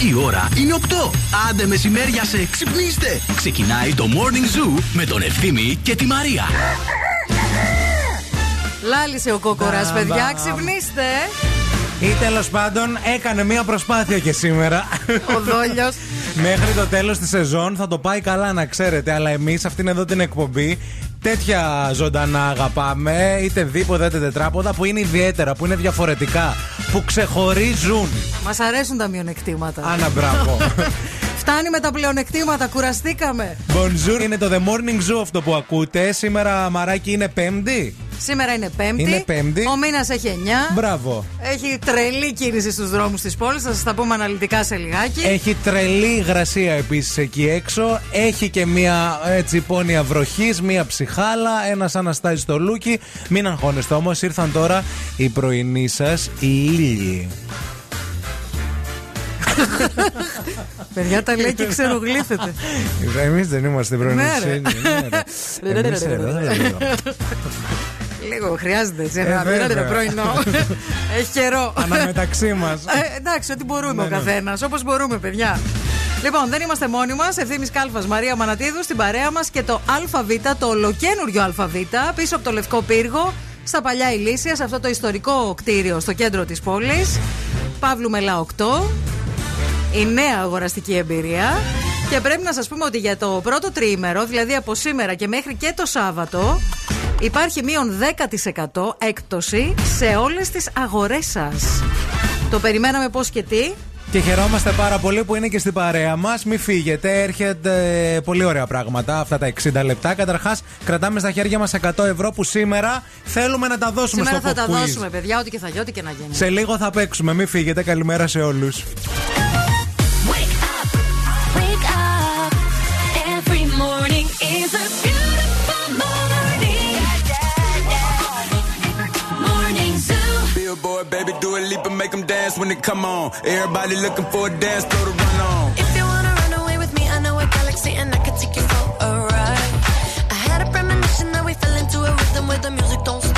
Η ώρα είναι 8. Άντε μεσημέρια σε ξυπνήστε. Ξεκινάει το Morning Zoo με τον Ευθύμη και τη Μαρία. Λάλησε ο κόκορα, παιδιά, ξυπνήστε. Ή τέλος πάντων έκανε μία προσπάθεια και σήμερα. Ο δόλιος. Μέχρι το τέλος της σεζόν θα το πάει καλά, να ξέρετε. Αλλά εμείς αυτήν εδώ την εκπομπή τέτοια ζωντανά αγαπάμε, είτε δίποδα είτε τετράποδα, που είναι ιδιαίτερα, που είναι διαφορετικά, που ξεχωρίζουν. Μας αρέσουν τα μειονεκτήματα. Άνα, μπράβο. Φτάνει με τα πλεονεκτήματα, κουραστήκαμε. Bonjour, είναι το The Morning Zoo αυτό που ακούτε. Σήμερα, μαράκι, είναι Πέμπτη. Σήμερα είναι Πέμπτη. Είναι Πέμπτη. Ο μήνας έχει 9. Μπράβο. Έχει τρελή κίνηση στους δρόμους της πόλης. Θα σας τα πούμε αναλυτικά σε λιγάκι. Έχει τρελή υγρασία επίσης εκεί έξω. Έχει και μία έτσι πόνια βροχής, μία ψυχάλα, ένας αναστάζει στο λούκι. Μην αγχώνεστε όμως, ήρθαν τώρα οι πρωινοί σας οι ήλιοι. Παιδιά τα λέει και ξερογλύφεται. Εμείς δεν είμαστε πρωινοί. Ναι, Λίγο χρειάζεται έτσι ένα βέβαια. πρωινό. Έχει καιρό. Αναμεταξύ μας. Ε, εντάξει, ό,τι μπορούμε Ναι, ο ναι. καθένας. Όπως μπορούμε, παιδιά. Λοιπόν, δεν είμαστε μόνοι μας. Ευθύνη Κάλφας Μαρία Μανατίδου στην παρέα μας και το ΑΒ, το ολοκένουργιο ΑΒ, πίσω από το Λευκό Πύργο, στα παλιά Ηλίσια, σε αυτό το ιστορικό κτίριο στο κέντρο της πόλης. Παύλου Μελά 8. Η νέα αγοραστική εμπειρία. Και πρέπει να σας πούμε ότι για το πρώτο τριήμερο, δηλαδή από σήμερα και μέχρι και το Σάββατο, υπάρχει μείον 10% έκπτωση σε όλες τις αγορές σας. Το περιμέναμε πώς και τι. Και χαιρόμαστε πάρα πολύ που είναι και στην παρέα μας. Μην φύγετε, έρχεται πολύ ωραία πράγματα αυτά τα 60 λεπτά. Καταρχάς, κρατάμε στα χέρια μας 100 ευρώ που σήμερα θέλουμε να τα δώσουμε Σήμερα στο θα τα pop quiz. δώσουμε, παιδιά, ό,τι και θα γίνει, ό,τι και να γίνει. Σε λίγο θα παίξουμε. Μην φύγετε. Καλημέρα σε όλους. Billboard, baby, do a leap and make them dance when they come on. Everybody looking for a dance, throw the run on. If you wanna run away with me, I know a galaxy and I can take you for a ride. I had a premonition that we fell into a rhythm where the music don't stop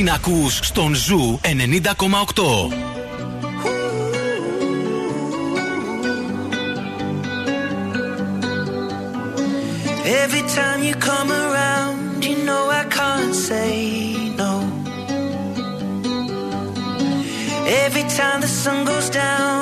Την ακούς στον Ζου 90,8. Every time you come around, you know I can't say no. Every time the sun goes down.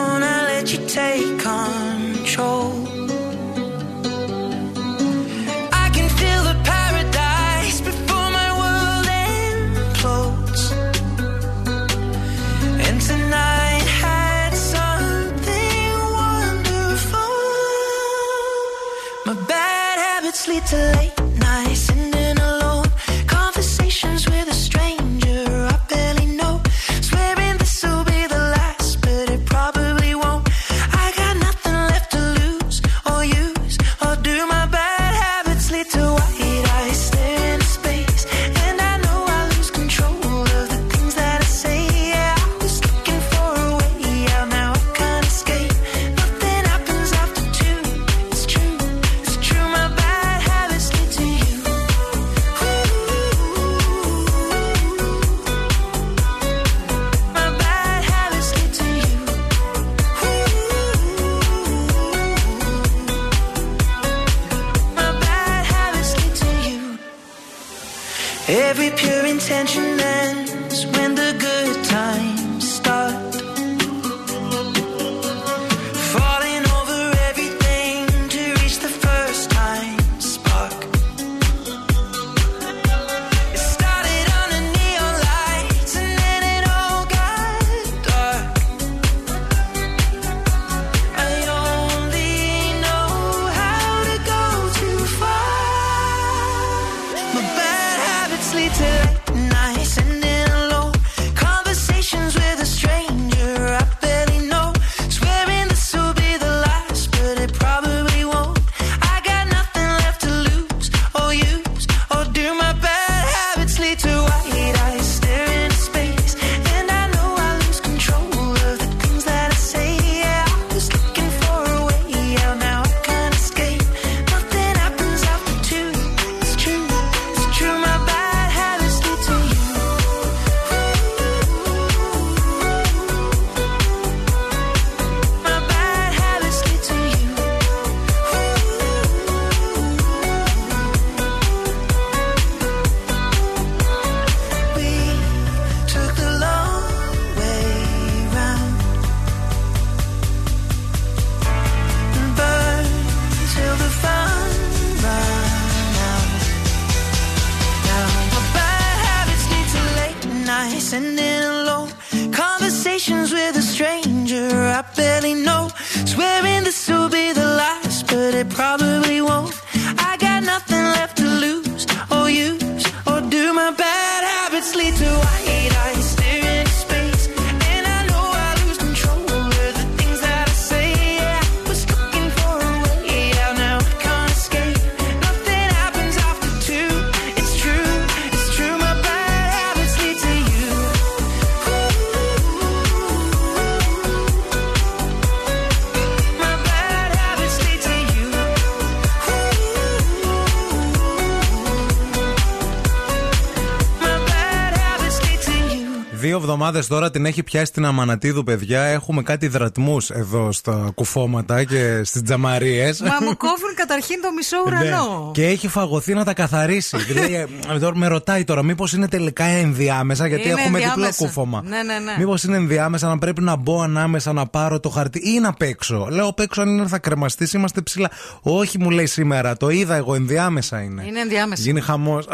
Δύο εβδομάδες τώρα την έχει πιάσει την Αμανατίδου, παιδιά. Έχουμε κάτι δρατμούς εδώ στα κουφώματα και στις τζαμαρίες. Μα μου κόβουν καταρχήν το μισό ε, ναι. ουρανό. Ναι. Και έχει φαγωθεί να τα καθαρίσει. δηλαδή, με ρωτάει τώρα, μήπως είναι τελικά ενδιάμεσα, γιατί είναι έχουμε ενδιάμεσα. διπλό κούφωμα. Ναι, ναι, ναι. Μήπως είναι ενδιάμεσα να πρέπει να μπω ανάμεσα να πάρω το χαρτί ή να παίξω. Λέω παίξω αν είναι θα κρεμαστείς, είμαστε ψηλά. Όχι, μου λέει σήμερα, το είδα εγώ, ενδιάμεσα είναι. Είναι ενδιάμεσα. Γίνει χαμός.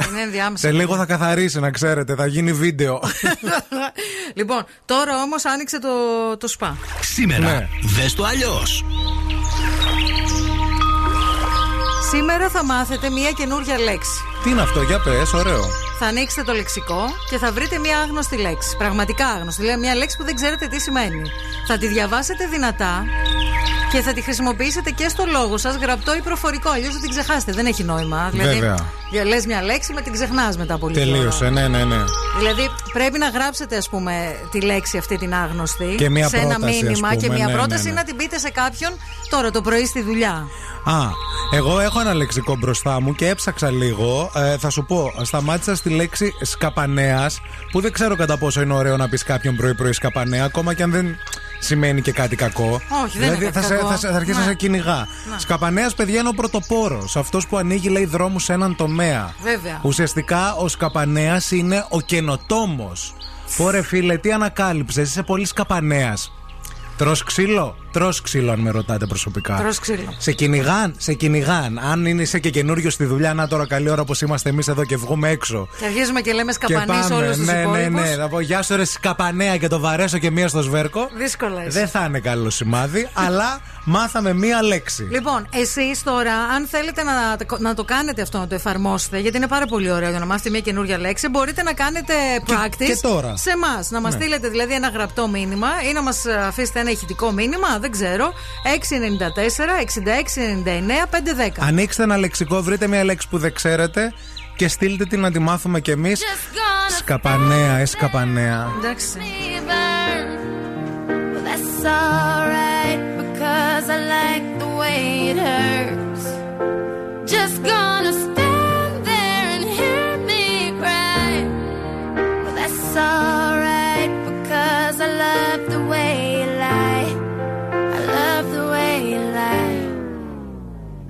Σε λίγο θα καθαρίσει, να ξέρετε, θα γίνει βίντεο. Λοιπόν, τώρα όμως άνοιξε το, το σπα. Σήμερα, ναι. δες το αλλιώς. Σήμερα θα μάθετε μία καινούργια λέξη. Τι είναι αυτό, για πες, ωραίο. Θα ανοίξετε το λεξικό και θα βρείτε μία άγνωστη λέξη. Πραγματικά άγνωστη. Δηλαδή, μία λέξη που δεν ξέρετε τι σημαίνει. Θα τη διαβάσετε δυνατά και θα τη χρησιμοποιήσετε και στο λόγο σας, γραπτό ή προφορικό. Αλλιώς θα την ξεχάσετε. Δεν έχει νόημα. Δηλαδή, Βέβαια λες μια λέξη, με την ξεχνάς μετά από λίγο. Τελείωσε, ναι, ναι, ναι. Δηλαδή πρέπει να γράψετε, ας πούμε, τη λέξη αυτή την άγνωστη Και μία σε ένα πρόταση, ας μήνυμα πούμε, και μία ναι, ναι, πρόταση ναι. να την πείτε σε κάποιον τώρα το πρωί στη δουλειά. Α, εγώ έχω ένα λεξικό μπροστά μου και έψαξα λίγο. Ε, θα σου πω, σταμάτησα στη λέξη σκαπανέας, που δεν ξέρω κατά πόσο είναι ωραίο να πεις κάποιον πρωί-πρωί σκαπανέα, ακόμα και αν δεν σημαίνει και κάτι κακό. Όχι, δεν είναι δηλαδή, κάτι θα, σε- κακό. θα, σε- θα αρχίσει να Ναι. σε κυνηγά. Σκαπανέας, παιδιά, είναι ο πρωτοπόρος. Αυτός που ανοίγει, λέει, δρόμους σε έναν τομέα. Βέβαια. Ουσιαστικά, ο σκαπανέας είναι ο καινοτόμος. Πόρε φίλε, τι ανακάλυψες, είσαι πολύ σκαπανέας. Τρως ξύλο; Τρως ξύλο, αν με ρωτάτε προσωπικά. Τρως ξύλο. Σε κυνηγάν, σε κυνηγάν. Αν είναι είσαι και καινούριο στη δουλειά, να τώρα καλή ώρα όπως είμαστε εμείς εδώ και βγούμε έξω. Και αρχίζουμε και λέμε Και σκαπανί σε όλους τους ναι, ναι, υπόλοιπους. ναι. Θα πω γεια σου, ρε σκαπανέα και το βαρέσω και μία στο σβέρκο. Δύσκολα είναι. Δεν θα είναι καλό σημάδι, αλλά μάθαμε μία λέξη. Λοιπόν, εσείς τώρα, αν θέλετε να, να το κάνετε αυτό, να το εφαρμόσετε, γιατί είναι πάρα πολύ ωραίο για να μάθετε μια καινούργια λέξη, μπορείτε να κάνετε practice και τώρα. σε εμάς. Να μας Ναι. στείλετε δηλαδή ένα γραπτό μήνυμα ή να μας αφήσετε ένα ηχητικό μήνυμα, δεν ξέρω. 694-6699-510. Ανοίξτε ένα λεξικό, βρείτε μία λέξη που δεν ξέρετε και στείλτε την να τη μάθουμε κι εμείς. Σκαπανέα, ε, σκαπανέα. Εντάξει. Well, that's alright because I like the way it hurts. Just gonna stand there and hear me cry. Well, that's alright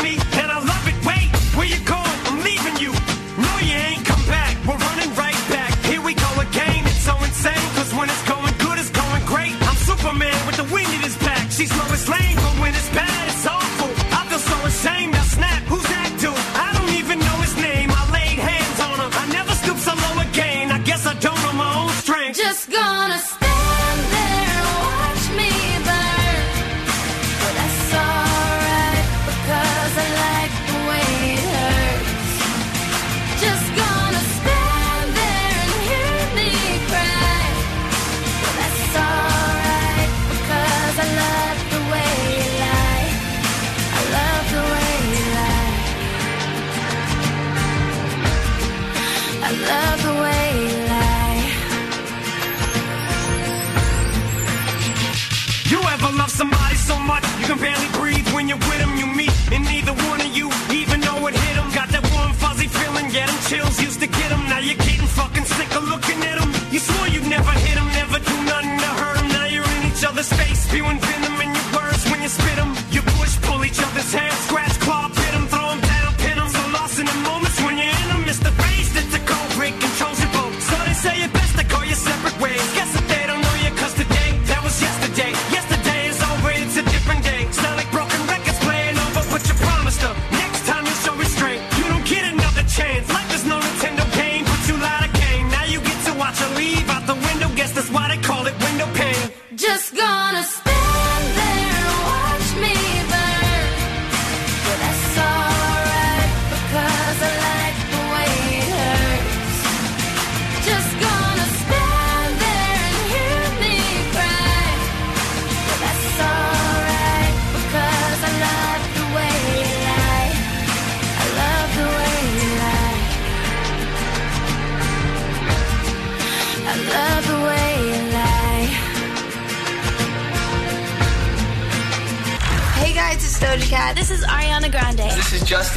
me, She's my yeah, them chills used to get them. Now you're getting fucking sick of looking at them. You swore you'd never hit them, never do nothing to hurt them. Now you're in each other's face, spewing venom in your words when you spit them. You push, pull each other's hair, scratch, claw, pit them, throw them down, pin them. So lost in the moments when you're in them, it's the face that's the cold break controls your boat. So they say it best to go your separate ways.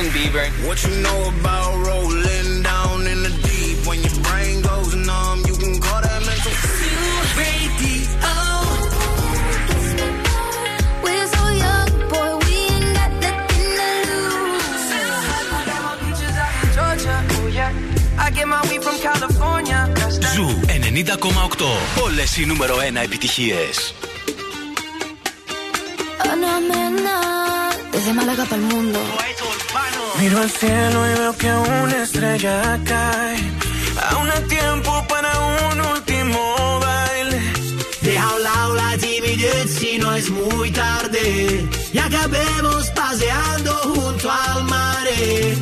Justin Bieber. What you know about rolling down in the deep? When your brain goes numb, you can call that mental. We're so young, boy, we ain't got nothing to lose. Georgia, oh yeah. I get my weed from California. That's that. Ζου 90,8. Όλες οι νούμερο 1 επιτυχίες. Oh Panamena, desde Málaga para el mundo. Miro al cielo y veo que una estrella cae. Aún hay tiempo para un último baile. Deja a un lado la timidez si no es muy tarde. Y acabemos paseando junto al mar.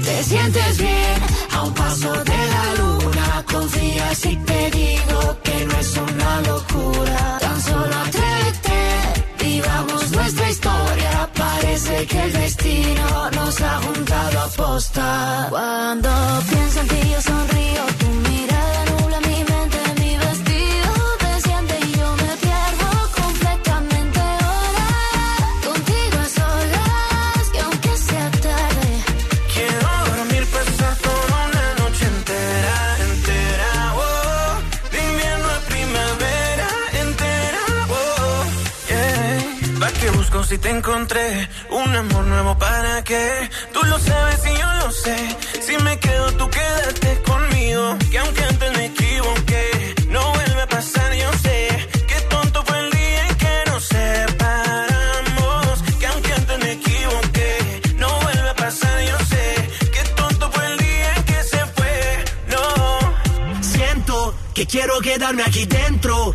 Te sientes bien a un paso de la luna. Confía si te digo que no es una locura. Que el destino nos ha juntado a posta. Cuando pienso en ti yo sonrío, tu mirada nubla mi mente, mi vestido te siente y yo me pierdo completamente ahora. Contigo a solas, que aunque sea tarde. Quiero dormir, pasar toda una noche entera, entera, oh. De invierno a primavera, entera, oh. Yeah. ¿Pa' qué busco si te encontré? Un amor nuevo para qué? Tú lo sabes y yo lo sé. Si me quedo, tú quédate conmigo. Que aunque antes me equivoqué, no vuelve a pasar, yo sé. Qué tonto fue el día en que nos separamos. Que aunque antes me equivoqué, no vuelve a pasar, yo sé. Qué tonto fue el día en que se fue, no. Siento que quiero quedarme aquí dentro,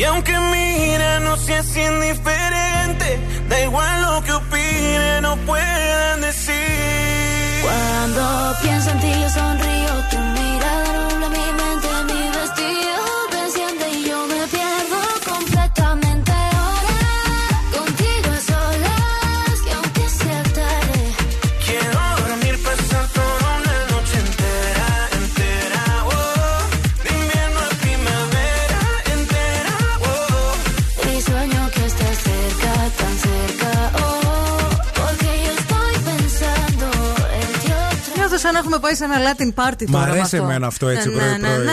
Y aunque mira, no seas indiferente. Da igual lo que έχουμε πάει σε ένα Latin party τώρα. Μ' αρέσει εμένα αυτό έτσι πρωί-πρωί.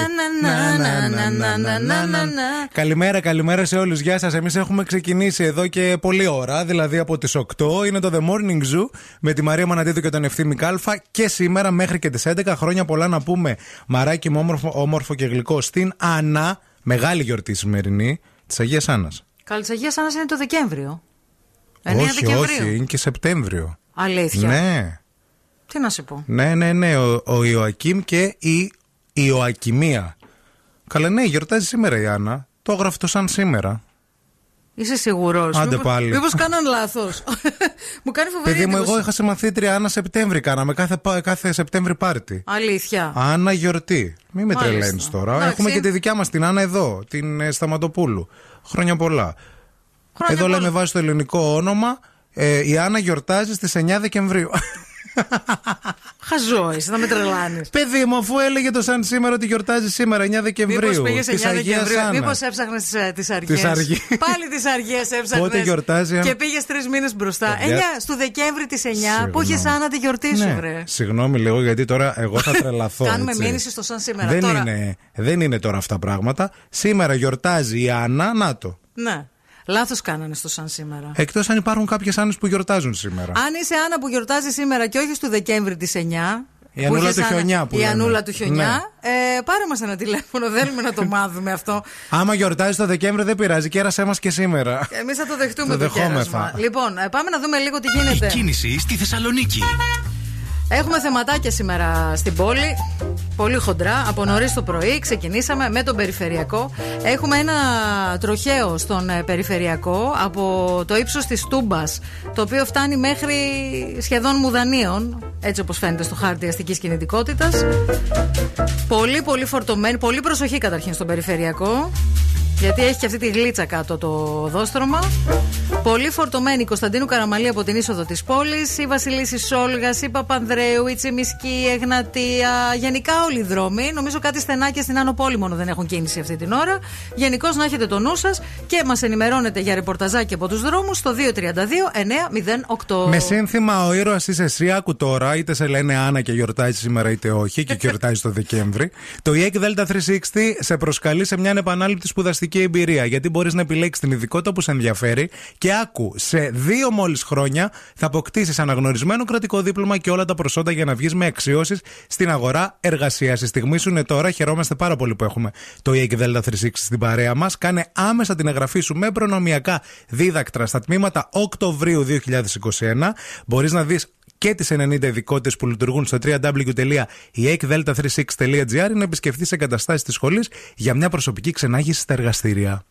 Καλημέρα, καλημέρα σε όλου. Γεια σα. Εμεί έχουμε ξεκινήσει εδώ και πολλή ώρα, δηλαδή από τι 8. Είναι το The Morning Zoo με τη Μαρία Μανατίδου και τον Ευθύνη Κάλφα. Και σήμερα μέχρι και τι 11 χρόνια πολλά να πούμε μαράκι μου όμορφο, όμορφο και γλυκό στην Ανά. Μεγάλη γιορτή σημερινή τη Αγία Άννα. Καλή τη Αγία Άννα είναι το Δεκέμβριο. 9 όχι, Δεκεμβρίου. όχι, είναι και Σεπτέμβριο. Αλήθεια. Ναι. Τι να σου πω. ναι, ναι, ναι. Ο, ο Ιωακίμ και η Ιωακιμία. Καλά, ναι, γιορτάζει σήμερα η Άννα. Το έγραφε το σαν σήμερα. Είσαι σίγουρος. Άντε πάλι. Μήπως κάναν λάθος. Μου κάνει φοβερή Παιδί μου, εντύπωση. εγώ είχα σε μαθήτρια Άννα Σεπτέμβρη. Κάναμε κάθε, πα- κάθε Σεπτέμβρη πάρτι. Αλήθεια. Άννα γιορτή. Μην με Μάλιστα. τρελαίνεις τώρα. Εντάξει. Έχουμε και τη δικιά μας την Άννα εδώ, την ε, Σταματοπούλου. Χρόνια πολλά. Χρόνια εδώ πολλά. λέμε βάσει το ελληνικό όνομα. Ε, η Άννα γιορτάζει στις 9 Δεκεμβρίου. Χαζό, είσαι, θα με τρελάνεις. Παιδί μου, αφού έλεγε το σαν σήμερα ότι γιορτάζει σήμερα 9 Δεκεμβρίου. Μήπως πήγες της 9 Αγίας Δεκεμβρίου. Άννας. Μήπως έψαχνες τις αργίε. Τις αργίες. Πάλι τις αργίε έψαχνες. Πότε γιορτάζει, Και αν- πήγες τρεις μήνες μπροστά. Παιδιά. 9 στο Δεκέμβρη της 9 που Συγγνώμη. είχες Άννα τη γιορτή σου, Ναι. βρε. Συγγνώμη λίγο γιατί τώρα εγώ θα τρελαθώ. Κάνουμε έτσι. μήνυση στο σαν σήμερα. Δεν, Τώρα- είναι, δεν είναι τώρα αυτά πράγματα. Σήμερα γιορτάζει η Άννα, να το. Ναι. Λάθος κάνανε στο σαν σήμερα. Εκτός αν υπάρχουν κάποιες Άννες που γιορτάζουν σήμερα. Αν είσαι Άννα που γιορτάζει σήμερα και όχι στο Δεκέμβρη της 9. Η Ανούλα που είχες του Άννα- χιονιά που Η λέμε. Ανούλα του χιονιά. Ναι. Ε, πάρε μας ένα τηλέφωνο. Θέλουμε να το μάθουμε αυτό. Άμα γιορτάζει το Δεκέμβρη δεν πειράζει, κέρασέ μας και σήμερα. Εμείς θα το δεχτούμε Το το, δεχόμεθα. κέρασμα. Λοιπόν, ε, πάμε να δούμε λίγο τι Η γίνεται. κίνηση στη Θεσσαλονίκη. Έχουμε θεματάκια σήμερα στην πόλη. Πολύ χοντρά. Από νωρίς το πρωί ξεκινήσαμε με τον περιφερειακό. Έχουμε ένα τροχαίο στον ε, περιφερειακό από το ύψος της Τούμπας, το οποίο φτάνει μέχρι σχεδόν μουδανίων. Έτσι όπως φαίνεται στο χάρτη αστικής κινητικότητας. Πολύ, πολύ φορτωμένη. Πολύ προσοχή καταρχήν στον περιφερειακό. Γιατί έχει και αυτή τη γλίτσα κάτω το δόστρωμα. Πολύ φορτωμένη η Κωνσταντίνου Καραμαλή από την είσοδο της πόλης. Η Βασιλίση Σόλγας, η Παπανδρέου, η Τσιμισκή, η Εγνατία. Γενικά όλοι οι δρόμοι. Νομίζω κάτι στενά και στην Άνω Πόλη μόνο δεν έχουν κίνηση αυτή την ώρα. Γενικώς να έχετε το νου σας και μας ενημερώνετε για ρεπορταζάκι από τους δρόμους στο 232-908. Με σύνθημα Ο ήρωας είσαι εσύ, άκου τώρα, είτε σε λένε Άννα και γιορτάζει σήμερα είτε όχι, και γιορτάζει το Δεκέμβρη. Το EEC Delta 360 σε προσκαλεί σε μια επανάληπτη σπουδαστική εμπειρία, γιατί μπορείς να επιλέξεις την ειδικότητα που σε ενδιαφέρει και άκου, σε δύο μόλις χρόνια θα αποκτήσεις αναγνωρισμένο κρατικό δίπλωμα και όλα τα προσόντα για να βγεις με αξιώσεις στην αγορά εργασίας. Η στιγμή σου είναι τώρα, χαιρόμαστε πάρα πολύ που έχουμε το EEC Delta 360 στην παρέα μας. Κάνε άμεσα την εγγραφή σου με προνομιακά δίδακτρα στα τμήματα Οκτωβρίου 2021. Μπορείς να δεις και τις 90 ειδικότητες που λειτουργούν στο www.eekdelta36.gr ή να επισκεφθεί εγκαταστάσεις της σχολής για μια προσωπική ξενάγηση στα εργαστήρια.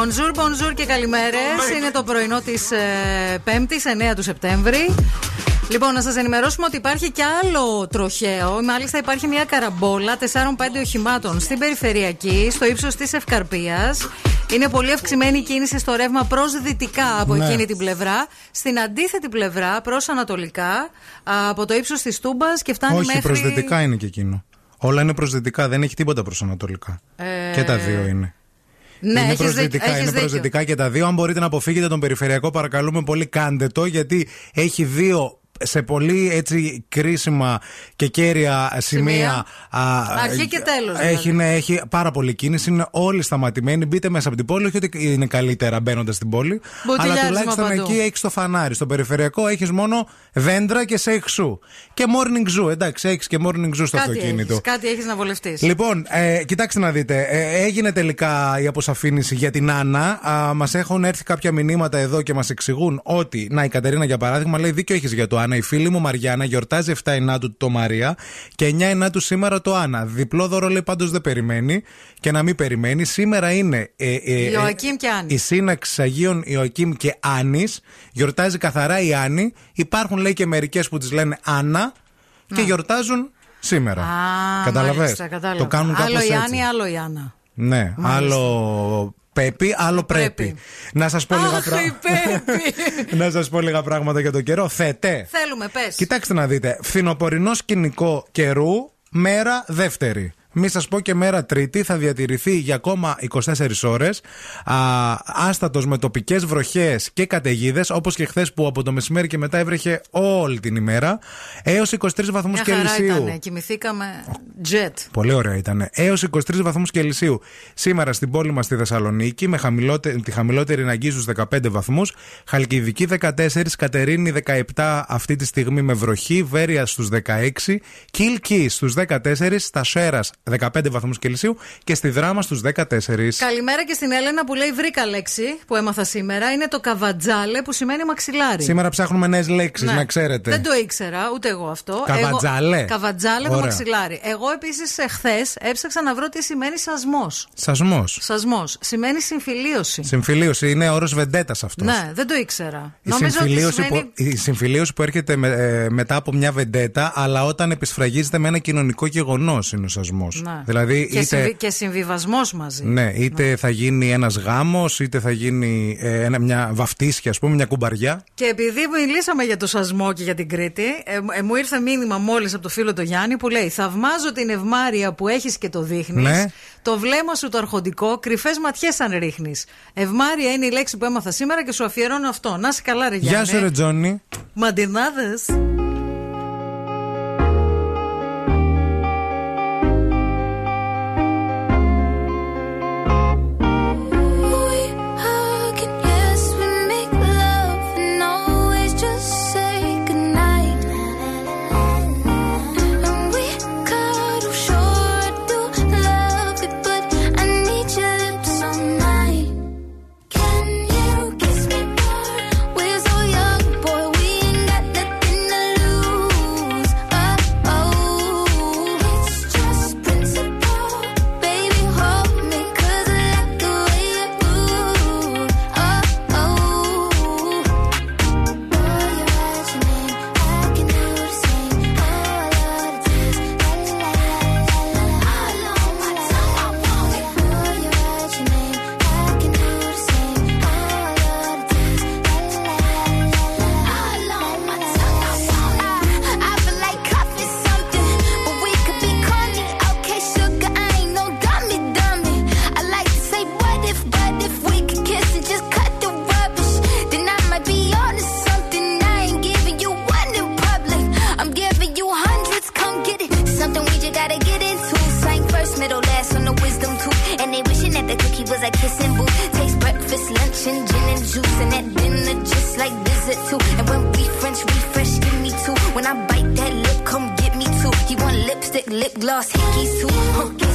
Bonjour, bonjour και καλημέρες. Είναι το πρωινό της ε, 5η, 9 του Σεπτέμβρη. Λοιπόν, να σας ενημερώσουμε ότι υπάρχει και άλλο τροχαίο. Μάλιστα, υπάρχει μια καραμπόλα 4-5 οχημάτων στην περιφερειακή, στο ύψος της Ευκαρπίας. Είναι πολύ αυξημένη η κίνηση στο ρεύμα προς δυτικά από Ναι. εκείνη την πλευρά. Στην αντίθετη πλευρά, προς ανατολικά, α, από το ύψος της Τούμπας και φτάνει Όχι, μέχρι. προσδυτικά είναι και εκείνο. Όλα είναι προσδυτικά, δεν έχει τίποτα προς ανατολικά. Ε, Και τα δύο είναι. Ναι, είναι έχεις προσδυτικά, δίκιο, έχεις είναι δίκιο. προσδυτικά και τα δύο. Αν μπορείτε να αποφύγετε τον περιφερειακό, παρακαλούμε πολύ, κάντε το, γιατί έχει δύο σε πολύ έτσι κρίσιμα και κέρια σημεία. α, Αρχή και τέλος, Έχει, δηλαδή. ναι, έχει πάρα πολύ κίνηση. Είναι όλοι σταματημένοι. Μπείτε μέσα από την πόλη. Όχι ότι είναι καλύτερα μπαίνοντας στην πόλη. Αλλά Μπουτιλιάρισμα τουλάχιστον παντού. εκεί έχεις το φανάρι. Στο περιφερειακό έχεις μόνο δέντρα και σε εξού. Και morning zoo. Εντάξει, έχεις και morning zoo στο Κάτι αυτοκίνητο. έχεις, κάτι έχεις να βολευτείς. Λοιπόν, ε, κοιτάξτε να δείτε. Ε, έγινε τελικά η αποσαφήνιση για την Άννα. Μας έχουν έρθει κάποια μηνύματα εδώ και μας εξηγούν ότι. Να, η Κατερίνα για παράδειγμα λέει: Δίκιο έχεις για το Άννα. Η φίλη μου Μαριάννα γιορτάζει 7 Ενάτου το Μαρία και 9 Ενάτου σήμερα το Άννα. Διπλό δώρο λέει πάντως δεν περιμένει και να μην περιμένει. Σήμερα είναι. Ε, ε, Ιωακίμ και Άννης. Η σύναξη Αγίων Ιωακίμ και Άννης. Γιορτάζει καθαρά η Άννη. Υπάρχουν λέει και μερικές που τις λένε Άννα και γιορτάζουν σήμερα. Α, Καταλαβες; μάλιστα, κατάλαβα. Το κάνουν κάπως Άλλο η έτσι. Άννη, άλλο η Άννα. Ναι, Μάλιστα. άλλο πρέπει, άλλο πρέπει. Πρέπει. Να σας πω, λίγα Αχ, πρά- η Πέπη. να σας πω λίγα πράγματα για το καιρό. Θέτε. Θέλουμε, πες. Κοιτάξτε να δείτε. Φθινοπορεινό σκηνικό καιρού, μέρα δεύτερη. Μη σας πω και μέρα Τρίτη θα διατηρηθεί για ακόμα 24 ώρες. Άστατος με τοπικές βροχές και καταιγίδες, όπως και χθες που από το μεσημέρι και μετά έβρεχε όλη την ημέρα. Έως 23 βαθμούς Κελσίου. Ήταν, κοιμηθήκαμε jet. Πολύ ωραία ήταν. Έως 23 βαθμούς Κελσίου. Σήμερα στην πόλη μας στη Θεσσαλονίκη, με χαμηλότερη, τη χαμηλότερη να στου 15 βαθμούς. Χαλκιδική 14, Κατερίνη 17 αυτή τη στιγμή με βροχή. Βέρεια στους 16, Κίλκι στους 14, Στασέρας 15 βαθμούς Κελσίου και στη δράμα στους 14. Καλημέρα και στην Έλενα που λέει βρήκα λέξη που έμαθα σήμερα. Είναι το καβατζάλε που σημαίνει μαξιλάρι. Σήμερα ψάχνουμε νέες λέξεις, ναι. να ξέρετε. Δεν το ήξερα, ούτε εγώ αυτό. Καβατζάλε; Εγώ... Καβατζάλε Ωραία. το μαξιλάρι. Εγώ επίσης ε, χθες, έψαξα να βρω τι σημαίνει σασμός. Σασμός. Σασμός. Σημαίνει συμφιλίωση. Συμφιλίωση. Είναι όρος βεντέτας αυτός. Ναι, δεν το ήξερα. Η, συμφιλίωση, σημαίνει... που... η συμφιλίωση που έρχεται με, ε, μετά από μια βεντέτα, αλλά όταν επισφραγίζεται με ένα κοινωνικό γεγονός είναι ο σασμός. Ναι. Δηλαδή, και, είτε... συμβι... και συμβιβασμός μαζί. Ναι, ναι. είτε ναι. θα γίνει ένας γάμος, είτε θα γίνει ε, μια βαφτίσια, ας πούμε, μια κουμπαριά. Και επειδή μιλήσαμε για το σασμό και για την Κρήτη, ε, ε, μου ήρθε μήνυμα μόλις από το φίλο το Γιάννη που λέει: Θαυμάζω την ευμάρεια που έχεις και το δείχνεις. Ναι. Το βλέμμα σου το αρχοντικό, κρυφές ματιές αν ρίχνεις. Ευμάρεια είναι η λέξη που έμαθα σήμερα και σου αφιερώνω αυτό. Να σε καλά, ρε Γιάννη. Γεια σου, ρε Τζόνι. Μαντινάδες. said the cookie was like kissing booth. Taste breakfast, lunch, and gin and juice. And at dinner, just like visit too. And when we French refresh, give me two. When I bite that lip, come get me two. He want lipstick, lip gloss, hickeys too. Huh.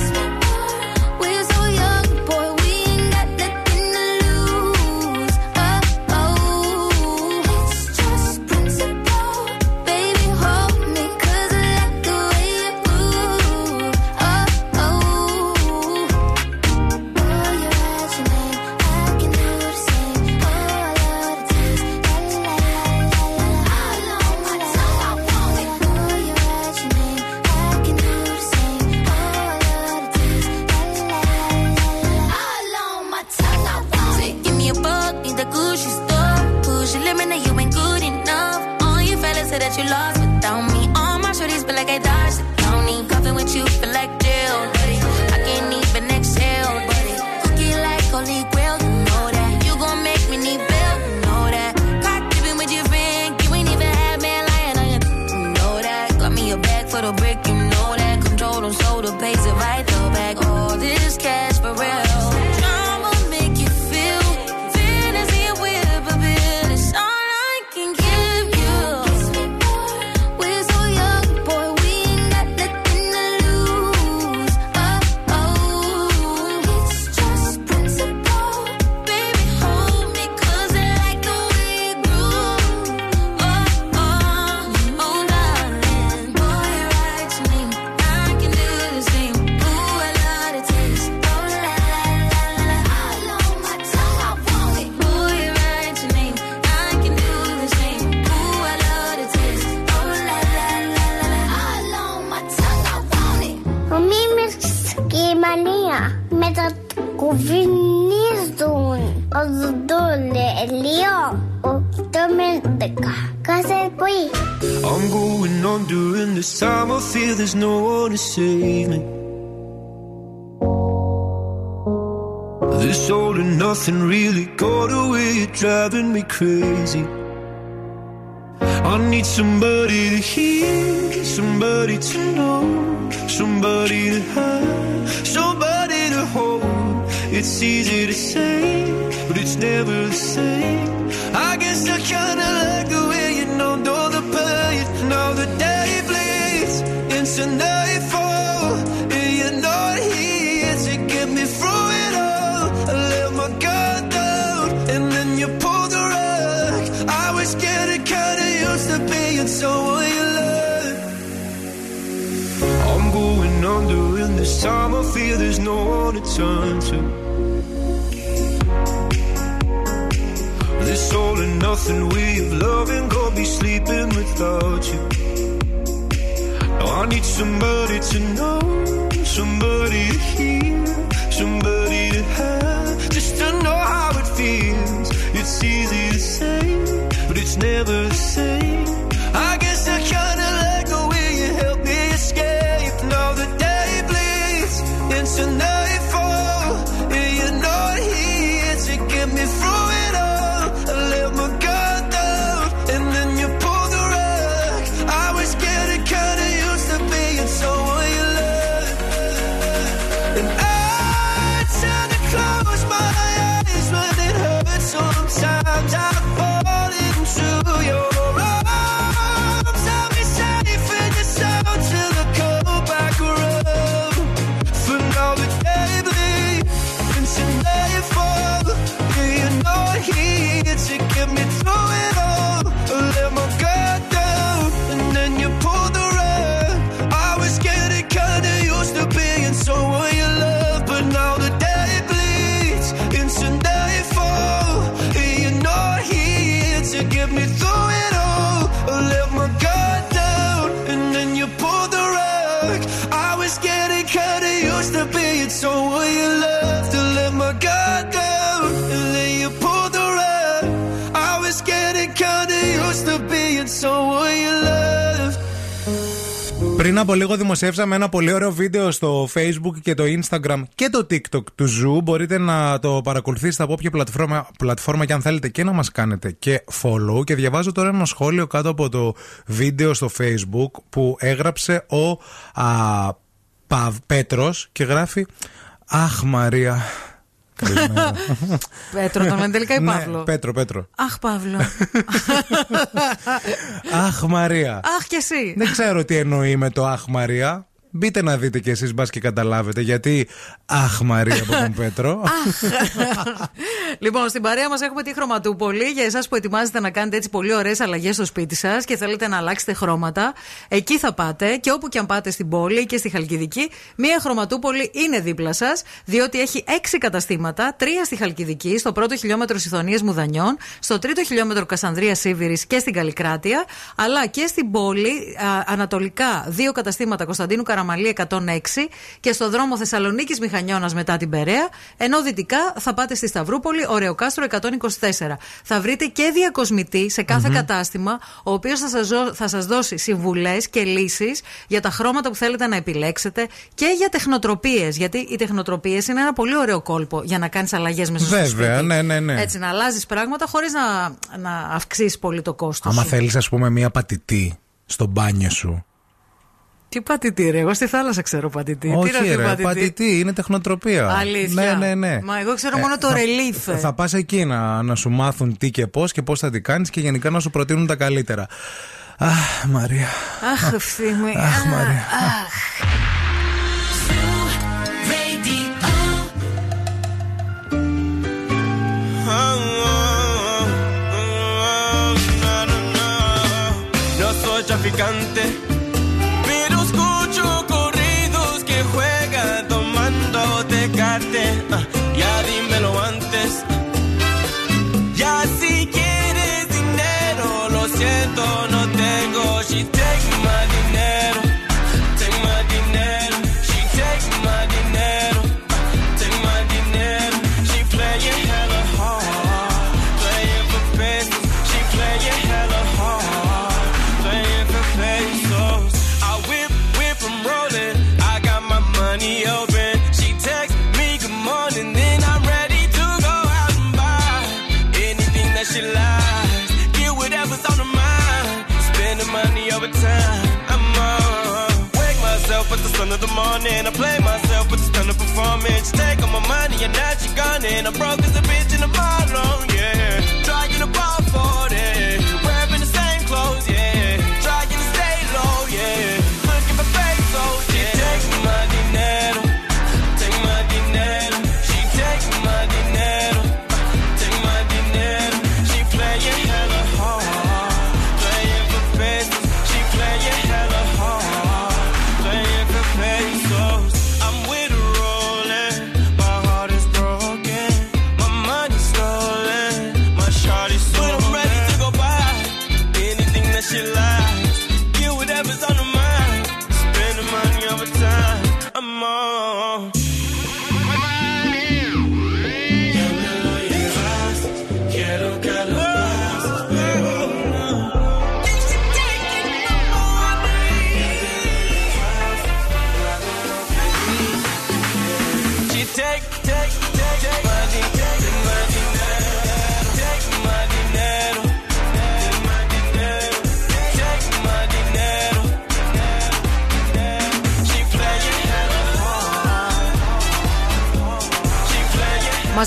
Somebody Πριν από λίγο δημοσιεύσαμε ένα πολύ ωραίο βίντεο στο Facebook και το Instagram και το TikTok του Zoo. Μπορείτε να το παρακολουθήσετε από όποια πλατφόρμα, πλατφόρμα και αν θέλετε και να μας κάνετε και follow. Και διαβάζω τώρα ένα σχόλιο κάτω από το βίντεο στο Facebook που έγραψε ο α, Παβ, Πέτρος και γράφει «Αχ Μαρία». Καλημέρα. Πέτρο, τον λένε τελικά ή Ναι, Παύλο; Πέτρο, Πέτρο. Αχ, Παύλο. Αχ Μαρία. Αχ, κι εσύ. Δεν ξέρω τι εννοεί με το Αχ Μαρία. Μπείτε να δείτε κι εσείς μπας και καταλάβετε γιατί Αχ Μαρία από τον Πέτρο. λοιπόν, στην παρέα μας έχουμε τη χρωματούπολη. Για εσάς που ετοιμάζετε να κάνετε έτσι πολύ ωραίες αλλαγές στο σπίτι σας και θέλετε να αλλάξετε χρώματα, εκεί θα πάτε και όπου και αν πάτε στην πόλη και στη Χαλκιδική, μία χρωματούπολη είναι δίπλα σας, διότι έχει έξι καταστήματα, τρία στη Χαλκιδική, στο πρώτο χιλιόμετρο Ιθωνίας Μουδανιών, στο τρίτο χιλιόμετρο Κασανδρίας Σίβηρης και στην Καλλικράτεια, αλλά και στην πόλη α, ανατολικά δύο καταστήματα Κωνσταντίνου Καραμαλή 106 και στο δρόμο Θεσσαλονίκης Μηχανιώνας μετά την Περαία, ενώ δυτικά θα πάτε στη Σταυρούπολη, Ωρεοκάστρο 124. Θα βρείτε και διακοσμητή σε καθε κατάστημα, ο οποίος θα σας, δω- θα σας δώσει συμβουλές και λύσεις για τα χρώματα που θέλετε να επιλέξετε και για τεχνοτροπίες, γιατί οι τεχνοτροπίες είναι ένα πολύ ωραίο κόλπο για να κάνεις αλλαγές μέσα στο Βέβαια, σπίτι. ναι, ναι, ναι. Έτσι, να αλλάζεις πράγματα χωρίς να, να αυξήσεις πολύ το κόστος Άμα σου. θέλεις ας πούμε μία πατητή στο μπάνιο σου. Τι πατητή ρε, εγώ στη θάλασσα ξέρω πατητή. Τι Όχι ρε, ρε, πατητή; πατητή, είναι τεχνοτροπία. Αλήθεια. Ναι, ναι, ναι. Μα εγώ ξέρω μόνο το θα- ρελίφ. Θα πας εκεί να, να σου μάθουν τι και πώς και πώς θα την κάνεις και γενικά να σου προτείνουν τα καλύτερα. Αχ, Μαρία. Αχ, ευθύμη. Αχ, Μαρία. No morning. I play myself with the stunning performance. You take all my money and now she gone and I'm broke as a bitch in a mile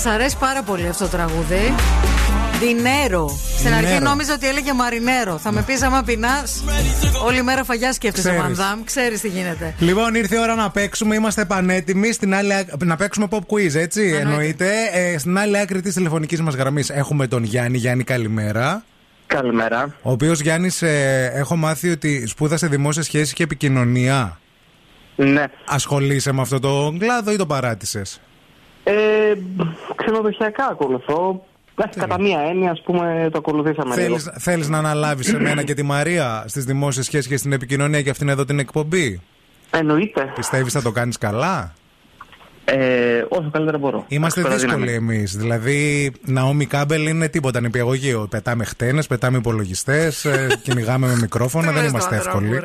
Μας αρέσει πάρα πολύ αυτό το τραγούδι. Δινέρο. Στην αρχή Δινέρο. νόμιζα ότι έλεγε Μαρινέρο. Θα με πεις άμα πεινάς. Όλη μέρα φαγιά σκέφτεσαι, Ξέρεις. Μανδάμ. Ξέρεις τι γίνεται. Λοιπόν, ήρθε η ώρα να παίξουμε. Είμαστε πανέτοιμοι. Στην άλλη, άκ- να παίξουμε pop quiz, έτσι. Εννοείται. Ε, στην άλλη άκρη της τηλεφωνικής μας γραμμής έχουμε τον Γιάννη. Γιάννη, καλημέρα. Καλημέρα. Ο οποίος Γιάννη, έχω μάθει ότι σπούδασε δημόσια σχέση και επικοινωνία. Ναι. Ασχολείσαι με αυτό το κλάδο ή το παράτησες; Ε, ξενοδοχειακά ακολουθώ. Εντάξει, κατά μία έννοια, ας πούμε, το ακολουθήσαμε λίγο. Θέλεις, θέλεις να αναλάβεις εμένα και τη Μαρία στις δημόσιες σχέσεις και στην επικοινωνία και αυτήν εδώ την εκπομπή; Εννοείται. Πιστεύεις θα το κάνεις καλά; Ε, όσο καλύτερα μπορώ. Είμαστε Όσο δύσκολοι δύναμη. εμείς. Δηλαδή, Ναόμι Κάμπελ είναι τίποτα νηπιαγωγείο. Πετάμε χτένες, πετάμε υπολογιστές, κυνηγάμε με μικρόφωνα, δεν είμαστε εύκολοι.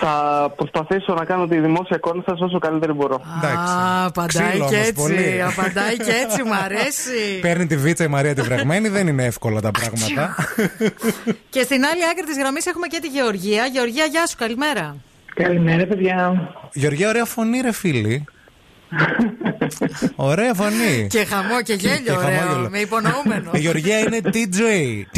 Θα προσπαθήσω να κάνω τη δημόσια εικόνα σας όσο καλύτερη μπορώ. Α, απαντάει Ξύλο και όμως, έτσι. πολύ. Απαντάει και έτσι, μου αρέσει. Παίρνει τη βίτσα η Μαρία τη βραγμένη, δεν είναι εύκολα τα πράγματα. Και στην άλλη άκρη της γραμμής έχουμε και τη Γεωργία. Γεωργία, γεια σου, καλημέρα. Καλημέρα, παιδιά. Γεωργία, ωραία φωνή, ρε φίλη. ωραία φωνή. Και χαμό και γέλιο, Και ωραίο. χαμόγελο. Με υπονοούμενο. Η Γεωργία είναι TJ.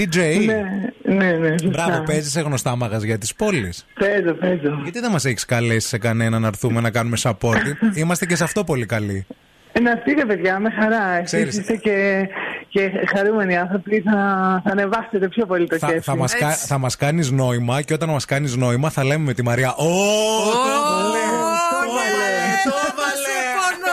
TJ. Ναι, ναι, ναι. σωστά. Μπράβο, παίζεις σε γνωστά μαγαζιά τη πόλη. Παίζω, παίζω. Γιατί δεν μας έχεις καλέσει σε κανένα να έρθουμε να κάνουμε support; Είμαστε και σε αυτό πολύ καλοί. Ε, να στείλε, παιδιά, με χαρά. Εσείς Ξέρεις. είστε και, και χαρούμενοι άνθρωποι. Θα, θα ανεβάσετε πιο πολύ το Θα, κέφι. θα, μας, κα- θα μας κάνεις νόημα και όταν μας κάνεις νόημα θα λέμε με τη Μαρία «Ω,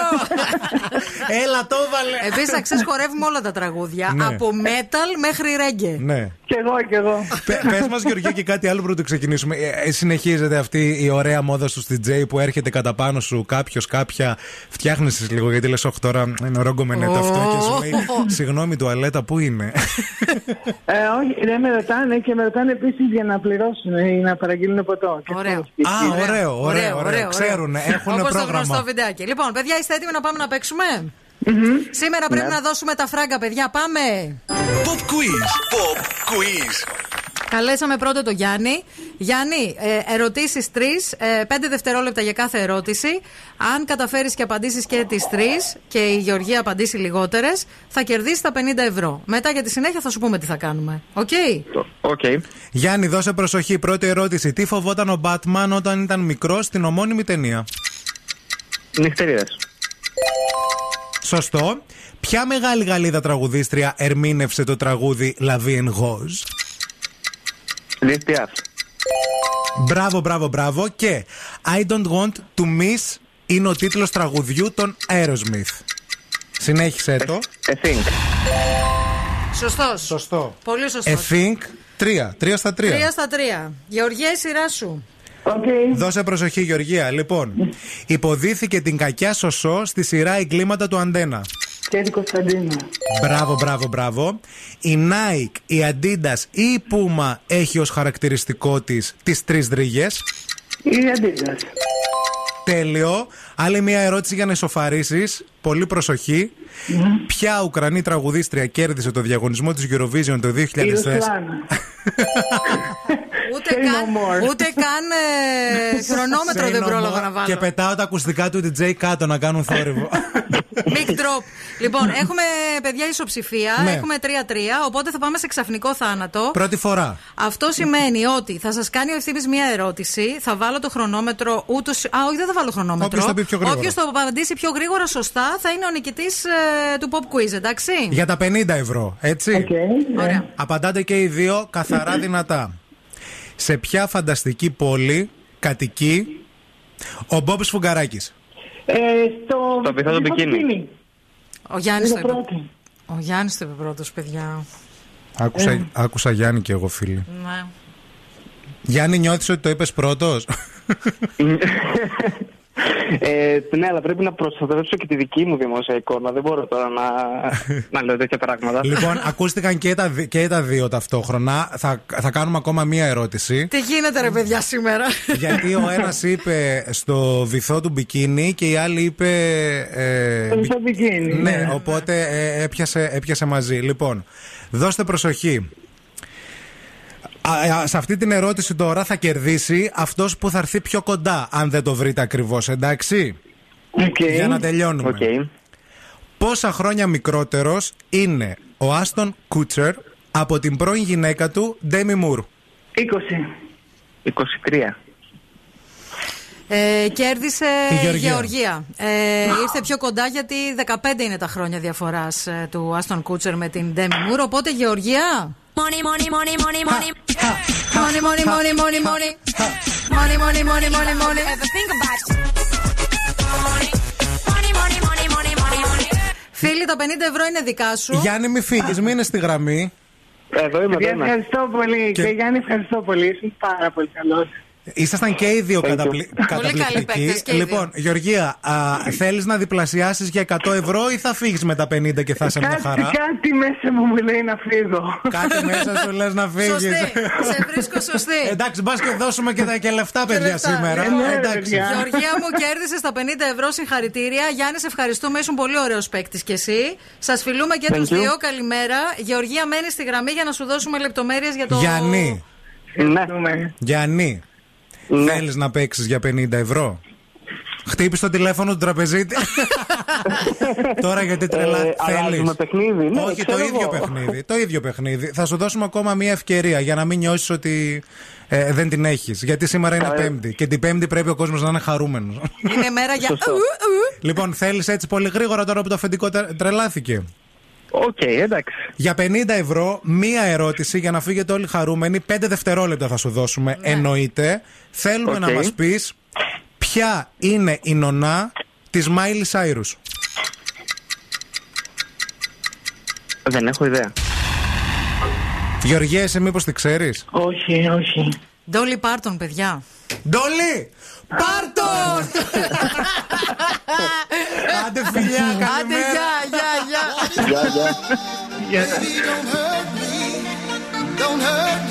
Έλα, το βάλε. Επίσης, να ξέρει, χορεύουμε όλα τα τραγούδια. Ναι. Από metal μέχρι reggae. Ναι. Κι εγώ, κι εγώ. Πε μας, Γεωργία, και κάτι άλλο πρωτού ξεκινήσουμε. Ε, ε, συνεχίζεται αυτή η ωραία μόδα στου DJ που έρχεται κατά πάνω σου κάποιος, κάποια. Φτιάχνεις λίγο γιατί λες, Όχι τώρα είναι ρόγκο με νετ αυτό και σου λέει Συγγνώμη, τουαλέτα, πού είναι; Ε, όχι, δεν με ρωτάνε και με ρωτάνε επίσης για να πληρώσουν ή να παραγγείλουν ποτό. Και Ωραίο. αυτό. Α, ωραίο, ωραίο, ωραίο. Ξέρουν, έχουν Όπως το πρόγραμμα. γνωστό βιντεάκι. Λοιπόν, παιδιά, είστε έτοιμοι να πάμε να παίξουμε; Σήμερα πρέπει Ναι. να δώσουμε τα φράγκα, παιδιά. Πάμε. Pop quiz. Pop quiz. Καλέσαμε πρώτο το Γιάννη. Γιάννη, ε, ερωτήσεις τρεις, ε, πέντε δευτερόλεπτα για κάθε ερώτηση. Αν καταφέρεις και απαντήσεις και τις τρεις και η Γεωργία απαντήσει λιγότερες, θα κερδίσεις τα 50 ευρώ. Μετά για τη συνέχεια θα σου πούμε τι θα κάνουμε. Οκ; Οκ. Γιάννη, δώσε προσοχή. Πρώτη ερώτηση. Τι φοβόταν ο Batman όταν ήταν μικρός στην ομώνυμη ταινία; Νυχτερίδες. Σωστό. Ποια μεγάλη Γαλλίδα τραγουδίστρια ερμήνευσε το τραγούδι La Vie en Rose. Λίστιας. Μπράβο, μπράβο, μπράβο. Και I don't want to miss είναι ο τίτλος τραγουδιού των Aerosmith. Συνέχισε το. I think. Σωστός. Σωστό. Πολύ σωστός. I think. Τρία. Τρία στα τρία. Τρία στα τρία. Γεωργία, η σειρά σου. Δώσε προσοχή, Γεωργία. Λοιπόν, υποδίθηκε την κακιά σωσό στη σειρά εγκλήματα του Αντένα. Κέρι Κωνσταντίνο. Μπράβο, μπράβο, μπράβο. Η Nike, η Adidas ή η Puma έχει ως χαρακτηριστικό της τις τρεις δρύγες. Η Αντίδας. Τέλειο. Άλλη μια ερώτηση για να ισοφαρίσεις. Πολύ προσοχή. Ποια Ουκρανή τραγουδίστρια κέρδισε το διαγωνισμό της Eurovision το 2004. Η Ρουσλάνα. Ούτε καν, ούτε καν ε, χρονόμετρο Say δεν no πρόλαβα more. να βάλω. Και πετάω τα ακουστικά του DJ κάτω να κάνουν θόρυβο. Big drop. Λοιπόν, έχουμε παιδιά ισοψηφία. Ναι. Έχουμε 3-3. Οπότε θα πάμε σε ξαφνικό θάνατο. Πρώτη φορά. Αυτό σημαίνει ότι θα σας κάνει ο ευθύνης μία ερώτηση. Θα βάλω το χρονόμετρο ούτως. Α, όχι, δεν θα βάλω χρονόμετρο. Όποιος το πει πιο γρήγορα. Όποιος το απαντήσει πιο γρήγορα σωστά θα είναι ο νικητής του pop quiz, εντάξει; Για τα 50 ευρώ, έτσι; Ωραία. Απαντάτε και οι δύο καθαρά δυνατά. Σε ποια φανταστική πόλη κατοικεί ο Μπόμπ Φουγκαράκης; Ε, στο Το βυθό του μπικίνι. Ο Γιάννης το Είναι είπε. πρώτη. Ο Γιάννης το είπε πρώτος, παιδιά. Άκουσα, άκουσα Γιάννη και εγώ, φίλοι. Ναι. Γιάννη, νιώθεις ότι το είπες πρώτος; Ε, ναι, αλλά πρέπει να προστατεύσω και τη δική μου δημόσια εικόνα. Δεν μπορώ τώρα να, να λέω τέτοια πράγματα. λοιπόν, ακούστηκαν και τα, δι- και τα δύο ταυτόχρονα. Θα, θα κάνουμε ακόμα μία ερώτηση. Τι γίνεται, ρε παιδιά, σήμερα; Γιατί ο ένας είπε στο βυθό του μπικίνι και η άλλη είπε. Ε, Στο βυθό μπικίνι, Ναι, ναι. οπότε ε, έπιασε, έπιασε μαζί. Λοιπόν, δώστε προσοχή. Α, α, σε αυτή την ερώτηση τώρα θα κερδίσει αυτός που θα έρθει πιο κοντά, αν δεν το βρείτε ακριβώς, εντάξει; Για να τελειώνουμε. Πόσα χρόνια μικρότερος είναι ο Άστον Κούτσερ από την πρώην γυναίκα του, Ντέμι Μουρ; 20. 23. Ε, κέρδισε Η η Γεωργία. Γεωργία. Ε, ήρθε πιο κοντά γιατί 15 είναι τα χρόνια διαφοράς του Άστον Κούτσερ με την Ντέμι Μουρ. Οπότε Γεωργία; Money, money, money, money, money. Money, money, money, money, money. Money, money, money, money, money. Ever think about it? Money, money, money, money, money, money, money. Φίλοι, τα 50 ευρώ είναι δικά σου. Γιάννη, μη φύγεις, μείνε στη γραμμή. Εδώ είμαι, Παιδιά, εδώ είμαι. ευχαριστώ πολύ. Και- Και... Γιάννη, ευχαριστώ πολύ. Είσαι πάρα πολύ καλός. Ήσασταν και οι δύο καταπλη... καλοί καταπληκτικοί. παίκτες και οι Λοιπόν, Γεωργία, θέλεις να διπλασιάσεις για 100 ευρώ ή θα φύγεις με τα 50 και θα είσαι μια Κάτι, χαρά; κάτι μέσα μου μου λέει να φύγω. Κάτι μέσα σου λες να φύγεις. Σωστή. Σε βρίσκω σωστή. Εντάξει, μπας και δώσουμε και, τα- και λεφτά, παιδιά, λεφτά. σήμερα. Ε, ναι, Εντάξει. παιδιά. Γεωργία μου κέρδισε τα 50 ευρώ συγχαρητήρια. Γιάννης, σε ευχαριστούμε. Ήσουν πολύ ωραίος παίκτης κι εσύ. Σας φιλούμε και Thank τους you. δύο. Καλημέρα. Γεωργία, μένεις στη γραμμή για να σου δώσουμε λεπτομέρειες για το. Γιάννη, Ναι. Γιάννη, Ναι. θέλεις να παίξεις για 50 ευρώ; Χτύπησε το τηλέφωνο του τραπεζίτη. Τώρα γιατί τρελά Ε, θέλεις; αλλάζουμε παιχνίδι, ναι, Όχι, το ξέρω ίδιο εγώ. παιχνίδι. Το ίδιο παιχνίδι. Θα σου δώσουμε ακόμα μία ευκαιρία για να μην νιώσεις ότι ε, δεν την έχεις. Γιατί σήμερα είναι Καλά. Πέμπτη. Και την Πέμπτη πρέπει ο κόσμος να είναι χαρούμενος. Είναι μέρα για. Σωστό. Ου, ου. λοιπόν, θέλεις έτσι πολύ γρήγορα τώρα που το αφεντικό τε- τρελάθηκε; Οκ, εντάξει. Για 50 ευρώ, μία ερώτηση για να φύγετε όλοι χαρούμενοι. 5 δευτερόλεπτα θα σου δώσουμε. Εννοείται. Θέλουμε Οκ. να μας πεις ποια είναι η νονά της Μάιλι Σάιρους. Δεν έχω ιδέα. Γεωργία, εσύ μήπως τη ξέρεις; όχι, όχι. Ντόλι Πάρτον, παιδιά. Ντόλι! Πάρτον! Άντε φιλιά, Άντε, καλημέρα. γεια, γεια, γεια. Γεια, γεια. Baby, don't hurt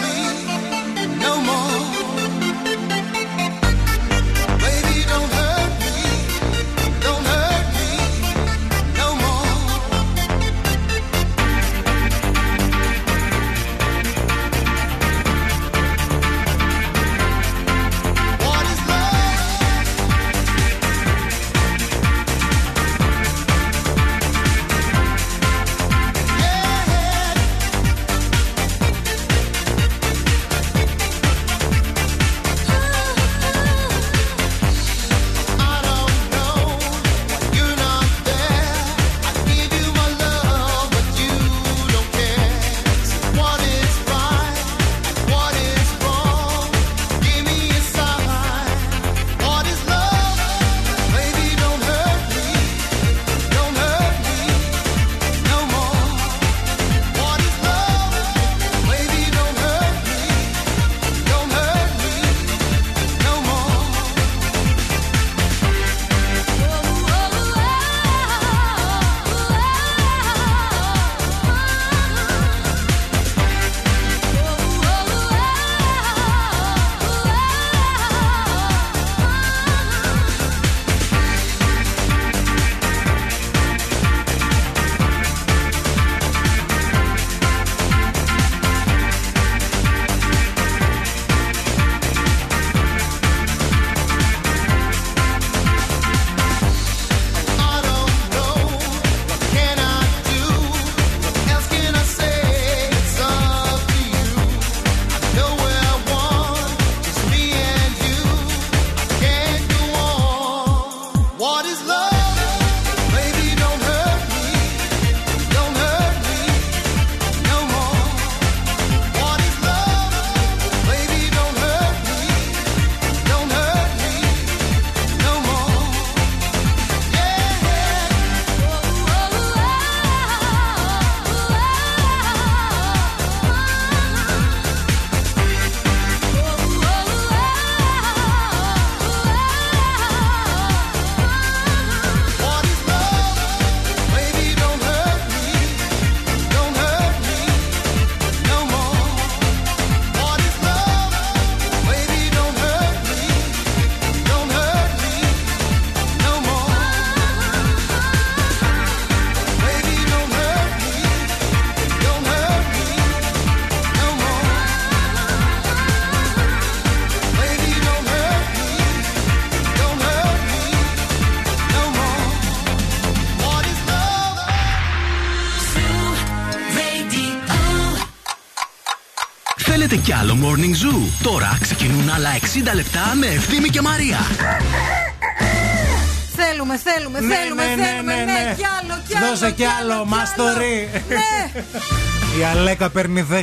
άλλο Morning Zoo. Τώρα ξεκινούν άλλα 60 λεπτά με Ευθύμη και Μαρία. Θέλουμε, θέλουμε, Ναι, θέλουμε, ναι, ναι, θέλουμε. ναι, Ναι, ναι. κι άλλο, κι άλλο. Δώσε κι άλλο, κι μαστορί. Ναι. Η Αλέκα παίρνει 10.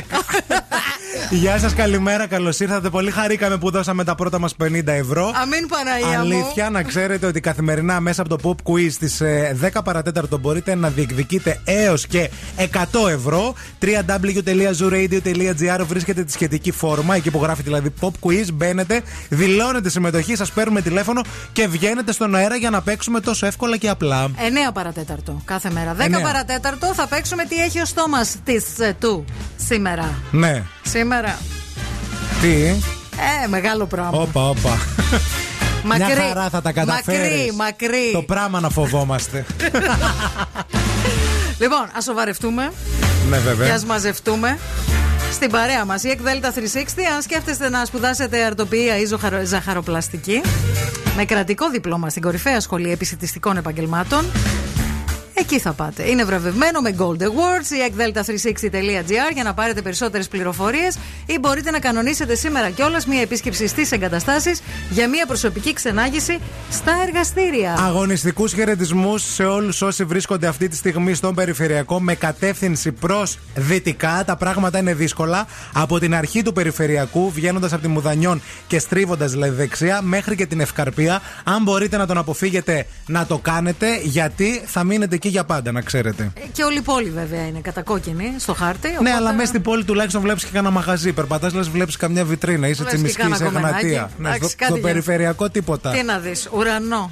Γεια σας, καλημέρα, καλώς ήρθατε. Πολύ χαρήκαμε που δώσαμε τα πρώτα μας 50 ευρώ. Αμήν Παναγία μου. Αλήθεια, να ξέρετε ότι καθημερινά μέσα από το Pop Quiz στι 10 παρατέταρτο μπορείτε να διεκδικείτε έως και 100 ευρώ. www.zooradio.gr βρίσκεται τη σχετική φόρμα, εκεί που γράφει δηλαδή Pop Quiz. Μπαίνετε, δηλώνετε συμμετοχή, σας παίρνουμε τηλέφωνο και βγαίνετε στον αέρα για να παίξουμε τόσο εύκολα και απλά. 9 παρατέταρτο κάθε μέρα. 10 Εννέα. παρατέταρτο θα παίξουμε τι έχει ο στόμας της του σήμερα. Ναι. Σήμερα. Τι; Ε, μεγάλο πράγμα. Όπα, όπα. Μακρύ. Μια χαρά θα τα καταφέρεις. Μακρύ, μακρύ. Το πράγμα να φοβόμαστε. Λοιπόν, ας σοβαρευτούμε ναι, και βέβαια. ας μαζευτούμε. Στην παρέα μας, η ΕΚΔΕΛΤΑ 360, αν σκέφτεστε να σπουδάσετε αρτοποιία ή ζωχαρο- ζαχαροπλαστική, με κρατικό δίπλωμα στην κορυφαία σχολή επισητιστικών επαγγελμάτων, εκεί θα πάτε. Είναι βραβευμένο με Gold Awards ή ekdelta360.gr για να πάρετε περισσότερες πληροφορίες ή μπορείτε να κανονίσετε σήμερα κιόλας μία επίσκεψη στις εγκαταστάσεις για μία προσωπική ξενάγηση στα εργαστήρια. Αγωνιστικούς χαιρετισμούς σε όλους όσοι βρίσκονται αυτή τη στιγμή στον περιφερειακό με κατεύθυνση προς δυτικά. Τα πράγματα είναι δύσκολα. Από την αρχή του περιφερειακού, βγαίνοντας από τη Μουδανιών και στρίβοντας δηλαδή δεξιά, μέχρι και την Ευκαρπία. Αν μπορείτε να τον αποφύγετε, να το κάνετε, γιατί θα μείνετε εκεί για πάντα, να ξέρετε. Και όλη η πόλη βέβαια είναι κατακόκκινη στο χάρτη. Ναι, οπότε- αλλά μέσα στην πόλη τουλάχιστον βλέπεις και κανένα μαγαζί. Περπατάς, λες, βλέπεις καμιά βιτρίνα. Είσαι Βλέπεις και τσιμισκή, κάνα είσαι κομμενάκι. γνατία. Ναι, Εντάξει, στο, κάτι στο για- περιφερειακό τίποτα. Τι να δεις, ουρανό.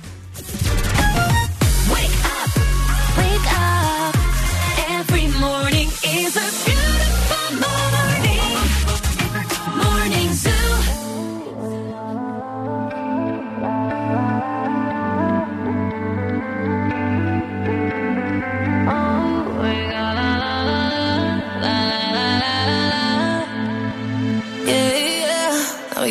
Wake up. Every morning is a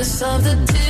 Regardless of the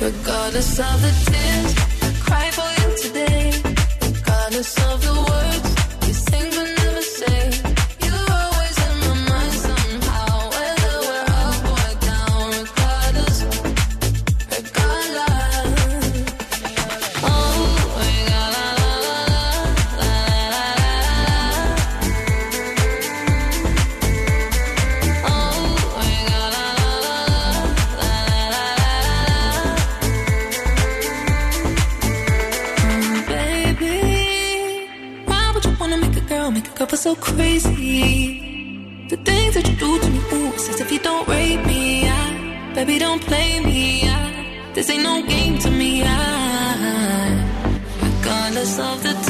Regardless of the tears cry for you today, regardless of the words so crazy? The things that you do to me, ooh, it's as if you don't rape me. I, baby, don't play me. I, this ain't no game to me. I, regardless of the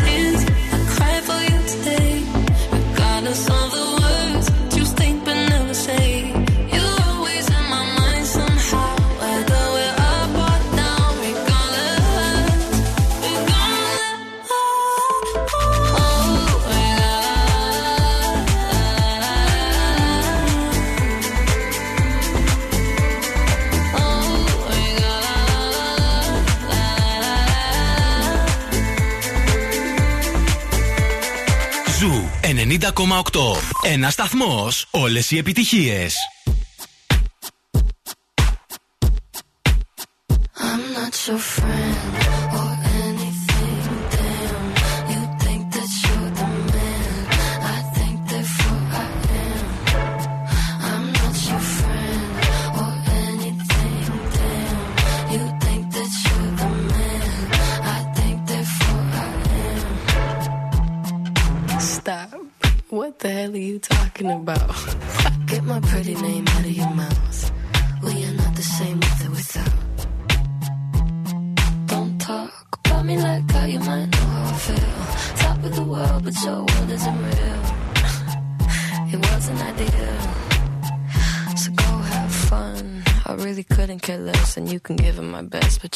Ένα σταθμός. Όλες οι επιτυχίες. I'm not your friend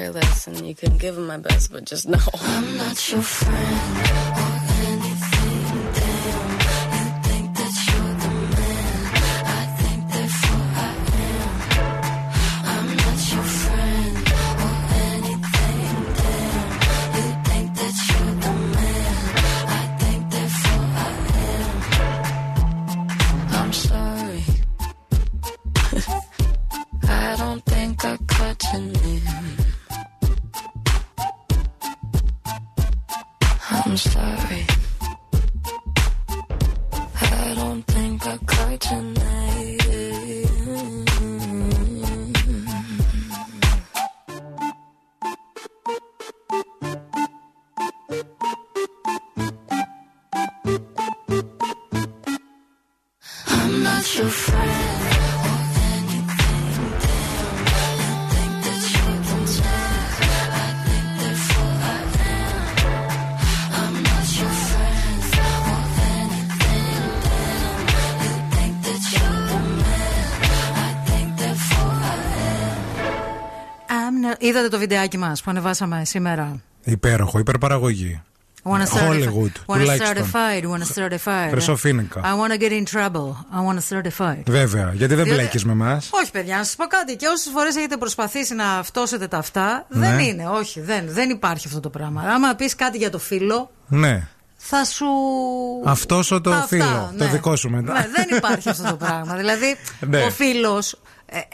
really couldn't care less, and you can give it my best, but just know. I'm not your friend Είδατε το βιντεάκι μας που ανεβάσαμε σήμερα; Υπέροχο, υπερπαραγωγή. Wanna Hollywood, Wanna τουλάχιστον. certified, wanna certified. Χρυσοφίνικα. I wanna get in trouble. I wanna certified. Βέβαια, γιατί δεν Διότι- μπλέκεις με εμάς. Όχι, παιδιά, να σας πω κάτι. Και όσες φορές έχετε προσπαθήσει να φτώσετε τα αυτά, Ναι. δεν είναι. Όχι, δεν, δεν υπάρχει αυτό το πράγμα. Άμα πεις κάτι για το φίλο, Ναι. θα σου. Αυτός το Αυτά, φίλο. Το ναι. δικό σου μετά. Ναι, δεν υπάρχει αυτό το πράγμα. Δηλαδή, Ναι. ο φίλος.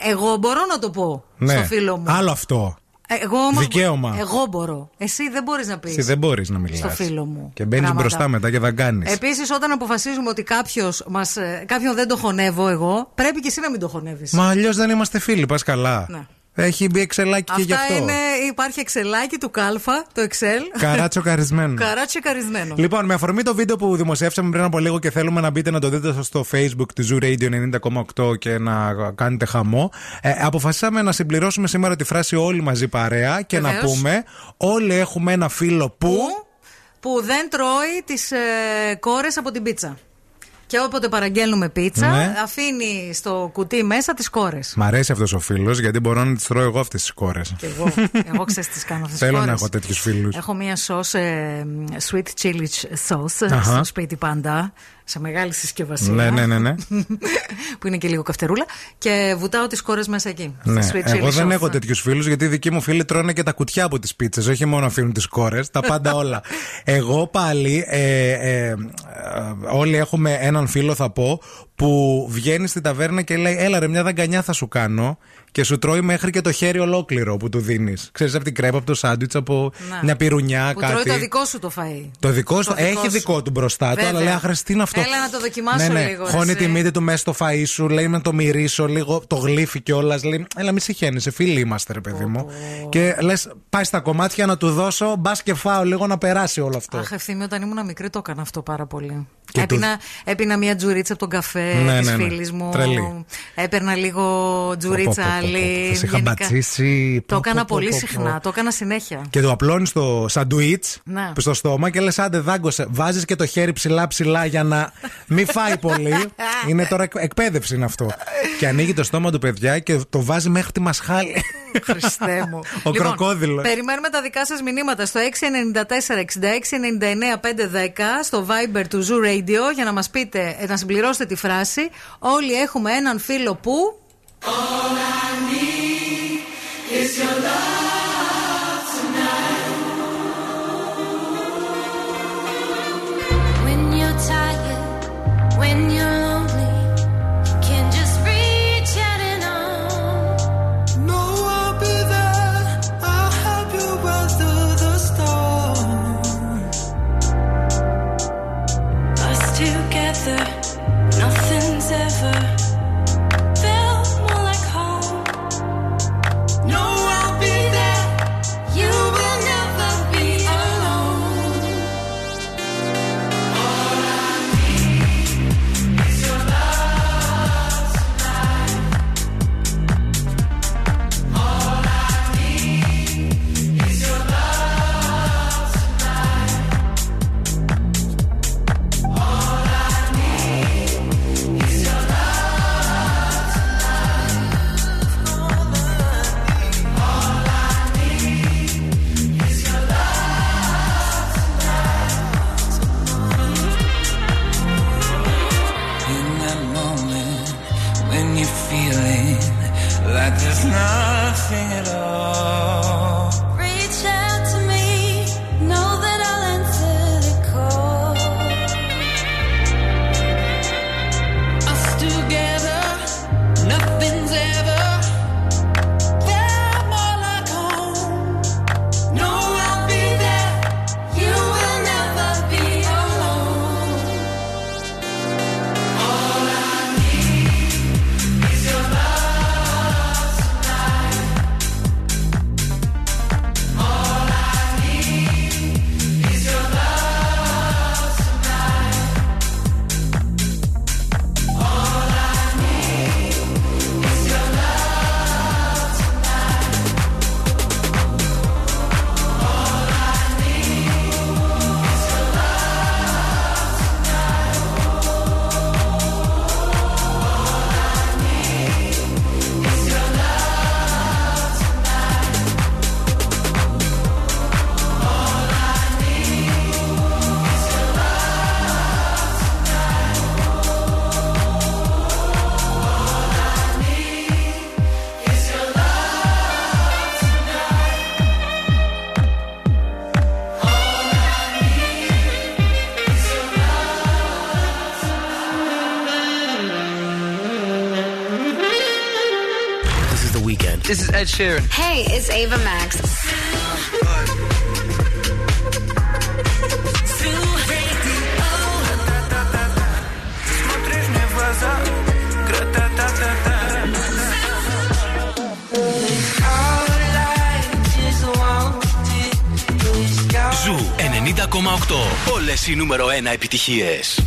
εγώ μπορώ να το πω Ναι. στο φίλο μου. Άλλο αυτό. Ε, Εγώ όμως- Δικαίωμα. Εγώ μπορώ. Εσύ δεν μπορείς να πεις. Εσύ δεν μπορείς να μιλάς. Στο φίλο μου. Και μπαίνεις πράγματα. μπροστά μετά και θα κάνει. Επίσης, όταν αποφασίζουμε ότι κάποιος μας, ε, κάποιον δεν το χωνεύω εγώ, πρέπει και εσύ να μην το χωνεύεις. Μα αλλιώς δεν είμαστε φίλοι, πας καλά. Ναι. Έχει μπει εξελάκι και γι' Αυτά αυτό. είναι. Υπάρχει εξελάκι του Κάλφα, το Excel. Καράτσο καρισμένο. Καράτσο καρισμένο. Λοιπόν, με αφορμή το βίντεο που δημοσιεύσαμε πριν από λίγο και θέλουμε να μπείτε να το δείτε στο Facebook του Zoo Radio 90,8 και να κάνετε χαμό, ε, αποφασίσαμε να συμπληρώσουμε σήμερα τη φράση Όλοι μαζί παρέα και να Βεβαίως. πούμε Όλοι έχουμε ένα φίλο που. Που δεν τρώει τις ε, κόρες από την πίτσα. Και όποτε παραγγέλνουμε πίτσα, Ναι. αφήνει στο κουτί μέσα τις κόρες. Μ' αρέσει αυτός ο φίλος γιατί μπορώ να τις τρώω εγώ αυτές τις κόρες. Και εγώ. εγώ ξέρω τις κάνω αυτές τις Θέλω να έχω τέτοιους φίλους. Έχω μία σος ε, sweet chili sauce Αχα. στο σπίτι πάντα. Σε μεγάλη συσκευασία. Ναι, ναι, ναι. ναι. που είναι και λίγο καυτερούλα. Και βουτάω τις κόρες μέσα εκεί. Ναι, στη sweet chili εγώ δεν sauce. έχω τέτοιους φίλους γιατί οι δικοί μου φίλοι τρώνε και τα κουτιά από τις πίτσες. Όχι μόνο αφήνουν τις κόρες, τα πάντα όλα. εγώ πάλι, ε, ε, ε, όλοι έχουμε έναν φίλο, θα πω, που βγαίνει στην ταβέρνα και λέει: Έλα ρε, μια δαγκανιά θα σου κάνω. Και σου τρώει μέχρι και το χέρι ολόκληρο που του δίνεις. Ξέρεις από την κρέπα, από το σάντουιτς, από Να. μια πυρουνιά, Που κάτι. τρώει το δικό σου το φαΐ. Το δικό σου Το δικό έχει σου. δικό του μπροστά του, Βέβαια. αλλά λέει Άχρηστη, τι είναι αυτό; Έλα να το δοκιμάσω ναι, ναι. λίγο, ρε, Χώνει εσύ. τη μύτη του μέσα στο φαΐ σου, λέει να το μυρίσω λίγο, το γλύφει κιόλας. Λέει, Έλα, μη συχαίνεσαι, φίλοι είμαστε, ρε παιδί μου. Και λες, πάει στα κομμάτια να του δώσω, μπας και φάω λίγο να περάσει όλο αυτό. Αχ, ευθύμη, όταν ήμουν μικρή το έκανα αυτό πάρα πολύ. Και Έπινα, έπινα μια τζουρίτσα από τον καφέ Ναι, της ναι, ναι. φίλης μου. Τρελή. Έπαιρνα λίγο τζουρίτσα Πω, πω, πω, πω. άλλη. Θα σε είχα γενικά. μπατσίσει. Το πω, έκανα πω, πω, πολύ πω, πω. συχνά. Το έκανα συνέχεια. Και το απλώνεις στο σαντουίτς Ναι. στο στόμα και λες: Άντε, δάγκωσε. Βάζεις και το χέρι ψηλά-ψηλά για να μην φάει πολύ. είναι τώρα εκ- εκπαίδευση είναι αυτό. και ανοίγει το στόμα του παιδιά και το βάζει μέχρι τη μασχάλη. Χριστέ μου. Ο κροκόδιλος. Περιμένουμε τα δικά σας μηνύματα στο 694-6699-510 στο Viber του Zoo Radio για να μας πείτε, ε, να συμπληρώσετε τη φράση. Όλοι έχουμε έναν φίλο που. When you're tired, when you're Sheeran. Hey, it's Ava Max. Ζου 90,8. Όλες οι νούμερο 1 επιτυχίες.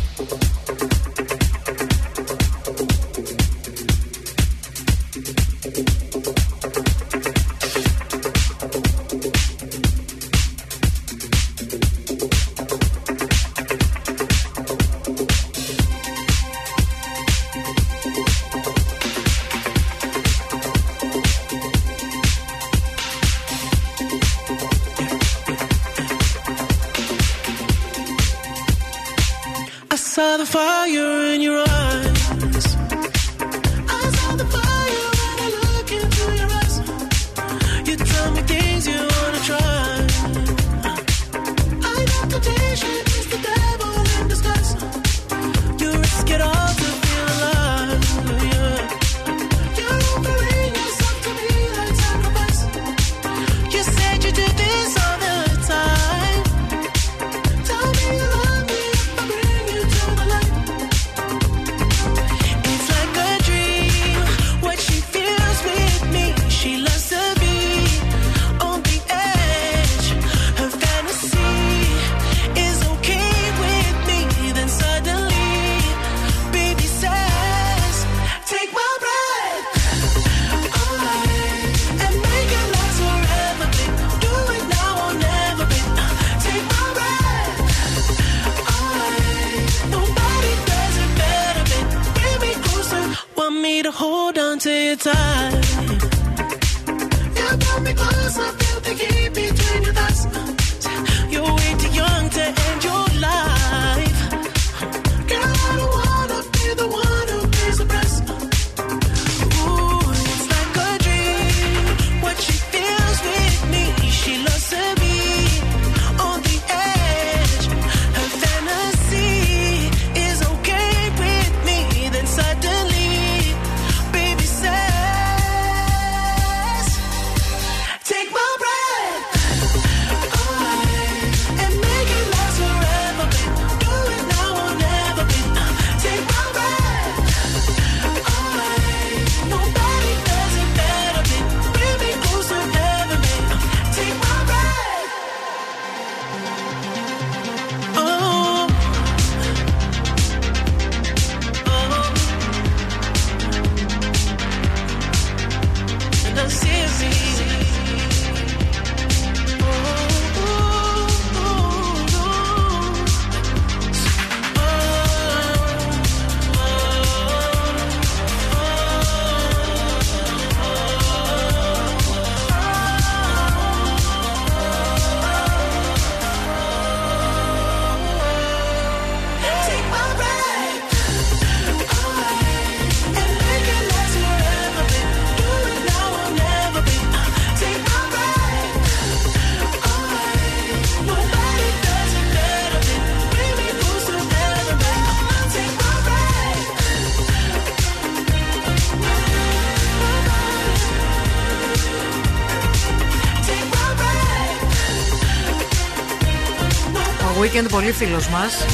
Ο Weekend πολύ φίλος μας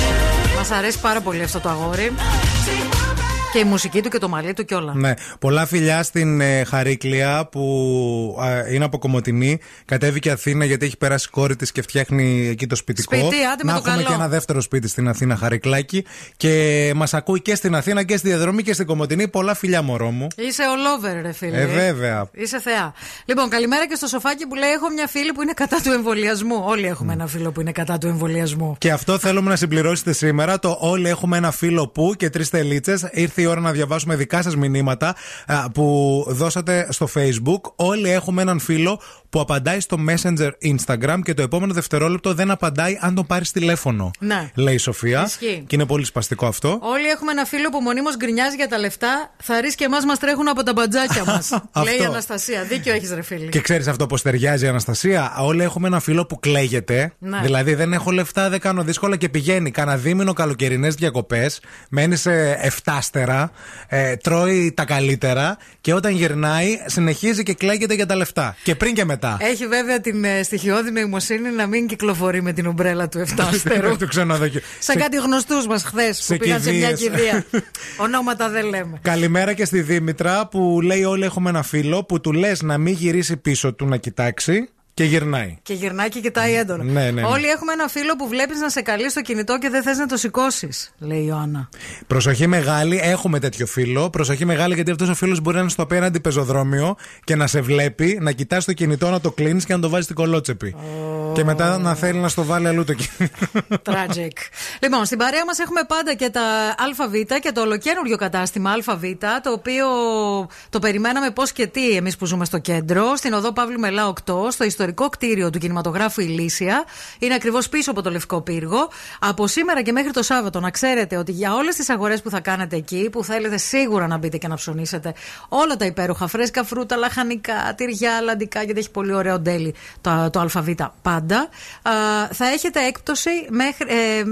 Μας αρέσει πάρα πολύ αυτό το αγόρι Και η μουσική του και το μαλλί του και όλα Ναι. Πολλά φιλιά στην ε, Χαρίκλια που α, είναι από Κομωτινή. Κατέβηκε Αθήνα γιατί έχει περάσει η κόρη της και φτιάχνει εκεί το σπιτικό. Σπίτι, άντε με Να το έχουμε καλό. και ένα δεύτερο σπίτι στην Αθήνα, Χαρικλάκι. Και μας ακούει και στην Αθήνα και στη διαδρομή και στην Κομωτινή. Πολλά φιλιά, μωρό μου. Είσαι all over, ρε φίλε. Ε, βέβαια. Είσαι θεά. Λοιπόν, καλημέρα και στο σοφάκι που λέει: Έχω μια φίλη που είναι κατά του εμβολιασμού. Όλοι έχουμε ένα φίλο που είναι κατά του εμβολιασμού. Και αυτό θέλουμε να συμπληρώσετε σήμερα. Το Όλοι έχουμε ένα φίλο που και τρεις τελίτσες. Ήρθε η ώρα να διαβάσουμε δικά σας μηνύματα α, που δώσατε στο Facebook. Όλοι έχουμε έναν φίλο που απαντάει στο Messenger Instagram και το επόμενο δευτερόλεπτο δεν απαντάει αν τον πάρεις τηλέφωνο. Ναι. Λέει η Σοφία. Ισχύει. Και είναι πολύ σπαστικό αυτό. Όλοι έχουμε ένα φίλο που μονίμως γκρινιάζει για τα λεφτά. Θα ρίξει και εμάς μας τρέχουν από τα μπατζάκια μας. λέει η Αυτό. Αναστασία. Δίκιο έχεις, ρε φίλη. Και ξέρεις αυτό πώς ταιριάζει η Αναστασία; Όλοι έχουμε ένα φίλο που κλαίγεται. Ναι. Δηλαδή δεν έχω λεφτά, δεν κάνω δύσκολα και πηγαίνει κανένα δίμηνο καλοκαιρινές διακοπές. Μένει σε εφτάστερα. Ε, τρώει τα καλύτερα. Και όταν γυρνάει, συνεχίζει και κλαίγεται για τα λεφτά. Και πριν και μετά. Έχει βέβαια την ε, στοιχειώδη νοημοσύνη να μην κυκλοφορεί με την ομπρέλα του εφτάστερου. του ξενοδοχείου. Σαν Σε- κάτι γνωστούς μας χθες σε που πήγαν σε μια κηδείες. κηδεία. Ονόματα δεν λέμε. Καλημέρα και στη Δήμητρα που λέει: Όλοι έχουμε ένα φίλο που του λες να μην γυρίσει πίσω του να κοιτάξει και γυρνάει. Και γυρνάει και κοιτάει έντονα. Ναι, ναι, ναι. Όλοι έχουμε ένα φίλο που βλέπεις να σε καλεί στο κινητό και δεν θες να το σηκώσεις, λέει η Ιωάννα. Προσοχή μεγάλη, έχουμε τέτοιο φίλο. Προσοχή μεγάλη, γιατί αυτός ο φίλος μπορεί να είναι στο απέναντι πεζοδρόμιο και να σε βλέπει, να κοιτάς το κινητό, να το κλείνεις και να το βάζεις στην κολότσεπη. Και μετά να θέλει να στο βάλει αλλού το κινητό. Tragic. λοιπόν, στην παρέα μας έχουμε πάντα και τα ΑΒ και το ολοκένουργιο κατάστημα ΑΒ, το οποίο το περιμέναμε πώς και τι εμείς που ζούμε στο κέντρο, στην οδό Παύλου Μελά 8, στο ιστορικό κτίριο του κινηματογράφου Ηλίσια. Είναι ακριβώς πίσω από το Λευκό Πύργο. Από σήμερα και μέχρι το Σάββατο, να ξέρετε ότι για όλες τις αγορές που θα κάνετε εκεί, που θέλετε σίγουρα να μπείτε και να ψωνίσετε όλα τα υπέροχα φρέσκα φρούτα, λαχανικά, τυριά, λαντικά, γιατί έχει πολύ ωραίο ντέλι το, το ΑΒ πάντα. Α, θα έχετε έκπτωση μέχρι ε,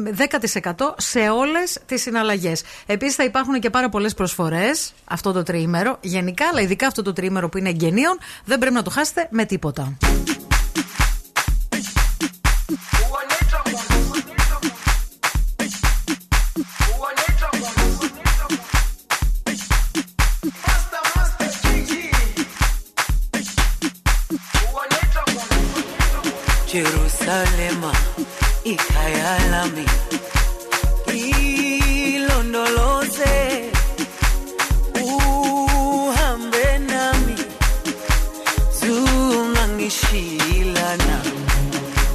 10% σε όλες τις συναλλαγές. Επίσης θα υπάρχουν και πάρα πολλές προσφορές αυτό το τριήμερο. Γενικά, αλλά ειδικά αυτό το τριήμερο που είναι εγγενείων, δεν πρέπει να το χάσετε με τίποτα. Jerusalem, Ikayalami.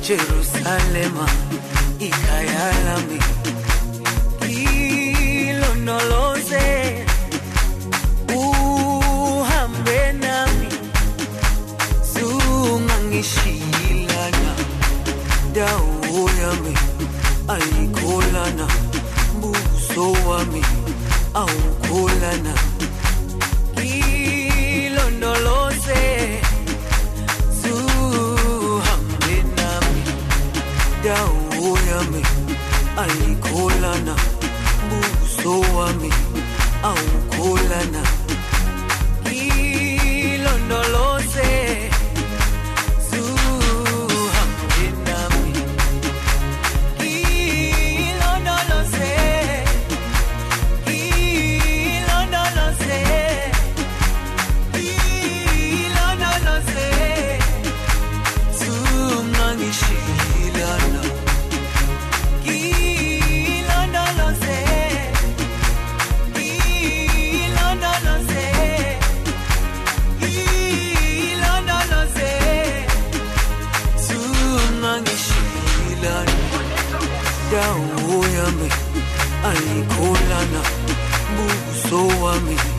Jerusalema ikayalami ilonoloze uhambe nami zungangishiyilana dawo yami ayikholana mbuso wami awukholana ilonoloze Dau yami alikolana, buso wami aukolana perdoa-me.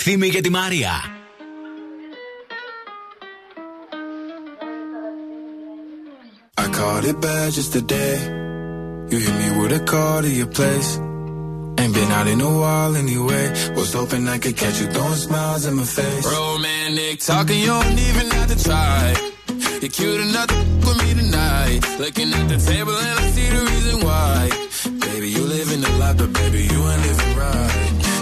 Ευθύμη και τη Μαρία. I caught it bad just today. You hit me with a call to your place. Ain't been out in a while anyway. Was hoping I could catch you throwing smiles in my face. Romantic talking, you don't even have to try. You're cute enough to f- with me tonight. Looking at the table and I see the reason why. Baby, you living the life, but baby, you ain't living right.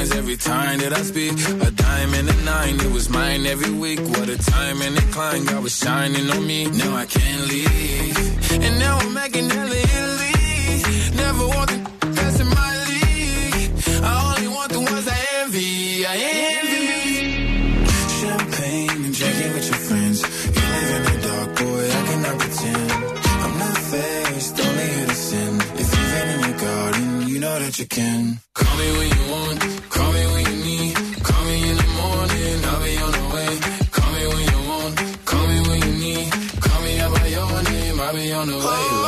of every time that I speak. A dime and a nine, it was mine every week. What a time and a climb, God was shining on me. Now I can't leave. And now I'm making hella Italy. Never want the best in my league. I only want the ones I envy. I envy. Champagne and drinking with your friends. You live in the dark, boy, I cannot pretend. I'm not faced, only here to sin. If you've been in your garden, you know that you can. Call me when you want, run away.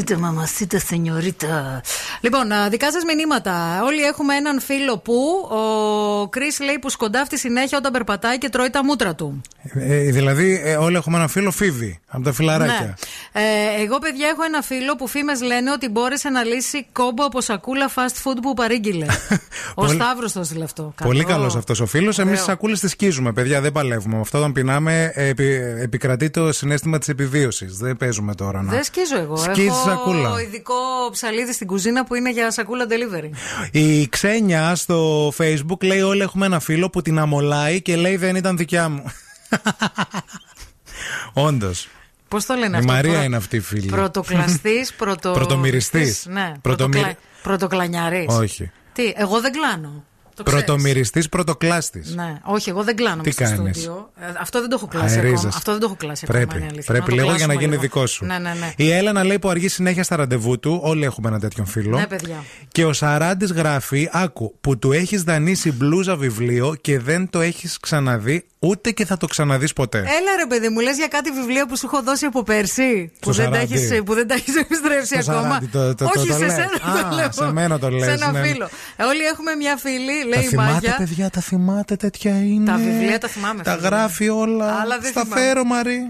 Μαμασίτα, μαμασίτα, σενιωρίτα. Λοιπόν, α, δικά σας μηνύματα. Όλοι έχουμε έναν φίλο που ο Κρι λέει που σκοντάφτει συνέχεια όταν περπατάει και τρώει τα μούτρα του. Ε, δηλαδή, ε, όλοι έχουμε ένα φίλο φίβι από τα φιλαράκια. Ναι. Ε, εγώ, παιδιά, έχω ένα φίλο που φήμες λένε ότι μπόρεσε να λύσει κόμπο από σακούλα fast food που παρήγγειλε. ο Πολύ- Σταύρος το έστειλε αυτό. Πολύ καλό αυτός ο φίλος. Εμείς Ωραίο. σακούλες τις σκίζουμε, παιδιά. Δεν παλεύουμε. Με αυτό όταν πεινάμε, ε, επι, επικρατεί το συνέστημα της επιβίωσης. Δεν παίζουμε τώρα να. Δεν σκίζω εγώ. Σκίζει έχω σακούλα. ειδικό ψαλίδι στην κουζίνα που είναι για σακούλα delivery. Η Ξένια στο Facebook λέει: Όλοι έχουμε ένα φίλο που την αμολάει και λέει δεν ήταν δικιά μου. Όντως. Πώς το λένε Η αυτό. Μαρία προ- είναι αυτή η φίλη. Πρωτοκλαστής, πρωτο... Πρωτομυριστής. Ναι, Πρωτομυρι- πρωτοκλα... πρωτοκλανιάρη. Όχι. Τι, εγώ δεν κλάνω. Το ξέρεις. Πρωτομυριστής, πρωτοκλάστης. Ναι, όχι, εγώ δεν κλάνω Τι μες στο κάνεις; στούντιο. Ε, Αυτό δεν το έχω κλάσει Αερίζεσαι. ακόμα. Αυτό δεν το έχω κλάσει Πρέπει, ακόμα. είναι αλήθεια. πρέπει Να το λίγο για να κλάσουμε γίνει λίγο. δικό σου. Ναι, ναι, ναι. Η Έλενα λέει που αργεί συνέχεια στα ραντεβού του. Όλοι έχουμε ένα τέτοιον φίλο. Ναι, παιδιά. Και ο Σαράντης γράφει: Άκου, που του έχεις δανείσει μπλούζα βιβλίο και δεν το έχεις ξαναδεί, ούτε και θα το ξαναδείς ποτέ. Έλα ρε παιδί μου, λες για κάτι βιβλίο που σου έχω δώσει από πέρσι. Που δεν, τα Σαράντι. έχεις, που δεν τα έχεις επιστρέψει Στο ακόμα. Σαράντι, το- το- Όχι, το- το σε λέει. σένα Α, το λέω. σε μένα το λες, Σε ένα ναι. φίλο. Ε, Όλοι έχουμε μια φίλη, τα λέει η θυμάται, Μάγια. παιδιά, τα θυμάται, τέτοια είναι. Τα βιβλία τα θυμάμαι, Τα φίλε. γράφει όλα. Αλλά δεν Στα θυμάμαι. φέρω, Μαρή.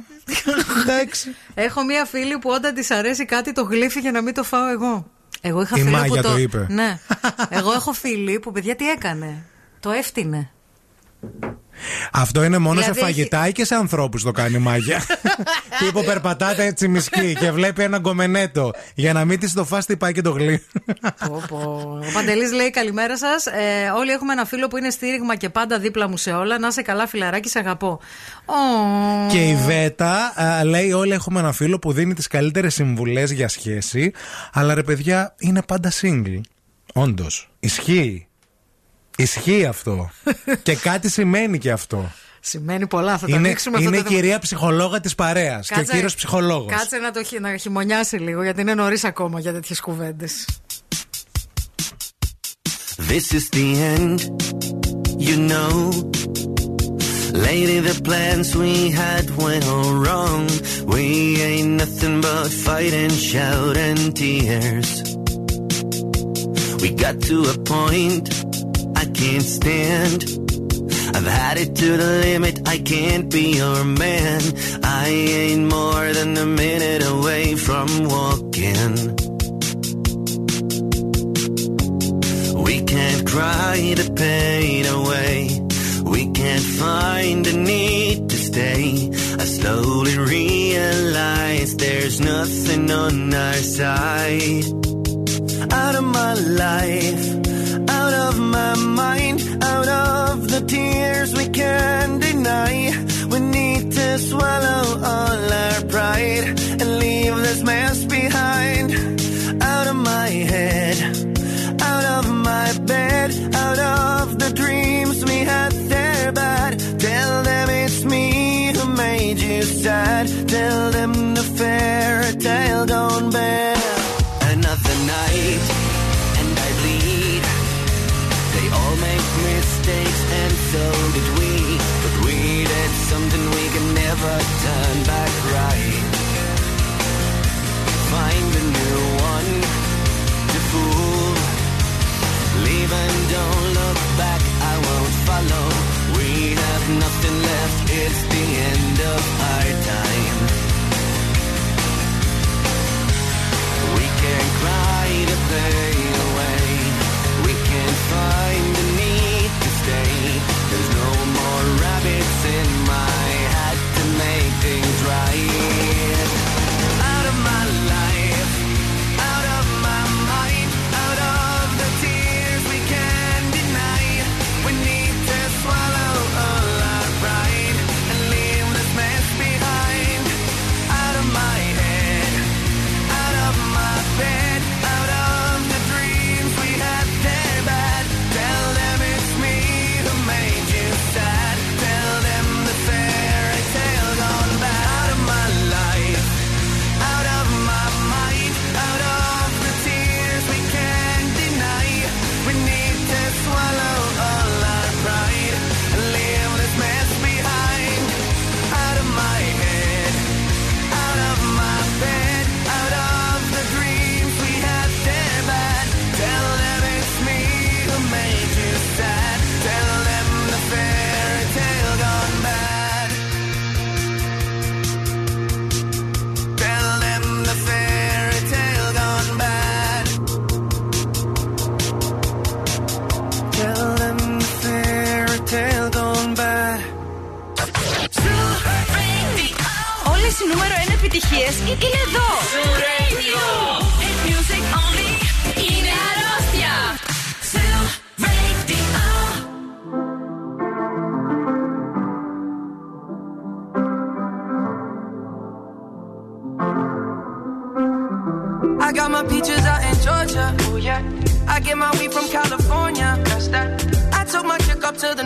Εντάξει. Έχω μια φίλη που όταν της αρέσει κάτι το γλύφει για να μην το φάω εγώ. Εγώ είχα Η φίλο Μάγια που το είπε. Ναι. Εγώ έχω φίλη που παιδιά τι έκανε. Το έφτιανε. Αυτό είναι μόνο Δηλαδή σε έχει- φαγητά ή και σε ανθρώπους το κάνει η μάγια. Τύπου περπατάτε έτσι μισκή και βλέπει ένα γκομενέτο. Για να μην της το φας, τι πάει και το γλύ. Πω, πω. Ο Παντελής λέει καλημέρα σας. Ε, όλοι έχουμε ένα φίλο που είναι στήριγμα και πάντα δίπλα μου σε όλα. Να είσαι καλά, φιλαράκι, σε αγαπώ. Ω. Και η Βέτα α, λέει: Όλοι έχουμε ένα φίλο που δίνει τις καλύτερες συμβουλές για σχέση. Αλλά ρε παιδιά, είναι πάντα single. Όντως. Ισχύει. Ισχύει αυτό. και κάτι σημαίνει και αυτό. Σημαίνει πολλά, θα τα είναι δείξουμε αυτό είναι το η θέμα. κυρία ψυχολόγα της παρέας και ο Κάτσε- κύριος ψυχολόγος. Κάτσε να το χει- να χειμωνιάσει λίγο, γιατί είναι νωρίς ακόμα για τέτοιες κουβέντες. This is the end, you know. Lately, the plans we had went all wrong. We ain't nothing but fight and shout and tears. We got to a point I can't stand. I've had it to the limit, I can't be your man. I ain't more than a minute away from walking. We can't cry the pain away. We can't find the need to stay. I slowly realize there's nothing on our side. Out of my life, out of my mind, out of the tears we can't deny. We need to swallow all our pride and leave this mess behind. Out of my head, out of my bed, out of the dreams we had there, but tell them it's me who made you sad. Tell them the fairy tale don't bear so did we. But we did something we can never turn back right. Find a new one to fool. Leave and don't look back, I won't follow. We have nothing left, it's the end of our time. We can't cry the pain επιτυχίες είναι εδώ. Zoo Radio. Hit music only. Είναι αρρώστια. Zoo Radio. I got my peaches out in Georgia. Oh yeah. I get my weed from California. That's that. I took my chick up to the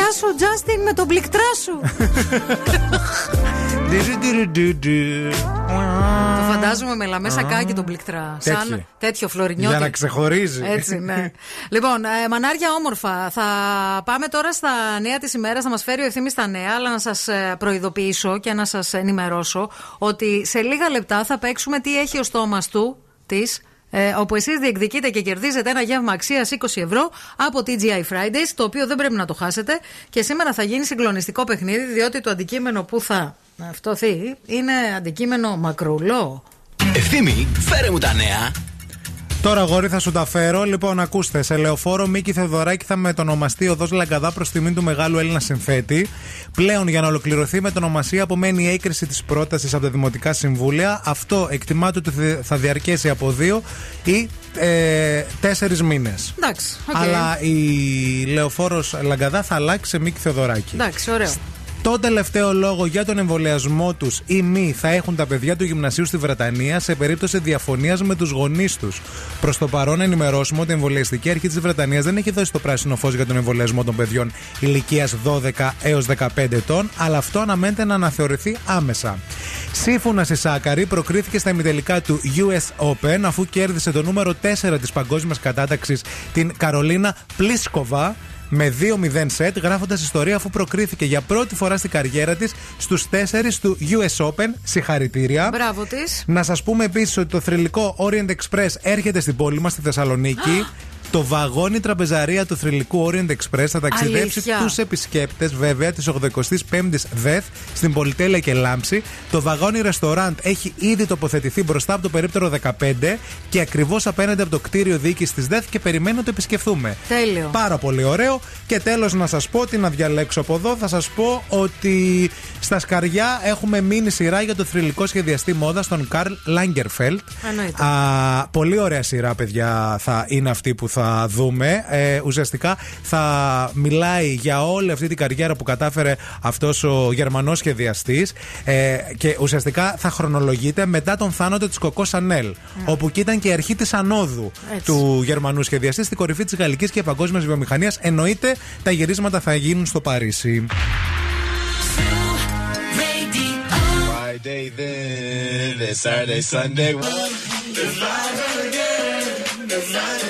Γεια σου, Τζάστιν, με τον πληκτρά σου. Το φαντάζομαι με λαμέ σακάκι τον πληκτρά. Σαν τέτοιο. τέτοιο φλωρινιώτη. Για να ξεχωρίζει. Έτσι, ναι. λοιπόν, ε, μανάρια όμορφα. Θα πάμε τώρα στα νέα της ημέρας. Θα μας φέρει ο ευθύνη στα νέα, αλλά να σας προειδοποιήσω και να σας ενημερώσω ότι σε λίγα λεπτά θα παίξουμε τι έχει ο στόμας του της. Ε, όπου εσείς διεκδικείτε και κερδίζετε ένα γεύμα αξίας 20 ευρώ από TGI Fridays, το οποίο δεν πρέπει να το χάσετε. Και σήμερα θα γίνει συγκλονιστικό παιχνίδι, διότι το αντικείμενο που θα αυτοθεί είναι αντικείμενο μακρουλό. Ευθύμη, φέρε μου τα νέα. Τώρα, αγόρι, θα σου τα φέρω. Λοιπόν, ακούστε. Σε λεωφόρο Μίκη Θεοδωράκη θα μετονομαστεί οδός Λαγκαδά προς τιμήν του μεγάλου Έλληνα συνθέτη. Πλέον, για να ολοκληρωθεί η μετονομασία, απομένει η έγκριση της πρότασης από τα Δημοτικά Συμβούλια. Αυτό εκτιμάται ότι θα διαρκέσει από δύο ή ε, τέσσερις μήνες. Εντάξει, οκ. Αλλά η λεωφόρος Λαγκαδά θα αλλάξει σε Μίκη Θεοδωράκη. Εντάξει, ωραίο. Το τελευταίο λόγο για τον εμβολιασμό τους ή μη θα έχουν τα παιδιά του γυμνασίου στη Βρετανία σε περίπτωση διαφωνίας με τους γονείς τους. Προς το παρόν, να ενημερώσουμε ότι η εμβολιαστική αρχή της Βρετανίας δεν έχει δώσει το πράσινο φως για τον εμβολιασμό των παιδιών ηλικίας 12 έως 15 ετών, αλλά αυτό αναμένεται να αναθεωρηθεί άμεσα. Σύμφωνα στη Σάκαρη, προκρίθηκε στα ημιτελικά του US Open αφού κέρδισε το νούμερο 4 της παγκόσμιας κατάταξης την Καρολίνα Πλίσκοβα με 2-0 σετ, γράφοντας ιστορία αφού προκρίθηκε για πρώτη φορά στην καριέρα της στους 4 του US Open. Συγχαρητήρια. Μπράβο της. Να σας πούμε επίσης ότι το θρηλυκό Orient Express έρχεται στην πόλη μας στη Θεσσαλονίκη. Το βαγόνι τραπεζαρία του θρηλυκού Orient Express θα ταξιδέψει Αλήθεια. τους επισκέπτες, βέβαια, της 85η ΔΕΘ στην Πολυτέλεια και Λάμψη. Το βαγόνι ρεστοράντ έχει ήδη τοποθετηθεί μπροστά από το περίπτερο 15 και ακριβώς απέναντι από το κτίριο διοίκησης της ΔΕΘ και περιμένει να το επισκεφθούμε. Τέλειο. Πάρα πολύ ωραίο. Και τέλος να σας πω τι να διαλέξω από εδώ. Θα σας πω ότι στα σκαριά έχουμε μείνει σειρά για το θρηλυκό σχεδιαστή μόδα τον Καρλ Λάγκερφελτ. Εννοείται. Α, πολύ ωραία σειρά, παιδιά, θα είναι αυτή που θα δούμε. Ε, ουσιαστικά θα μιλάει για όλη αυτή την καριέρα που κατάφερε αυτός ο Γερμανός σχεδιαστής. Ε, και ουσιαστικά θα χρονολογείται μετά τον θάνατο της Κοκό Σανέλ. Όπου και ήταν και η αρχή της ανόδου Έτσι. του Γερμανού σχεδιαστή στην κορυφή της γαλλικής και παγκόσμιας βιομηχανίας. Εννοείται τα γυρίσματα θα γίνουν στο Παρίσι. Friday then, then Saturday, Sunday. I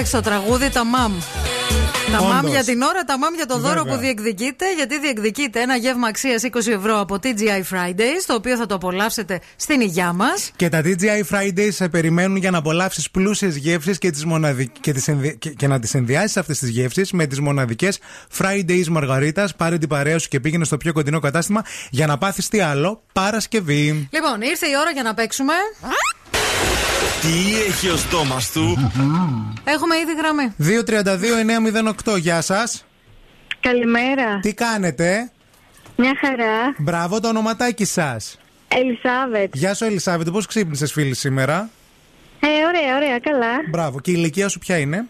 Εντάξει, το τραγούδι τα μαμ. Τα μαμ Όντως. για την ώρα, τα μαμ για το δώρο Βέβαια. που διεκδικείτε. Γιατί διεκδικείτε ένα γεύμα αξίας 20 ευρώ από TGI Fridays, το οποίο θα το απολαύσετε στην υγειά μας. Και τα DJI Fridays σε περιμένουν για να απολαύσεις πλούσιες γεύσεις και, τις μοναδικ... και, τις ενδυ- και, και να τις συνδυάσει αυτές τις γεύσεις με τις μοναδικές Fridays Μαργαρίτας. Πάρε την παρέα σου και πήγαινε στο πιο κοντινό κατάστημα για να πάθεις τι άλλο Παρασκευή. Λοιπόν, ήρθε η ώρα για να παίξουμε. Τι έχει ο στόμας του; Έχουμε ήδη γραμμή. 232-908, γεια σας. Καλημέρα. Τι κάνετε, Μια χαρά. Μπράβο το ονοματάκι σας. Ελισάβετ. Γεια σου, Ελισάβετ, πώς ξύπνησες, φίλη, σήμερα; Ε, ωραία, ωραία, καλά. Μπράβο. Και η ηλικία σου ποια είναι;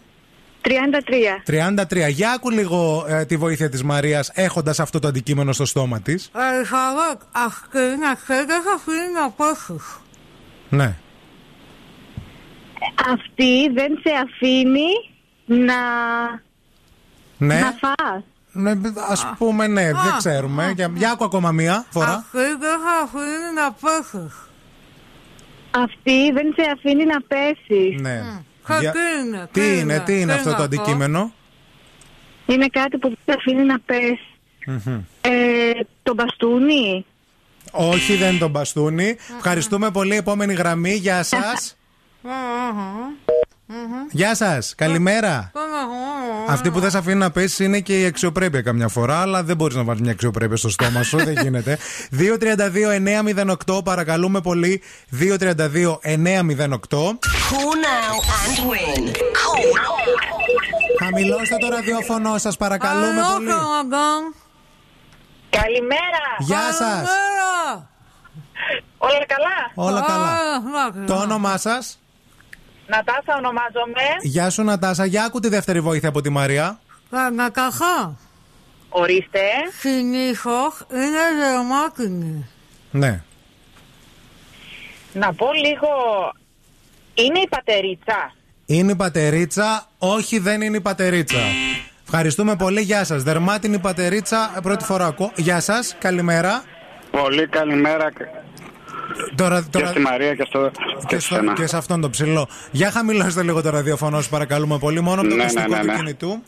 33. 33. Για άκου λίγο ε, τη βοήθεια της Μαρίας έχοντας αυτό το αντικείμενο στο στόμα της. Ελισάβετ, αυτή να ξέρετε, αφήνει να πέσει. Ναι. Αυτή δεν σε αφήνει να, Ναι. να φας. ναι Α πούμε, ναι, δεν ξέρουμε. Για, για άκου ακόμα μία φορά. Αυτή δεν σε αφήνει να πέσει. Αυτή δεν σε αφήνει να πέσεις. Ναι. Κα- Για- τι είναι, Τι τι είναι, είναι, τι είναι τι αυτό είναι το αυτό; αντικείμενο; Είναι κάτι που δεν σε αφήνει να πέσεις. Μμμ. Ε, το μπαστούνι. Όχι, δεν είναι τον μπαστούνι. Ευχαριστούμε πολύ. Επόμενη γραμμή. Γεια σας. Γεια σας, καλημέρα. Αυτή που δεν σε αφήνει να πέσει είναι και η αξιοπρέπεια καμιά φορά, αλλά δεν μπορείς να βάλεις μια αξιοπρέπεια στο στόμα σου, δεν γίνεται. 232-908, παρακαλούμε πολύ. 232-908. Call now and win. Χαμηλώστε το ραδιόφωνο σας, παρακαλούμε πολύ. Καλημέρα. Γεια σας. Όλα καλά. Όλα καλά. Το όνομά σας; Νατάσα ονομάζομαι. Γεια σου, Νατάσα. Για άκου τη δεύτερη βοήθεια από τη Μαρία. Κανακαχά. Ορίστε. Συνήθως είναι δερμάτινη. Ναι. Να πω λίγο. Είναι η πατερίτσα. Είναι η πατερίτσα. Όχι, δεν είναι η πατερίτσα. Ευχαριστούμε πολύ. Γεια σας. Δερμάτινη πατερίτσα. Πρώτη φορά ακούω. Γεια σας. Καλημέρα. Πολύ καλημέρα Τώρα, και τώρα... στη Μαρία και στο Και, στο, και σε αυτόν τον ψηλό. Για χαμηλώστε λίγο το ραδιοφωνό, σου παρακαλούμε πολύ. Μόνο από το Ναι, μυστικό ναι, ναι, του ναι. κινητού.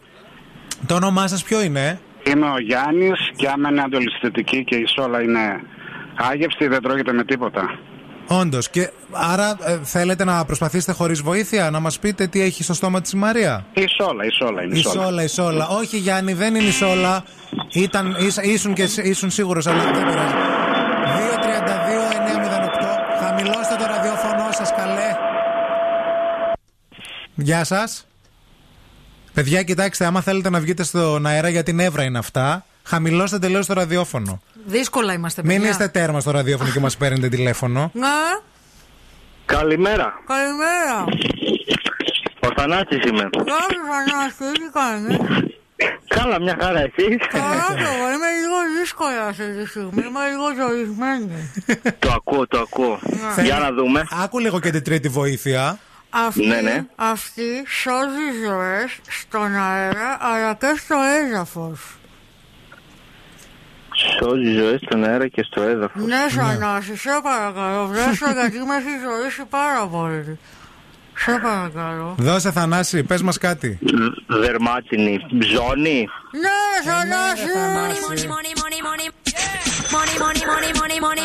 Το όνομά σας ποιο είναι, Είμαι ο Γιάννης και άμα είναι αντολιστητική και η σόλα είναι άγευστη, δεν τρώγεται με τίποτα. Όντως. Και άρα ε, θέλετε να προσπαθήσετε χωρίς βοήθεια, να μας πείτε τι έχει στο στόμα της η Μαρία; Η σόλα, η σόλα είναι. Η σόλα, η σόλα. Όχι, Γιάννη, δεν είναι η σόλα. Ήταν, ήσ- ήσουν, και, ήσουν σίγουρος, αλλά δεν πειράζει. Γεια σας. Παιδιά, κοιτάξτε, άμα θέλετε να βγείτε στον αέρα για την Εύρα είναι αυτά, χαμηλώστε τελείως το ραδιόφωνο. Δύσκολα είμαστε, Μην παιδιά. είστε τέρμα στο ραδιόφωνο και μας παίρνετε τηλέφωνο. Ναι, Καλημέρα. καλημέρα. Ο Θανάσης είμαι. Γεια σου, Θανάση, τι κάνεις; Καλά, μια χαρά εσείς. Καλά και εγώ, είμαι λίγο δύσκολα αυτή τη στιγμή, είμαι λίγο ζωισμένη. το ακούω, το ακούω. Ναι. Για να δούμε. Άκου λίγο και την τρίτη βοήθεια. Αυτή, Ναι, ναι. αυτή σώζει ζωές στον αέρα αλλά και στο έδαφος. Σώζει ζωές στον αέρα και στο έδαφος. Ναι, Θανάση, σε παρακαλώ, βρέσω γιατί με έχει ζωήσει πάρα πολύ. Σε παρακαλώ. Δώσε Θανάση, πες μας κάτι. Δερμάτινη. Ζώνη. Ναι, Θανάση!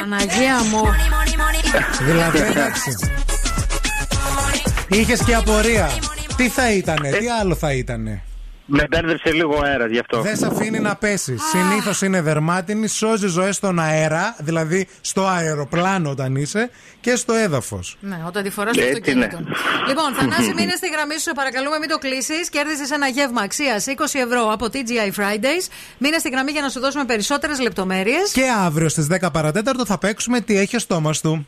Παναγία μου. Δηλαδή, εντάξει. Είχες και απορία. Τι θα ήτανε, τι άλλο θα ήτανε; Με μπέρδεψε λίγο ο αέρας γι' αυτό. Δεν σε αφήνει να πέσεις. Συνήθως είναι δερμάτινη, σώζει ζωές στον αέρα, δηλαδή στο αεροπλάνο όταν είσαι και στο έδαφος. Ναι, όταν τη φοράς στο Έτσι αυτοκίνητο. είναι. Λοιπόν, Θανάση, μείνε στη γραμμή σου, σε παρακαλούμε, μην το κλείσεις. Κέρδισες ένα γεύμα αξίας 20 ευρώ από TGI Fridays. Μείνε στη γραμμή για να σου δώσουμε περισσότερες λεπτομέρειες. Και αύριο στις 10 παρατέταρτο θα παίξουμε τι έχει ο στόμα του.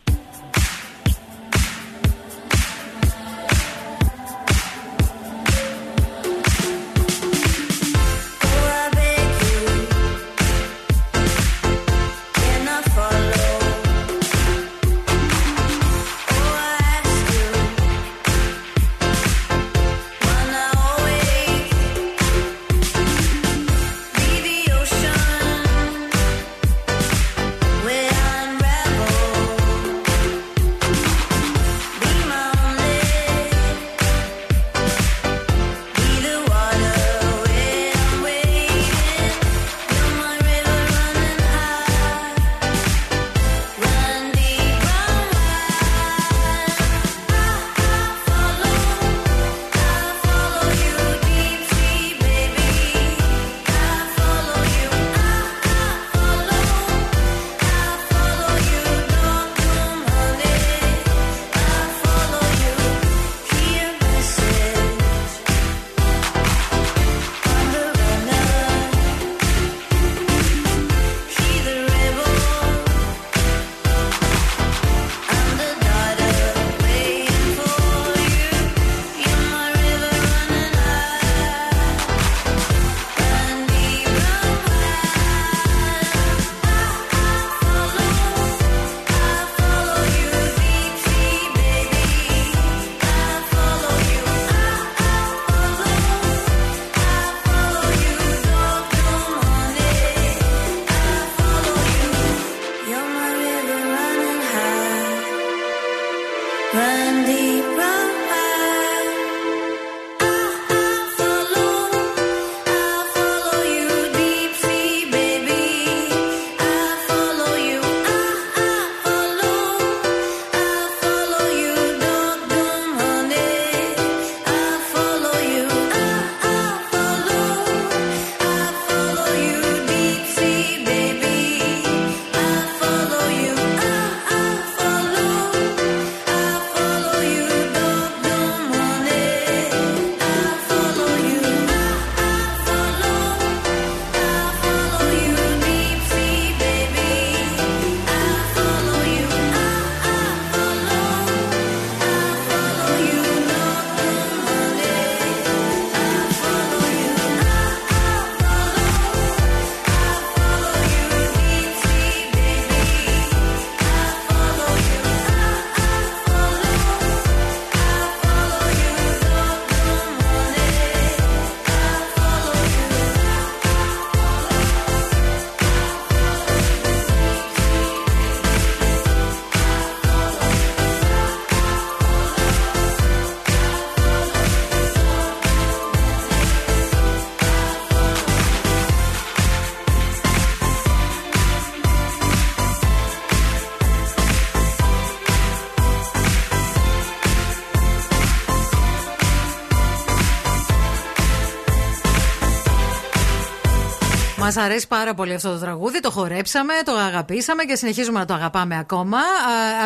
Μας αρέσει πάρα πολύ αυτό το τραγούδι. Το χορέψαμε, το αγαπήσαμε και συνεχίζουμε να το αγαπάμε ακόμα. Α,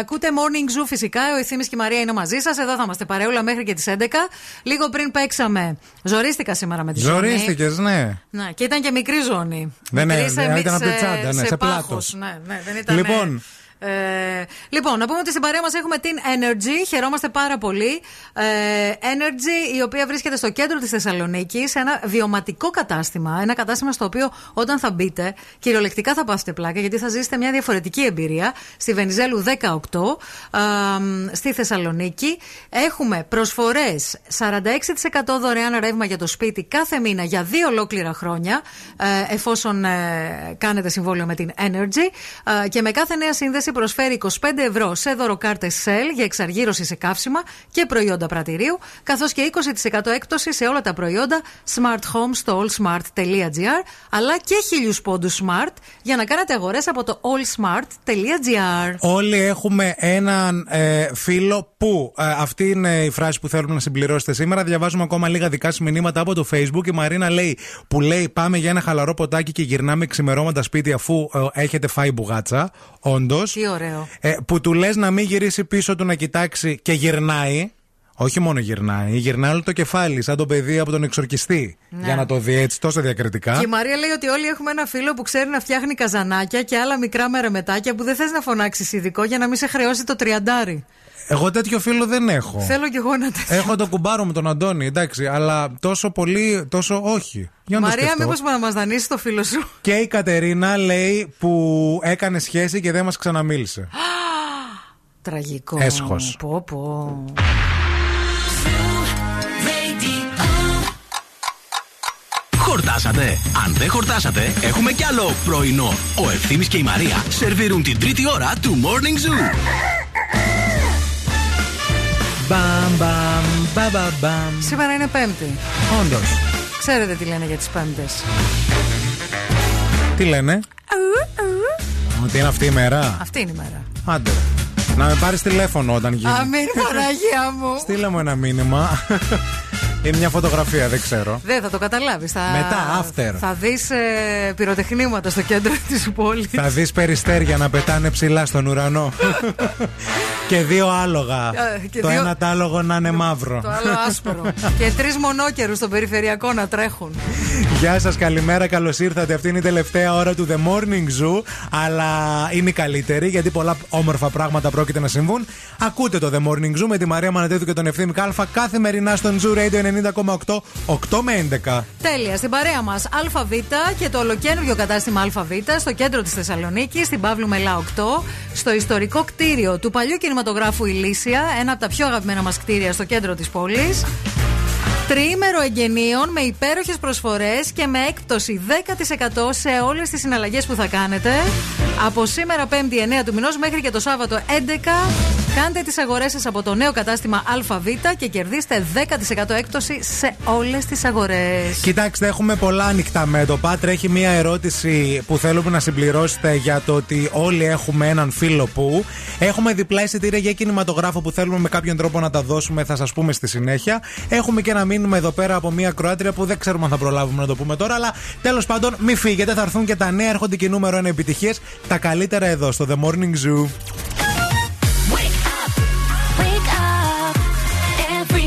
ακούτε Morning Zoo φυσικά. Ο Ευθύνη και η Μαρία είναι μαζί σας. Εδώ θα είμαστε παρεούλα μέχρι και τις 11. Λίγο πριν παίξαμε. Ζορίστηκα σήμερα με τη ζώνη. Ζορίστηκες, ναι. Να, και ήταν και μικρή ζώνη. Ναι, ναι, Μικρή σε- ναι, ήταν από τη σε- τσάντα, ναι, σε πάχος. πλάτος. Ναι, ναι, δεν ήταν, Λοιπόν. Ε, λοιπόν, να πούμε ότι στην παρέα μας έχουμε την Energy. Χαιρόμαστε πάρα πολύ. Ε, Energy, η οποία βρίσκεται στο κέντρο της Θεσσαλονίκης, σε ένα βιωματικό κατάστημα. Ένα κατάστημα στο οποίο όταν θα μπείτε, κυριολεκτικά θα πάθετε πλάκα, γιατί θα ζήσετε μια διαφορετική εμπειρία. Στη Βενιζέλου 18, α, στη Θεσσαλονίκη. Έχουμε προσφορές 46% δωρεάν ρεύμα για το σπίτι κάθε μήνα για δύο ολόκληρα χρόνια, ε, εφόσον ε, κάνετε συμβόλαιο με την Energy. Ε, και με κάθε νέα σύνδεση προσφέρει 25 ευρώ σε δωροκάρτε Shell για εξαργύρωση σε καύσιμα και προϊόντα πρατηρίου, καθώς και 20% έκπτωση σε όλα τα προϊόντα Smart Home στο allsmart.gr, αλλά και χίλιους πόντους Smart για να κάνετε αγορές από το allsmart.gr. Όλοι έχουμε έναν ε, φίλο που. ε, αυτή είναι η φράση που θέλουμε να συμπληρώσετε σήμερα. Διαβάζουμε ακόμα λίγα δικά σου μηνύματα από το Facebook. Η Μαρίνα λέει που λέει Πάμε για ένα χαλαρό ποτάκι και γυρνάμε ξημερώματα σπίτι αφού ε, έχετε φάει μπουγάτσα. Όντως. Τι ωραίο. Ε, που του λες να μην γυρίσει πίσω του να κοιτάξει και γυρνάει. Όχι μόνο γυρνάει, γυρνάει όλο το κεφάλι, σαν το παιδί από τον εξορκιστή. Ναι. Για να το δει έτσι τόσο διακριτικά. Και η Μαρία λέει ότι όλοι έχουμε ένα φίλο που ξέρει να φτιάχνει καζανάκια και άλλα μικρά μερεμετάκια που δεν θες να φωνάξεις ειδικό για να μην σε χρεώσει το τριαντάρι. Εγώ τέτοιο φίλο δεν έχω. Θέλω κι εγώ να τέτοιο. Έχω το κουμπάρο με τον Αντώνη, εντάξει, αλλά τόσο πολύ, τόσο όχι. Για να το Μαρία, σκεφτώ. μήπως να μας δανείσει το φίλο σου; Και η Κατερίνα λέει που έκανε σχέση και δεν μας ξαναμίλησε. Τραγικό. Έσχος. Πω, πω. Χορτάσατε. Αν δεν χορτάσατε, έχουμε κι άλλο πρωινό. Ο Ευθύμης και η Μαρία σερβίρουν την τρίτη ώρα του Morning Zoo. Μπαμ, μπαμ, μπαμ, μπαμ, μπαμ. Σήμερα είναι Πέμπτη. Όντως. Ξέρετε τι λένε για τις Πέμπτες. Τι λένε, Ότι είναι αυτή η μέρα; Αυτή είναι η μέρα. Άντε. Να με πάρεις τηλέφωνο όταν γίνει. Αμήν, Παναγία μου. Στείλε μου ένα μήνυμα. Είναι μια φωτογραφία, δεν ξέρω. Δεν θα το καταλάβεις. Θα... Μετά, after. Θα δεις ε, πυροτεχνήματα στο κέντρο της πόλης. Θα δεις περιστέρια να πετάνε ψηλά στον ουρανό. και δύο άλογα. Ε, και το δύο- ένα τάλογο να είναι μαύρο. Το άλλο άσπρο. και τρεις μονόκερους στο περιφερειακό να τρέχουν. Γεια σας, καλημέρα, καλώς ήρθατε. Αυτή είναι η τελευταία ώρα του The Morning Zoo. Αλλά είναι η καλύτερη γιατί πολλά όμορφα πράγματα πρόκειται να συμβούν. Ακούτε το The Morning Zoo με τη Μαρία Μανατίδου και τον Ευθύμη Κάλφα καθημερινά στον Zoo Radio 90,8 8 με 11. Τέλεια. Στην παρέα μας ΑΒ και το ολοκένουργιο κατάστημα ΑΒ στο κέντρο της Θεσσαλονίκης, στην Παύλου Μελά 8, στο ιστορικό κτίριο του παλιού κινηματογράφου Ηλίσια, ένα από τα πιο αγαπημένα μας κτίρια στο κέντρο της πόλης. Τριήμερο εγγενείων με υπέροχες προσφορές και με έκπτωση 10% σε όλες τις συναλλαγές που θα κάνετε. Από σήμερα 5η 9 του μηνός μέχρι και το Σάββατο 11 κάντε τις αγορές σας από το νέο κατάστημα ΑΒ και κερδίστε 10% έκπτωση σε όλες τις αγορές. Κοιτάξτε, έχουμε πολλά ανοιχτά μέτωπα. Τρέχει μία ερώτηση που θέλουμε να συμπληρώσετε για το ότι όλοι έχουμε έναν φίλο που. Έχουμε διπλά εισιτήρια για κινηματογράφο που θέλουμε με κάποιον τρόπο να τα δώσουμε, θα σας πούμε στη συνέχεια. Έχουμε και ένα μήνυμα εδώ πέρα από μία Κροάτρια που δεν ξέρουμε αν θα προλάβουμε να το πούμε τώρα. Αλλά τέλος πάντων, μη φύγετε, θα έρθουν και τα νέα, έρχονται και νούμερο 1 επιτυχίες. Τα καλύτερα εδώ στο The Morning Zoo. Wake up. Every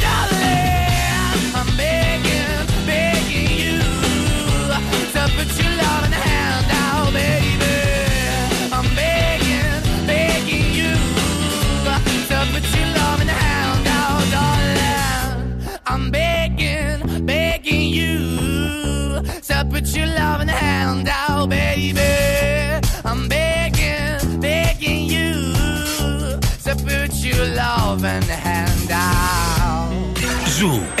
Put at your loving hand. Oh, baby, I'm begging, begging you. Up at your loving hand. Oh, darling, I'm begging, begging you. Up at your loving hand. Oh, baby, I'm begging, begging you. Up at your loving hand. Oh. Zoo.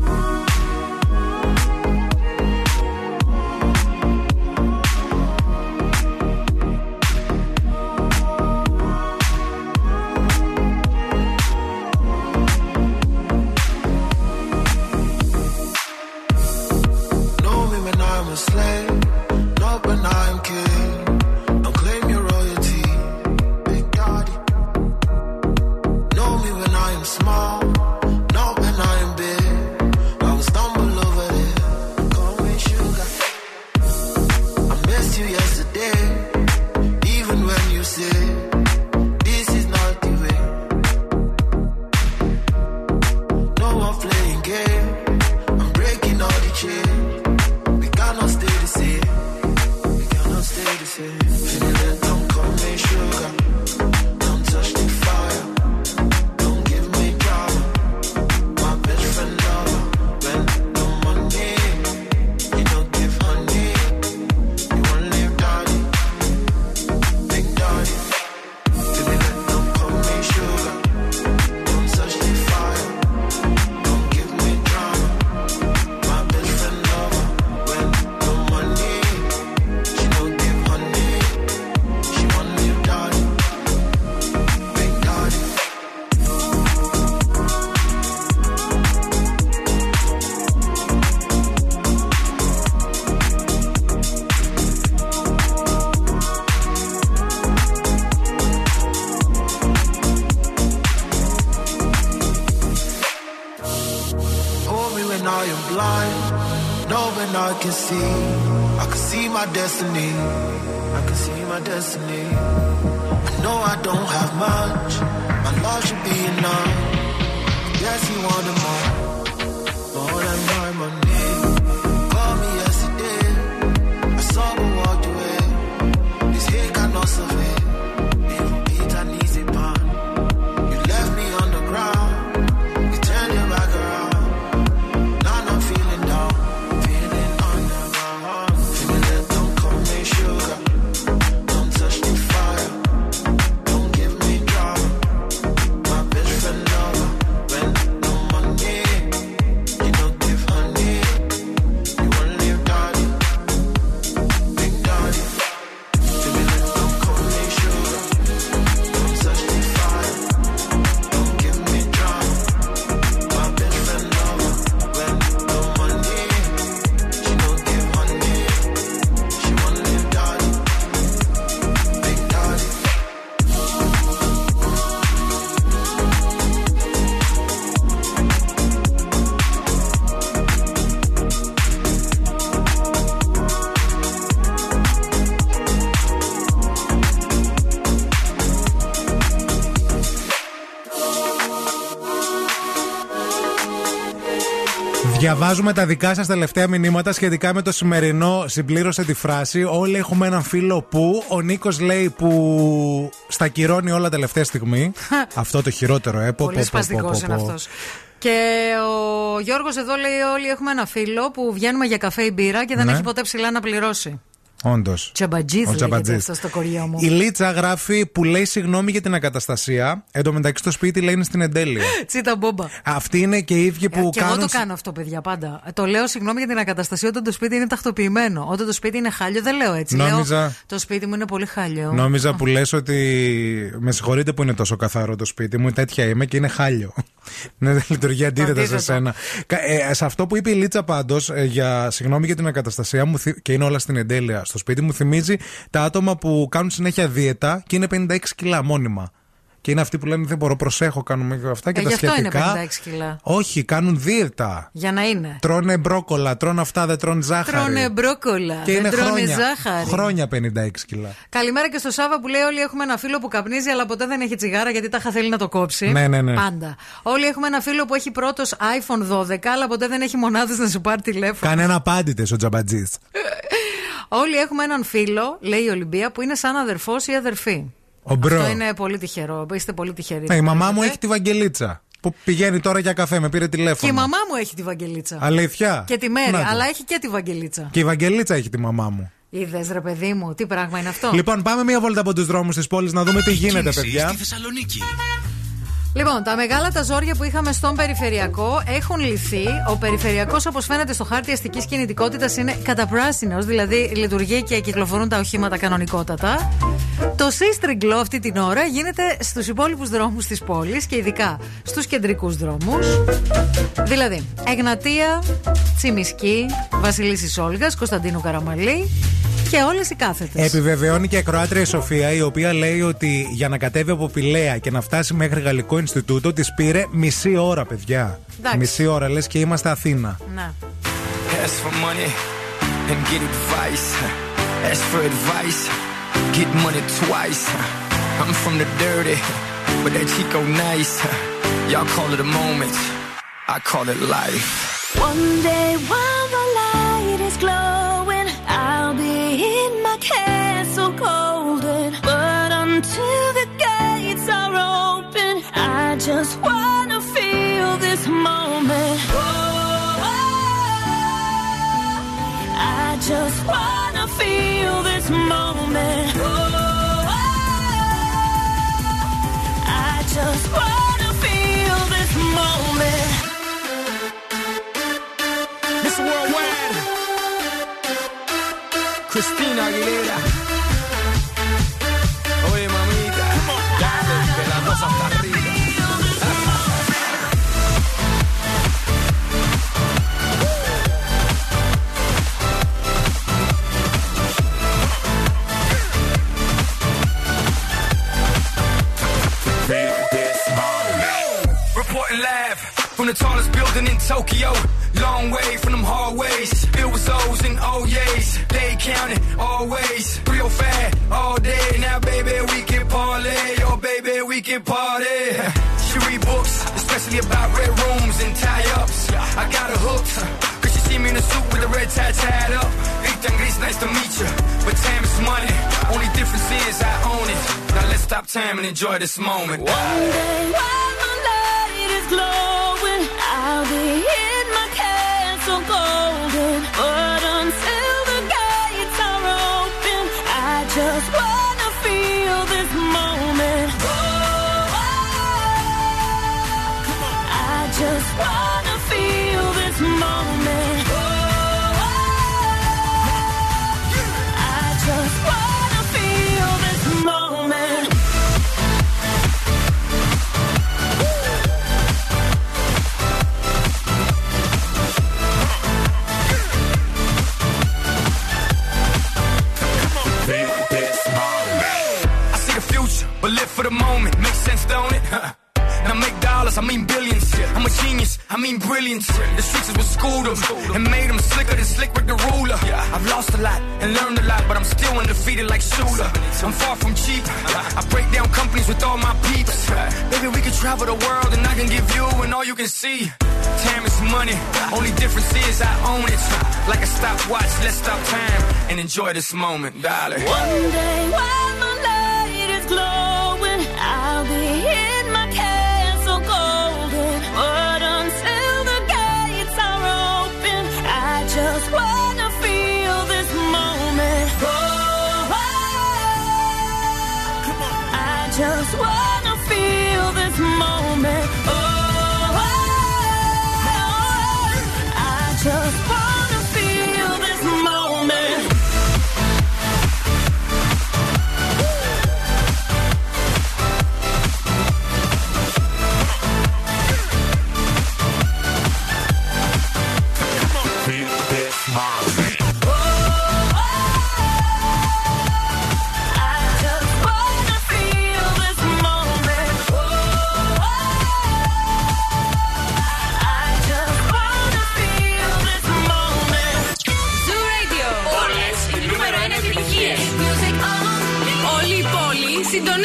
My destiny. I can see my destiny. I know I don't have much. My love should be enough. Yes, you wanted Διαβάζουμε τα δικά σας τελευταία μηνύματα σχετικά με το σημερινό. Συμπλήρωσε τη φράση. Όλοι έχουμε έναν φίλο που. Ο Νίκος λέει που στα κυρώνει όλα τελευταία στιγμή. Αυτό το χειρότερο, ε. Πω, πω, Πολύ πω, σπαστικός πω, πω, είναι πω. αυτός. Και ο Γιώργος εδώ λέει: Όλοι έχουμε ένα φίλο που βγαίνουμε για καφέ ή μπύρα και δεν Ναι. έχει ποτέ ψηλά να πληρώσει. Όντως. Τσαμπατζή Ο λέγεται Τσαμπατζής. αυτό στο κοριό μου. Η Λίτσα γράφει που λέει συγγνώμη για την ακαταστασία. Εν τω μεταξύ το σπίτι λέει είναι στην εντέλεια. Τσίτα μπόμπα. Αυτοί είναι και οι ίδιοι που Ε, και κάνουν. εγώ το κάνω αυτό, παιδιά, πάντα. Ε, Το λέω συγγνώμη για την ακαταστασία όταν το σπίτι είναι τακτοποιημένο. Όταν το σπίτι είναι χάλιο, δεν λέω έτσι. Νόμιζα- Λέω, το σπίτι μου είναι πολύ χάλιο. Νόμιζα που λες ότι. Με συγχωρείτε που είναι τόσο καθαρό το σπίτι μου, τέτοια είμαι και είναι χάλιο. Ναι, δεν λειτουργεί αντίθετα σε αντίθετο. σένα. Κα- ε, σε αυτό που είπε η Λίτσα πάντως, για συγγνώμη για την ακαταστασία μου θυ- και είναι όλα στην εντέλεια στο σπίτι μου, θυμίζει τα άτομα που κάνουν συνέχεια δίαιτα και είναι 56 κιλά μόνιμα. Και είναι αυτοί που λένε δεν μπορώ, προσέχω, κάνουμε και αυτά και Ε, τα γι' αυτό είναι σχετικά. 56 κιλά. Όχι, κάνουν δίαιτα. Για να είναι. Τρώνε μπρόκολα, τρώνε αυτά, δεν τρώνε ζάχαρη. Τρώνε μπρόκολα. και είναι δεν τρώνε χρόνια, ζάχαρη. χρόνια 56 κιλά. Καλημέρα και στο Σάβα που λέει: Όλοι έχουμε ένα φίλο που καπνίζει, αλλά ποτέ δεν έχει τσιγάρα γιατί τα είχα θέλει να το κόψει. Ναι, ναι, ναι. Πάντα. Όλοι έχουμε ένα φίλο που έχει πρώτος iPhone 12, αλλά ποτέ δεν έχει μονάδες να σου πάρει τηλέφωνο. Κάνε ένα πάντητε ο Τζαμπατζής. Όλοι έχουμε έναν φίλο, λέει η Ολυμπία, που είναι σαν αδερφός ή αδερφή. Ω bro. Αυτό είναι πολύ τυχερό. Είστε πολύ τυχεροί. Ναι, η μαμά μου Βλέπετε. έχει τη Βαγγελίτσα. Που πηγαίνει τώρα για καφέ, με πήρε Και η τηλέφωνο. μαμά μου έχει τη Βαγγελίτσα. Αλήθεια; Και τη Μέρη, Να το. αλλά έχει και τη Βαγγελίτσα. Και η Βαγγελίτσα έχει τη μαμά μου. Είδες ρε παιδί μου, τι πράγμα είναι αυτό. Λοιπόν, πάμε μία βόλτα από τους δρόμους της πόλης να δούμε τι γίνεται, Κίνηση παιδιά. Στη Θεσσαλονίκη. Λοιπόν, τα μεγάλα τα ζόρια που είχαμε στον περιφερειακό έχουν λυθεί. Ο περιφερειακός, όπως φαίνεται στο χάρτη αστικής κινητικότητας, είναι καταπράσινος, δηλαδή λειτουργεί και κυκλοφορούν τα οχήματα κανονικότατα. Το σύστριγκλο αυτή την ώρα γίνεται στους υπόλοιπους δρόμους της πόλης και ειδικά στους κεντρικούς δρόμους. Δηλαδή, Εγνατία, Τσιμισκή, Βασιλίση Όλγας, Κωνσταντίνου Καραμαλή και όλες οι κάθετες. Επιβεβαιώνει και η ακροάτρια η Σοφία, η οποία λέει ότι για να κατέβει από Πηλαία και να φτάσει μέχρι Γαλλικό Ινστιτούτο τη πήρε μισή ώρα, παιδιά. Εντάξει. Μισή ώρα, λε και είμαστε Αθήνα. Να. Ask for money and get advice. Ask for advice, get money twice. I'm from the dirty, but that Chico nice. Y'all call it a moment, I call it life. One day while the light is glowing, I'll be in my castle this moment. Oh, I just wanna feel this moment. Oh, I just wanna feel this moment. Miss Worldwide, Christina Aguilera. Enjoy this moment. One day Like watch, let's stop time and enjoy this moment, darling. One day when my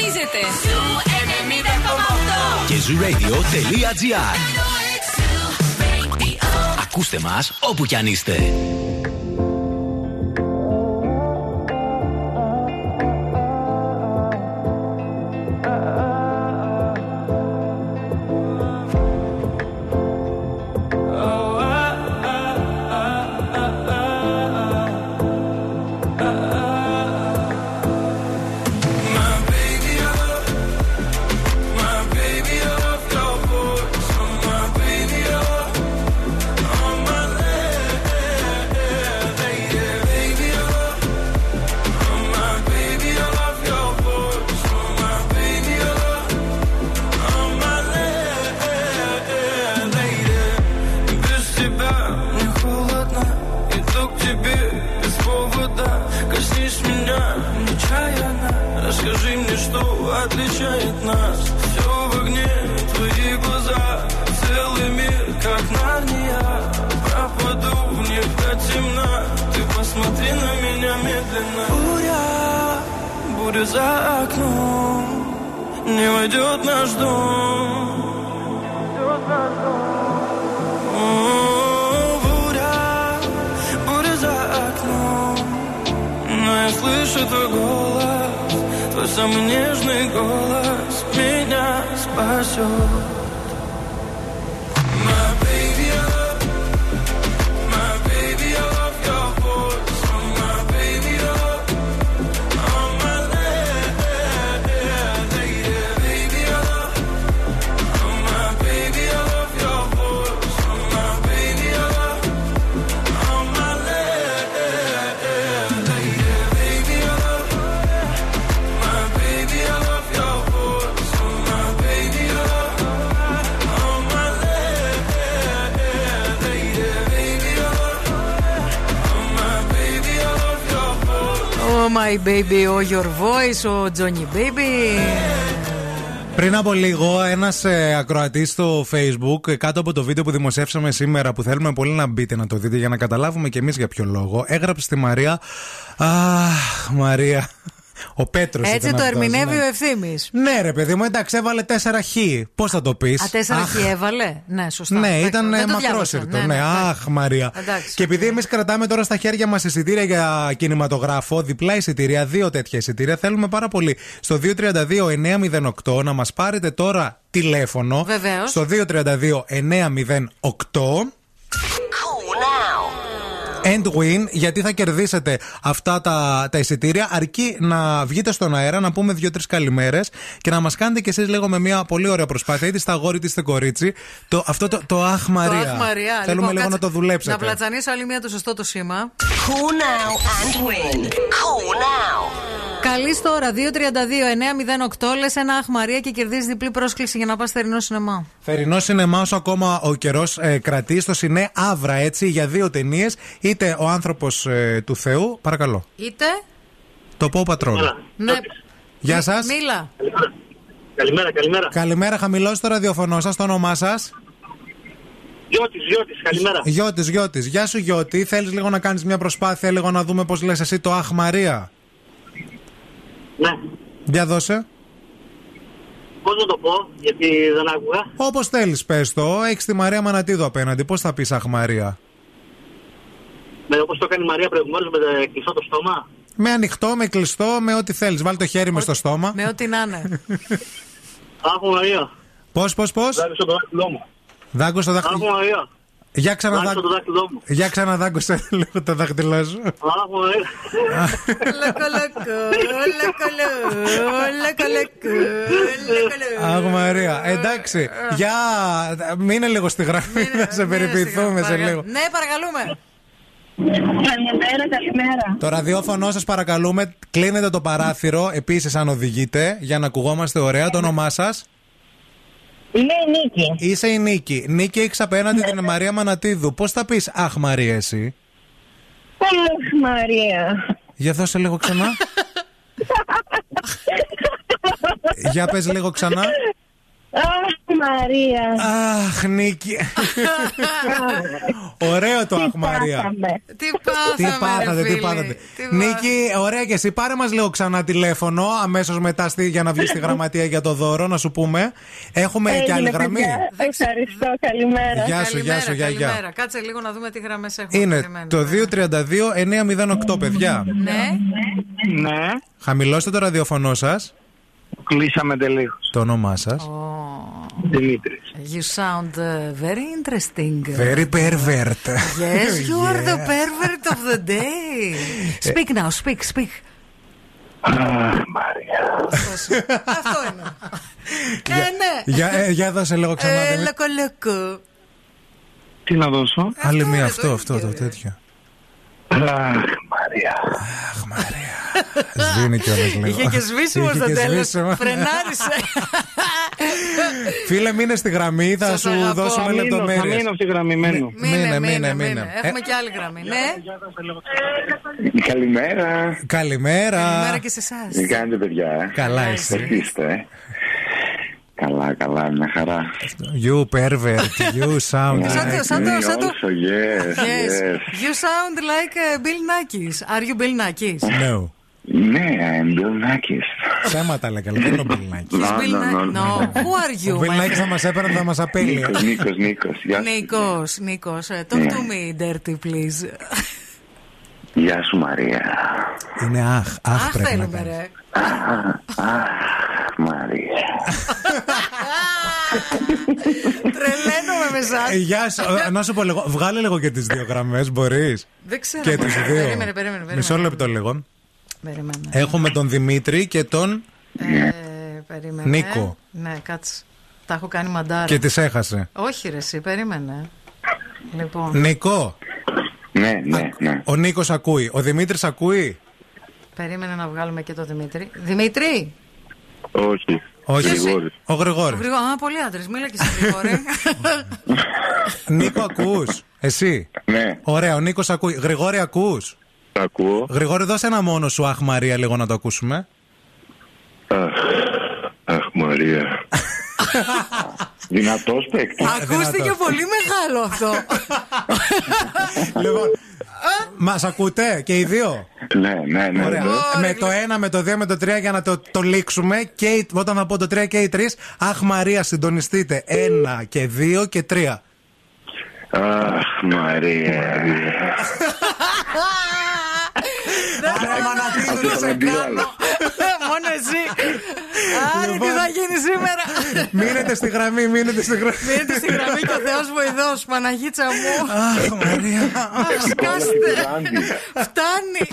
συντονίζεται. Zoo 90,8. Και zooradio.gr Ακούστε μας όπου κι αν είστε. Слышу твой голос Твой самый нежный голос Меня спасет my baby, oh your voice, oh Johnny baby. Πριν από λίγο, ένας ε, ακροατής στο Facebook, ε, κάτω από το βίντεο που δημοσιεύσαμε σήμερα, που θέλουμε πολύ να μπείτε να το δείτε για να καταλάβουμε κι εμείς για ποιο λόγο, έγραψε στη Μαρία. Αχ, Μαρία. Ο Πέτρος. Έτσι το ερμηνεύει ο ευθύνη. Ναι, ρε παιδί μου, εντάξει, έβαλε 4 χ. Πώς θα το πεις; Α, τέσσερα χι έβαλε; Ναι, σωστά. Ναι, Εντάξει, ήταν δεν το μακρόσυρτο. διάβασα. Ναι, ναι. αχ, Μαρία. Εντάξει. Και επειδή εμείς κρατάμε τώρα στα χέρια μας εισιτήρια για κινηματογράφο, διπλά εισιτήρια, δύο τέτοια εισιτήρια, θέλουμε πάρα πολύ στο 232-908 να μας πάρετε τώρα τηλέφωνο. Βεβαίως. Στο 232-908. And win, γιατί θα κερδίσετε αυτά τα, τα εισιτήρια. Αρκεί να βγείτε στον αέρα, να πούμε δύο-τρεις καλημέρες και να μας κάνετε κι εσείς λίγο με μια πολύ ωραία προσπάθεια, είτε στα αγόρι είτε στην κορίτσι. Το, αυτό το, το Αχ Μαρία. Το Αχ Μαρία. Θέλουμε Λοιπόν, λίγο κάτσε να το δουλέψετε. Να πλατσανίσω άλλη μία το σωστό το σήμα. Call now and win. Call now. Καλή τώρα, 232-908. Λες ένα Αχ Μαρία και κερδίζεις διπλή πρόσκληση για να πας θερινό σινεμά. Θερινό σινεμά όσο ακόμα ο καιρός ε, κρατεί στο Σινέ Αύρα, έτσι, για δύο ταινίες. Είτε ο άνθρωπος του Θεού, παρακαλώ. Είτε; Το πω πατρόλ. Ναι. Γεια σας. Μίλα. Καλημέρα, καλημέρα. Καλημέρα, χαμηλώστε το ραδιοφωνό σας, το όνομά σας. Γιώτης, Γιώτης, καλημέρα. Γιώτης, Γιώτης. Γεια σου, Γιώτη. Θέλεις λίγο να κάνεις μια προσπάθεια, λίγο να δούμε πώς λες εσύ το Αχ Μαρία. Ναι. Για δώσε. Πώς να το πω, γιατί δεν άκουγα. Όπως θέλεις, πες το. Έχεις τη Μαρία Μανατίδου απέναντι. Πώς θα πεις Αχ Μαρία. Με όπως το έκανε η Μαρία προηγουμένως με το κλειστό το στόμα. Με ανοιχτό, με κλειστό, με ό,τι θέλεις. Βάλει το χέρι με στο στόμα. Με ό,τι να είναι. Άχω Μαρία. Πώς, πώς, πώς; Δάκουσα το δάχτυλό μου. Δάγκωσε το Άχω δάχτυλο. Μαρία. Για Δάκουσα ξαναδάγκωσε. το δάχτυλό μου. Για ξαναδάγκωσε λίγο το δάχτυλό σου. Άχω Μαρία. Λακο, λακο, λακο, λακο, λακο, λακο, Αχ Μαρία. Εντάξει. Για μείνε λίγο στη γραμμή. Θα σε περιποιηθούμε σε λίγο. Ναι, παρακαλούμε. Καλημέρα, καλημέρα. Το ραδιόφωνο σας παρακαλούμε, κλείνετε το παράθυρο επίσης αν οδηγείτε για να ακουγόμαστε ωραία το όνομά σας. Είμαι η Νίκη. Είσαι η Νίκη. Νίκη, έχεις απέναντι την Μαρία Μανατίδου. Πώς θα πεις Αχ Μαρία, εσύ. Αχ, Μαρία. Για δώσε λίγο ξανά. Για πες λίγο ξανά. Αχ, Μαρία. Αχ, Νίκη. Ωραίο το Αχ Μαρία. Τι πάθαμε, Τι πάθατε, ρε τι φίλε. πάθατε. Τι Νίκη, ωραία και εσύ. Πάρε μας λίγο ξανά τηλέφωνο αμέσως μετά στη, για να βγεις στη γραμματεία για το δώρο, να σου πούμε. Έχουμε και άλλη Έγινε, γραμμή. παιδιά. Ευχαριστώ, καλημέρα. Γεια σου, γεια σου, γεια, γεια. Καλημέρα. Κάτσε λίγο να δούμε τι γραμμές έχουμε. Είναι Περιμένουμε. το 232-908, παιδιά. Ναι. Ναι. Χαμηλώστε το ραδιοφωνό σας. Κλείσαμε τελείως. Το όνομά σας. Δημήτρης. You sound uh, very interesting. Very pervert. Yes, you are the Yeah. pervert of the day. Speak now, speak, speak. Αυτό είναι. Ε, ναι. Για, ε, για δώσε λίγο ξανά. Ε, Δημήτρη. λακο, λακο. Τι να δώσω; Άλλη μία αυτό, αυτό το τέτοιο. Αχ, Μαρία. Σβήνει κιόλας λίγο. Είχε και σβήσιμο Είχε στο και τέλος. σβήσιμο. Φρενάρισε. Φίλε, μείνε στη γραμμή, θα Σας σου αγαπώ. δώσουμε Θα μείνω, λεπτομέρειες. θα μείνω στη γραμμή, μένω. Μείνε, μείνε, μείνε. Έχουμε και άλλη γραμμή. Ναι. Καλημέρα. Καλημέρα. Καλημέρα και σε εσάς. Τι κάνετε, παιδιά. Καλά Πώς είσαι. είστε. Καλά, καλά, μια χαρά. You pervert, you sound Yeah, Σαν το- σαν το- me σαν το- also, yes, Yes. yes. You sound like uh, Bill Nackis. Are you Bill Nackis? No. Ναι, I'm Bill Nackis. Ψέματα λέγα, δεν είναι ο Μπιλνάκη. No, Bill no, no, Nackis. No. Who are you, Ο my Μπιλνάκη θα μας έπαιρνε, θα μας απέλυε. Νίκος, Νίκος, Νίκος. Γεια σου. Νίκος, Νίκος, ε, talk to me dirty please. Γεια σου, Μαρία. Είναι αχ, αχ Αχ, πρέπει να θέλουμε κάνεις. ρε. Αχ, Μαρία. Τρελαίνομαι με εσάς. Ε, Γεια σου, Ε, να σου πω λίγο, βγάλε λίγο και τις δύο γραμμές, μπορείς. Δεν ξέρω. Και τις δύο. Περίμενε, περίμενε, περίμενε. Μισό λεπτό λίγο. Περίμενε. Έχουμε τον Δημήτρη και τον. Ε, περίμενε. Νίκο. Ναι, κάτσε. Τα έχω κάνει μαντάρα. Και τις έχασε. Όχι ρε εσύ, περίμενε. Λοιπόν, Νίκο. Ναι, ναι, ναι. Ο Νίκος ακούει. Ο Δημήτρης ακούει; περίμενε να βγάλουμε και το Δημήτρη. Δημήτρη! Όχι. Όχι. Γρηγόρης. Ο Γρηγόρης. Γρήγορα, α, πολύ άντρες, μίλα και σε Γρηγόρη. Νίκο, ακούς; Εσύ; Ναι, Ωραία, ο Νίκος ακούει. Γρηγόρη, ακούς; τα ακούω. Γρηγόρη, δώσε ένα μόνο σου, Αχ Μαρία, λίγο να το ακούσουμε. Αχ, αχ, Μαρία. Δυνατός παίκτης. Ακούστηκε δυνατός. πολύ μεγάλο αυτό. λοιπόν, μας ακούτε και οι δύο; Ναι, ναι, ναι. Ωραία. ναι. με το 1, με το 2, με το 3 για να το, το λήξουμε. Και οι- όταν θα πω το 3 και οι 3, Αχ Μαρία, συντονιστείτε. 1 και 2 και 3. Αχ, Μαρία. Μανατίδου, Αυτό εσύ. Άρη, τι θα γίνει σήμερα; μείνετε στη γραμμή, μείνετε στη γραμμή. Μείνετε στη γραμμή και ο Θεός βοηθός, Παναγίτσα μου. Αχ Μαρία. Αχ, σκάστε. Φτάνει.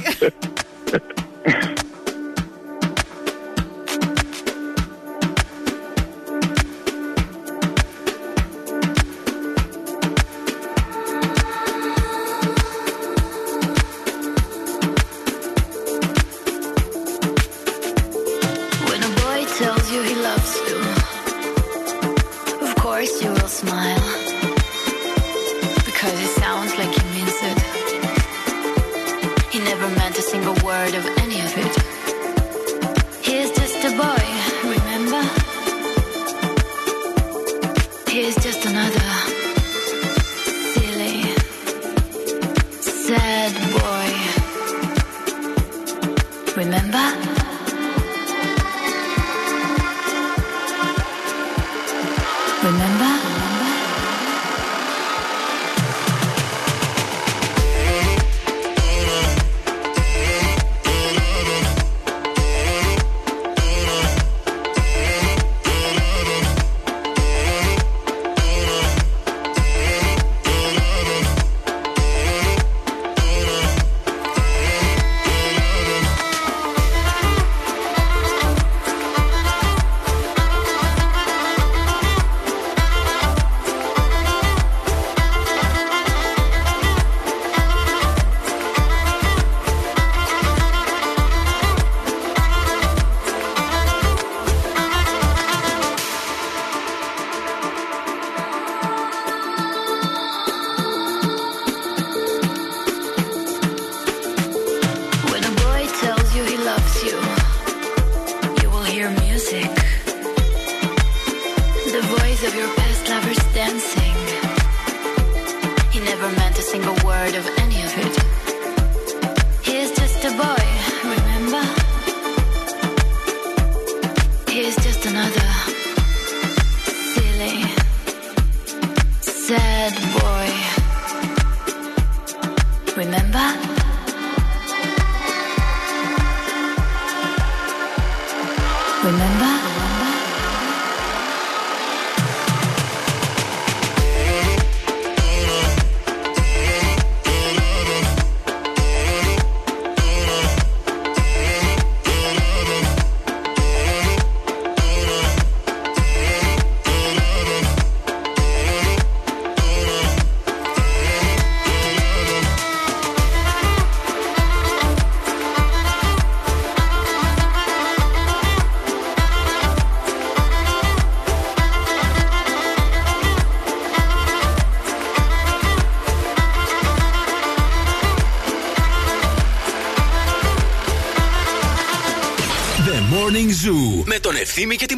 με και τη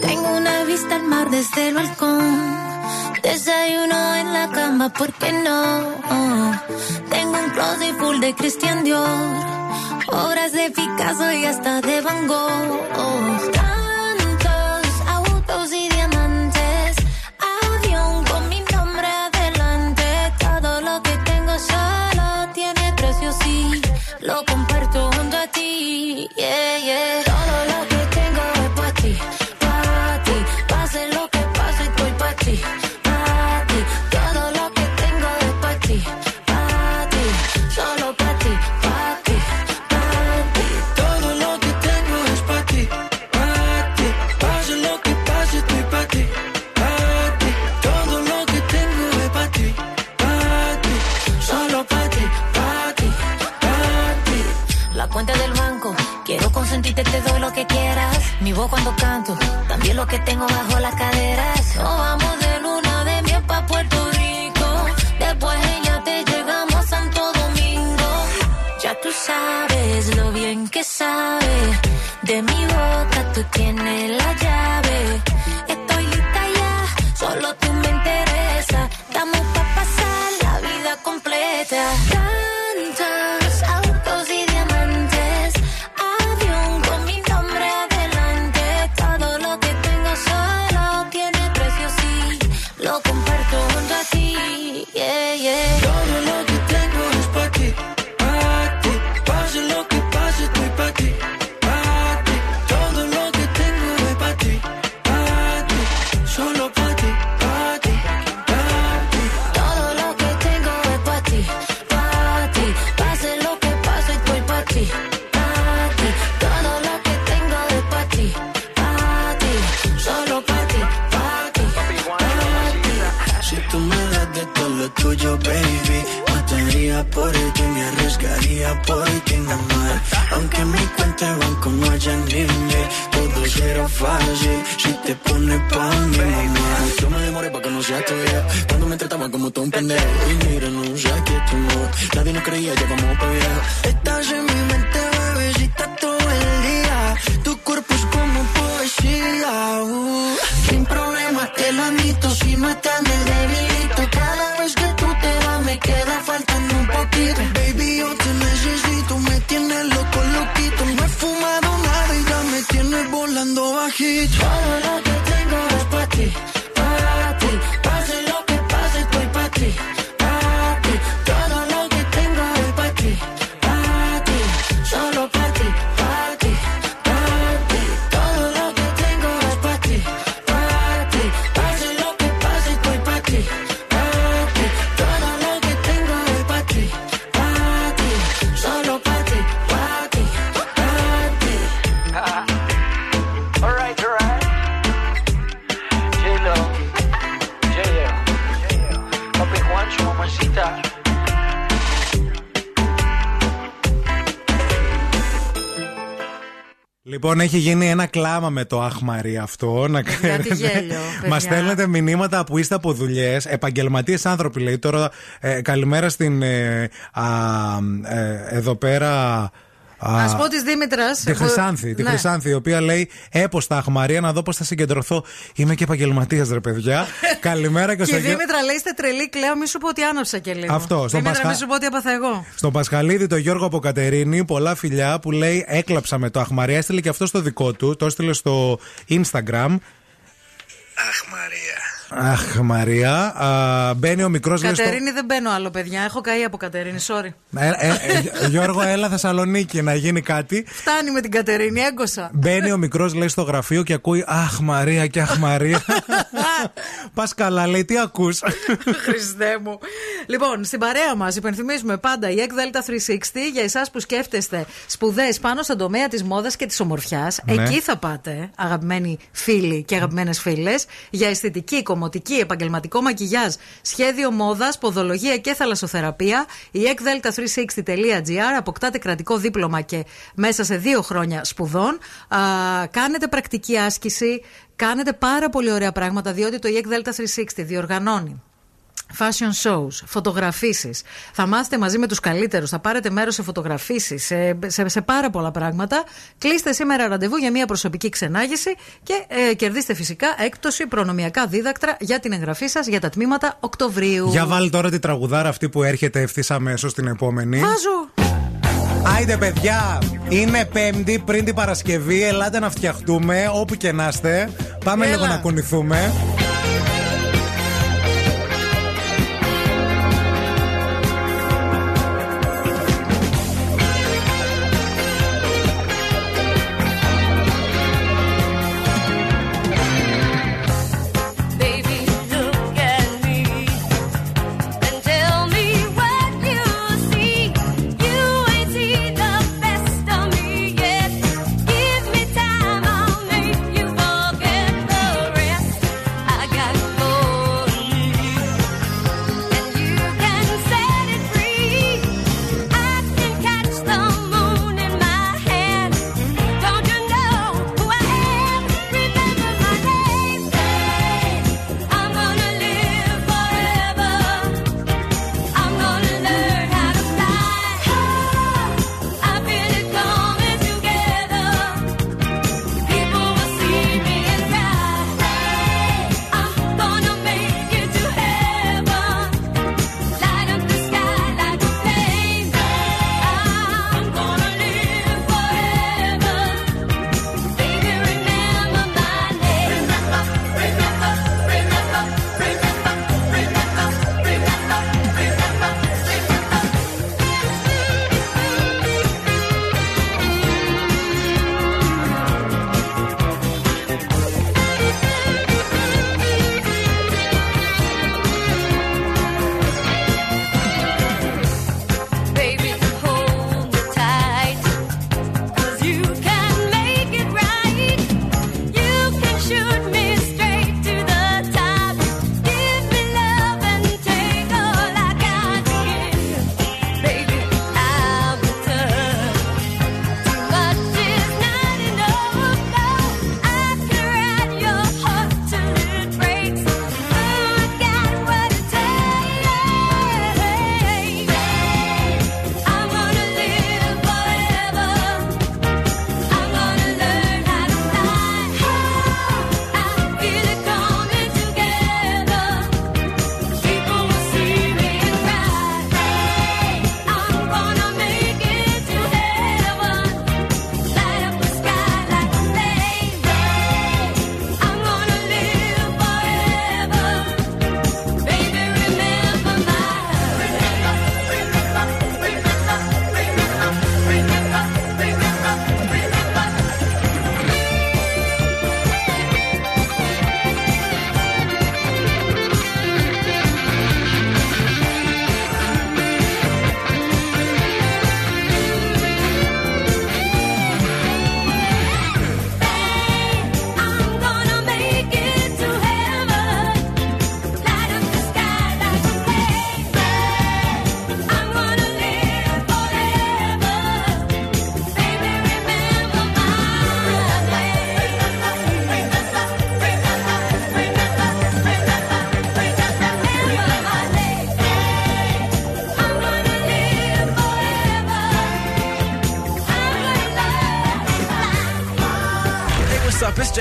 Tengo una vista al mar desde el balcón. Desayuno en la cama, ¿por qué no? Tengo un closet full de Christian Dior. Obras de Picasso y hasta de Van Gogh. Λοιπόν, έχει γίνει ένα κλάμα με το άχμαρι αυτό. Να ξέρετε. Μας στέλνετε μηνύματα που είστε από δουλειές. Επαγγελματίες άνθρωποι λέει τώρα. Ε, καλημέρα στην. Ε, α, ε, εδώ πέρα. Α πω της Δήμητρας. Τη ναι. Χρυσάνθη, η οποία λέει: Έπω τα Αχμαρία να δω πώς θα συγκεντρωθώ. Είμαι και επαγγελματίας, ρε παιδιά. Καλημέρα και Και στο η γιο- Δήμητρα λέει είστε τρελή, κλαίω, μη σου πω ότι άναψα και λίγο. Αυτό, στον Δήμητρα, Πασχα- μη σου πω ότι έπαθα εγώ. Στον Πασχαλίδη, το Γιώργο από Κατερίνη, πολλά φιλιά που λέει Έκλαψα με το αχμαρία. Έστειλε και αυτό στο δικό του. Το έστειλε στο Instagram. Αχ, Μαρία. Αχ, Μαρία. Α, μπαίνει ο μικρός λέει. στο- Κατερίνη δεν μπαίνω άλλο, παιδιά. Έχω καεί από Κατερίνη, sorry. Ε, ε, ε, Γιώργο, έλα Θεσσαλονίκη να γίνει κάτι. Φτάνει με την Κατερίνη, έγκωσα. Μπαίνει ο μικρός, λέει στο γραφείο και ακούει Αχ, Μαρία και Αχ, Μαρία. Πας καλά, λέει, τι ακούς; Χριστέ μου. Λοιπόν, στην παρέα μας υπενθυμίζουμε πάντα η ΕΚΔΕΛΤΑ 360 για εσάς που σκέφτεστε σπουδές πάνω στον τομέα της μόδας και της ομορφιάς. Ναι. Εκεί θα πάτε, αγαπημένοι φίλοι και αγαπημένες φίλες, για αισθητική, κομμωτική, επαγγελματικό μακιγιάζ, σχέδιο μόδας, ποδολογία και θαλασσοθεραπεία. Η ekdelta360.gr αποκτάτε κρατικό δίπλωμα και μέσα σε δύο χρόνια σπουδών. Α, κάνετε πρακτική άσκηση, κάνετε πάρα πολύ ωραία πράγματα, διότι το EEC Delta 360 διοργανώνει fashion shows, φωτογραφίσεις. Θα μάθετε μαζί με τους καλύτερους, θα πάρετε μέρος σε φωτογραφίσεις, σε, σε, σε πάρα πολλά πράγματα. Κλείστε σήμερα ραντεβού για μια προσωπική ξενάγηση και ε, κερδίστε φυσικά έκπτωση προνομιακά δίδακτρα για την εγγραφή σας για τα τμήματα Οκτωβρίου. Για βάλει τώρα τη τραγουδάρα αυτή που έρχεται ευθύς αμέσως την επόμενη. Βάζω. Άιντε, παιδιά, είναι Πέμπτη πριν την Παρασκευή. Ελάτε να φτιαχτούμε όπου και να είστε. Πάμε Έλα. λίγο να κουνηθούμε.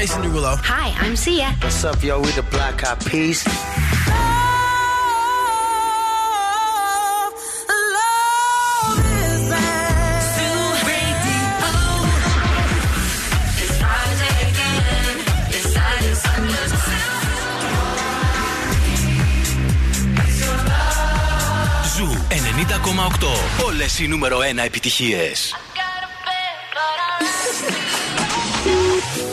Jason Derulo. Hi, I'm Sia. What's up, yo? We the Black Eyed Peas. Ζου 90,8. Όλες οι νούμερο 1 επιτυχίες. 905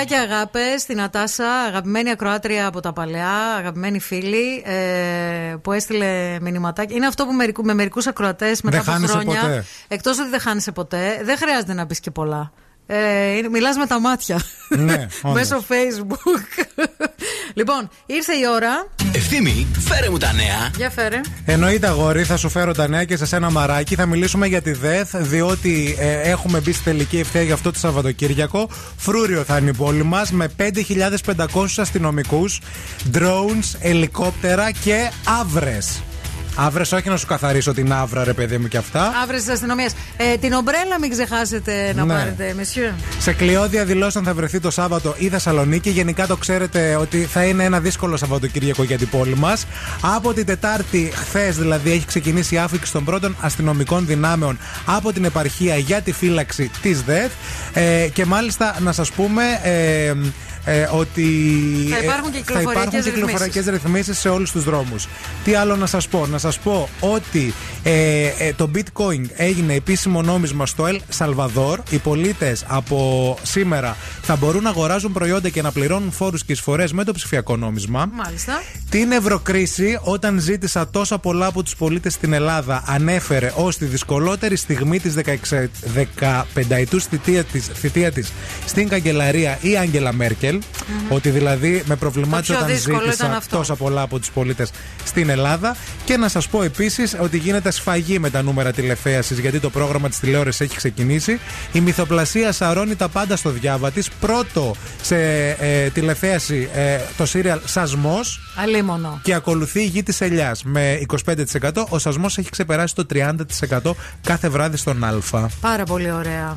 φιλιά και αγάπες στην Νατάσα, αγαπημένη ακροάτρια από τα παλαιά, αγαπημένη φίλη ε, που έστειλε μηνυματάκι. Είναι αυτό που μερικού, με μερικούς ακροατές μετά Δεν από χάνεσαι χρόνια. ποτέ. Εκτός ότι δεν χάνεσαι ποτέ, δεν χρειάζεται να πεις και πολλά. Ε, Μιλάς με τα μάτια. Ναι, όντως. Μέσω Facebook. Λοιπόν, ήρθε η ώρα. Ευθύμη, φέρε μου τα νέα. Για φέρε. Εννοείται, αγόρι, θα σου φέρω τα νέα και σε ένα μαράκι. Θα μιλήσουμε για τη ΔΕΘ, διότι ε, έχουμε μπει στη τελική ευθεία για αυτό το Σαββατοκύριακο. Φρούριο θα είναι η πόλη μας με 5.500 αστυνομικούς, drones, ελικόπτερα και άβρες. Άβρε, όχι να σου καθαρίσω την άβρα, ρε παιδί μου και αυτά. Αύριο της αστυνομίας. Ε, την ομπρέλα μην ξεχάσετε να Ναι. πάρετε, μεσιού. Σε κλειώδια δηλώσεων θα βρεθεί το Σάββατο η Θεσσαλονίκη. Γενικά το ξέρετε ότι θα είναι ένα δύσκολο Σαββατοκύριακο για την πόλη μας. Από την Τετάρτη, χθες δηλαδή, έχει ξεκινήσει η άφηξη των πρώτων αστυνομικών δυνάμεων από την επαρχία για τη φύλαξη της ΔΕΘ. Ε, και μάλιστα να σας πούμε. Ε, ε, ότι Θα υπάρχουν και ε, κυκλοφοριακές υπάρχουν και ρυθμίσεις. κυκλοφοριακές ρυθμίσεις σε όλους τους δρόμους. Τι άλλο να σας πω; Να σας πω ότι ε, ε, το bitcoin έγινε επίσημο νόμισμα στο El Salvador. Οι πολίτες από σήμερα θα μπορούν να αγοράζουν προϊόντα και να πληρώνουν φόρους και εισφορές με το ψηφιακό νόμισμα. Μάλιστα. Την ευρωκρίση, όταν ζήτησα τόσα πολλά από τους πολίτες στην Ελλάδα, ανέφερε ως τη δυσκολότερη στιγμή της 15ετού θητεία της θητεία της στην καγκελαρία η Άγγελα Μέρκελ. Ότι δηλαδή με προβλημάτισε Το πιο όταν δύσκολο ήταν ζήτησα αυτό. τόσα πολλά από τους πολίτες στην Ελλάδα. Και να σας πω επίσης ότι γίνεται σφαγή με τα νούμερα τηλεθέαση, γιατί το πρόγραμμα της τηλεόρασης έχει ξεκινήσει. Η μυθοπλασία σαρώνει τα πάντα στο διάβα της. Πρώτο σε ε, τηλεθέαση ε, το σύριαλ Σασμός. Αλίμονο. Και ακολουθεί η γη της Ελιάς με 25%. Ο σασμός έχει ξεπεράσει το 30% κάθε βράδυ στον Α. Πάρα πολύ ωραία.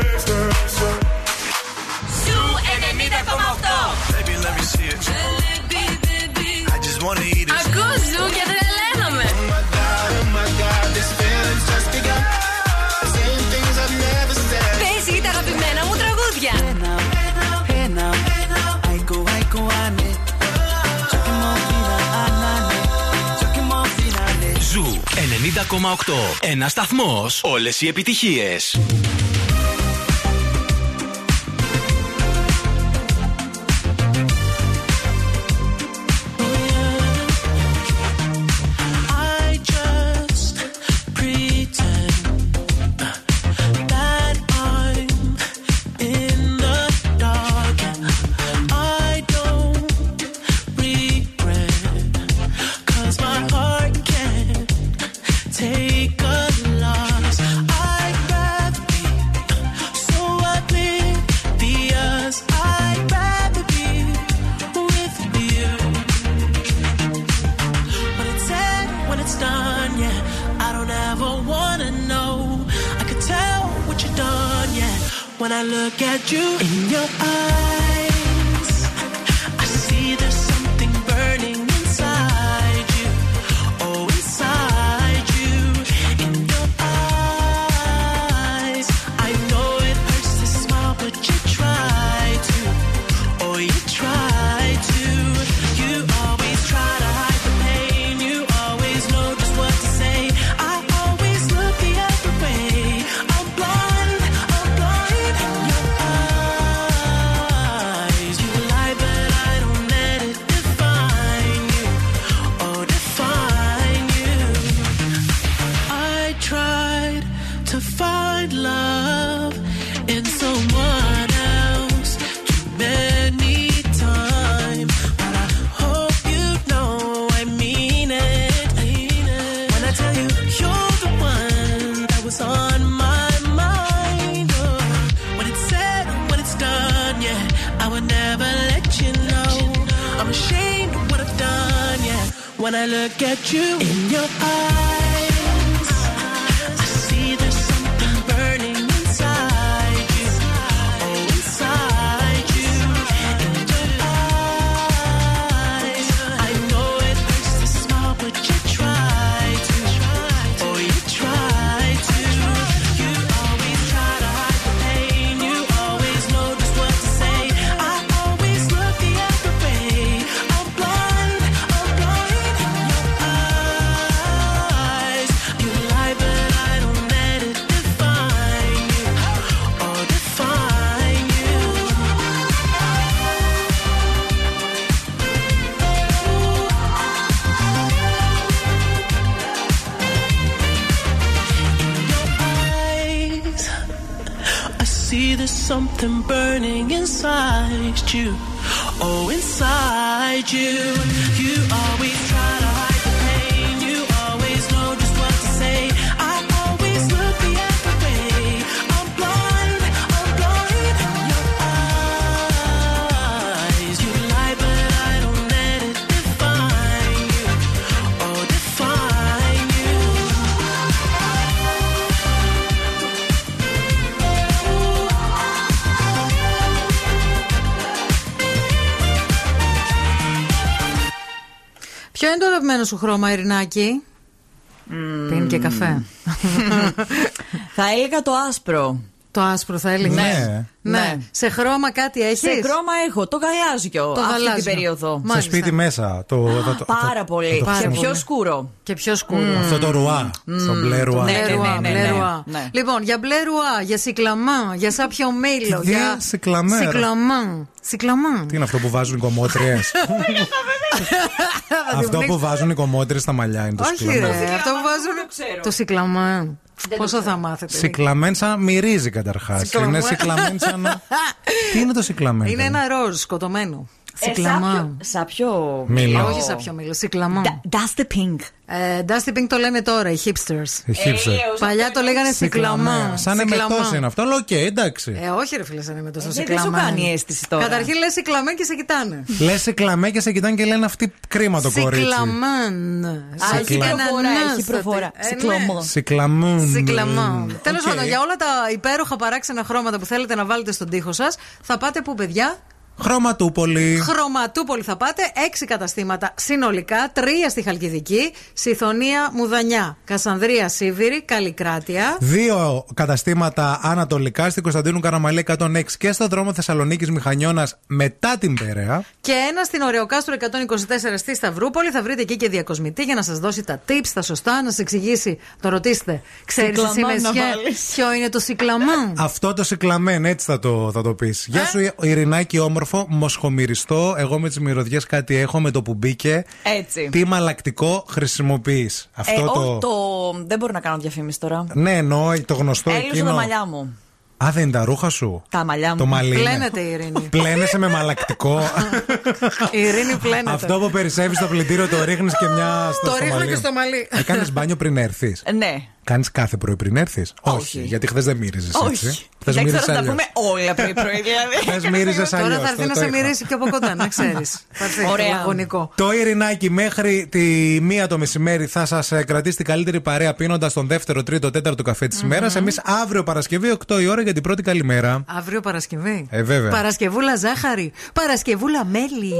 Ένας σταθμός. Όλες οι επιτυχίες. You. In your eyes, σου χρώμα, Ειρηνάκη; Πίνει και καφέ. Θα έλεγα το άσπρο. Το άσπρο θα έλεγες. Ναι. ναι. Σε χρώμα κάτι έχεις; Σε χρώμα έχω. Το γαλάζιο. Το αυτή γαλάζιο. την περίοδο. Στο σπίτι μέσα. Το, θα το- Πάρα θα- πολύ. θα το Και χρησιμοποιώ. πιο σκούρο. Και πιο σκούρο. Αυτό το ρουά. Το μπλε ρουά. Ναι, Μπλε ναι, ρουά, ναι, ναι, μπλε ναι. ρουά. Ναι. Λοιπόν, για μπλε ρουά, για σικλαμά, για σάπιο μήλο. Τι για σικλαμέ, ρε. Σικλαμά. Σικλαμά. Τι είναι αυτό που βάζουν οι κομμότριε. αυτό που βάζουν οι κομμότριε στα μαλλιά είναι το Όχι, ρε, σικλαμέν. αυτό που βάζουν. Το σικλαμά. Πόσο θα μάθετε. Σικλαμέν σαν μυρίζει καταρχάς. Σικλαμέν. Είναι σικλαμέν σαν. να- Τι είναι το σικλαμέν. Είναι παιδί; ένα ροζ σκοτωμένο. Ε, Σικλαμά. Σάπιο. Μήλο. Όχι σάπιο μήλο, σικλαμά. Dusty pink. Ε, Dusty Pink το λένε τώρα, οι hipsters. Οι hipster. Παλιά το λέγανε σικλαμά. Σαν Σικλαμά. εμετός είναι αυτό, αλλά οκ, εντάξει. Ε, όχι, ρε φίλε, σαν είναι τόσο Ε, δεν σικλαμά. σου κάνει αίσθηση τώρα. Καταρχήν λες σικλαμέ και σε κοιτάνε. Λες σικλαμέ και σε κοιτάνε και λένε αυτή κρίμα το κορίτσι. Σικλαμάν. Α, έχει Σικλα- προφορά, έχει προφορά. Ε, Σικλωμό. Σικλαμούν. Σικλαμά. Τέλος Οκ. πάντων, για όλα τα υπέροχα παράξενα χρώματα που θέλετε να βάλετε στον τοίχο σας, θα πάτε πού, παιδιά; Χρωματούπολη. Χρωματούπολη θα πάτε, έξι καταστήματα συνολικά, τρία στη Χαλκιδική, Σιθωνία Μουδανιά, Κασσανδρεία Σίβηρη, Καλλικράτεια. Δύο καταστήματα ανατολικά στην Κωνσταντίνου Καραμαλή 106 και στο δρόμο Θεσσαλονίκης Μηχανιώνας μετά την Περαία. Και ένα στην Ωρεοκάστρο 124 στη Σταυρούπολη. Θα βρείτε εκεί και διακοσμητή για να σας δώσει τα tips, τα σωστά, να σας εξηγήσει. Το ρωτήσετε. Ξέρεις εσύ Σικλαμάν να Μεσιέ, βάλεις. ποιο είναι το σικλαμάν. Αυτό το σικλαμέν, έτσι θα το, θα το πεις. Ε; Γεια σου, Ειρηνάκη, όμορφο, μοσχομυριστό. Εγώ με τις μυρωδιές κάτι έχω με το που μπήκε. Έτσι. Τι μαλακτικό χρησιμοποιείς. Ε, Αυτό το. όχι, το... Δεν μπορώ να κάνω διαφήμιση τώρα. Ναι, εννοώ το γνωστό Έλειωσα εκείνο. τα μαλλιά μου. Α, δεν είναι τα ρούχα σου; Τα μαλλιά μου. Το μαλλί. είναι. Πλένεται η Ειρήνη. Πλένεσαι με μαλακτικό. Η Ειρήνη πλένεται. Αυτό που περισσεύεις στο πλυντήριο το ρίχνεις και μια στο Το στο ρίχνω μαλλί. και στο μαλλί. Έκανες μπάνιο πριν έρθεις. Ε, Ναι. Κάνεις κάθε πρωί πριν έρθεις; Όχι. Γιατί χθες δεν μύριζες έτσι. Όχι. Χθες Δεν ξέρω μύριζες να τα αλλιώς. πούμε όλα πρωί-πρωί δηλαδή. Χθες μύριζες αλλιώ. Τώρα θα έρθει να σε μυρίσει και από κοντά, να ξέρεις. Θα έρθει Ωραία. αγωνικό. Το Ειρηνάκι μέχρι τη μία το μεσημέρι θα σας κρατήσει την καλύτερη παρέα πίνοντας τον δεύτερο, τρίτο, τέταρτο καφέ της ημέρας. Εμείς αύριο Παρασκευή 8 η ώρα για την πρώτη καλημέρα. Αύριο Παρασκευή. Ε, βέβαια. Παρασκευούλα ζάχαρη. Παρασκευούλα μέλι.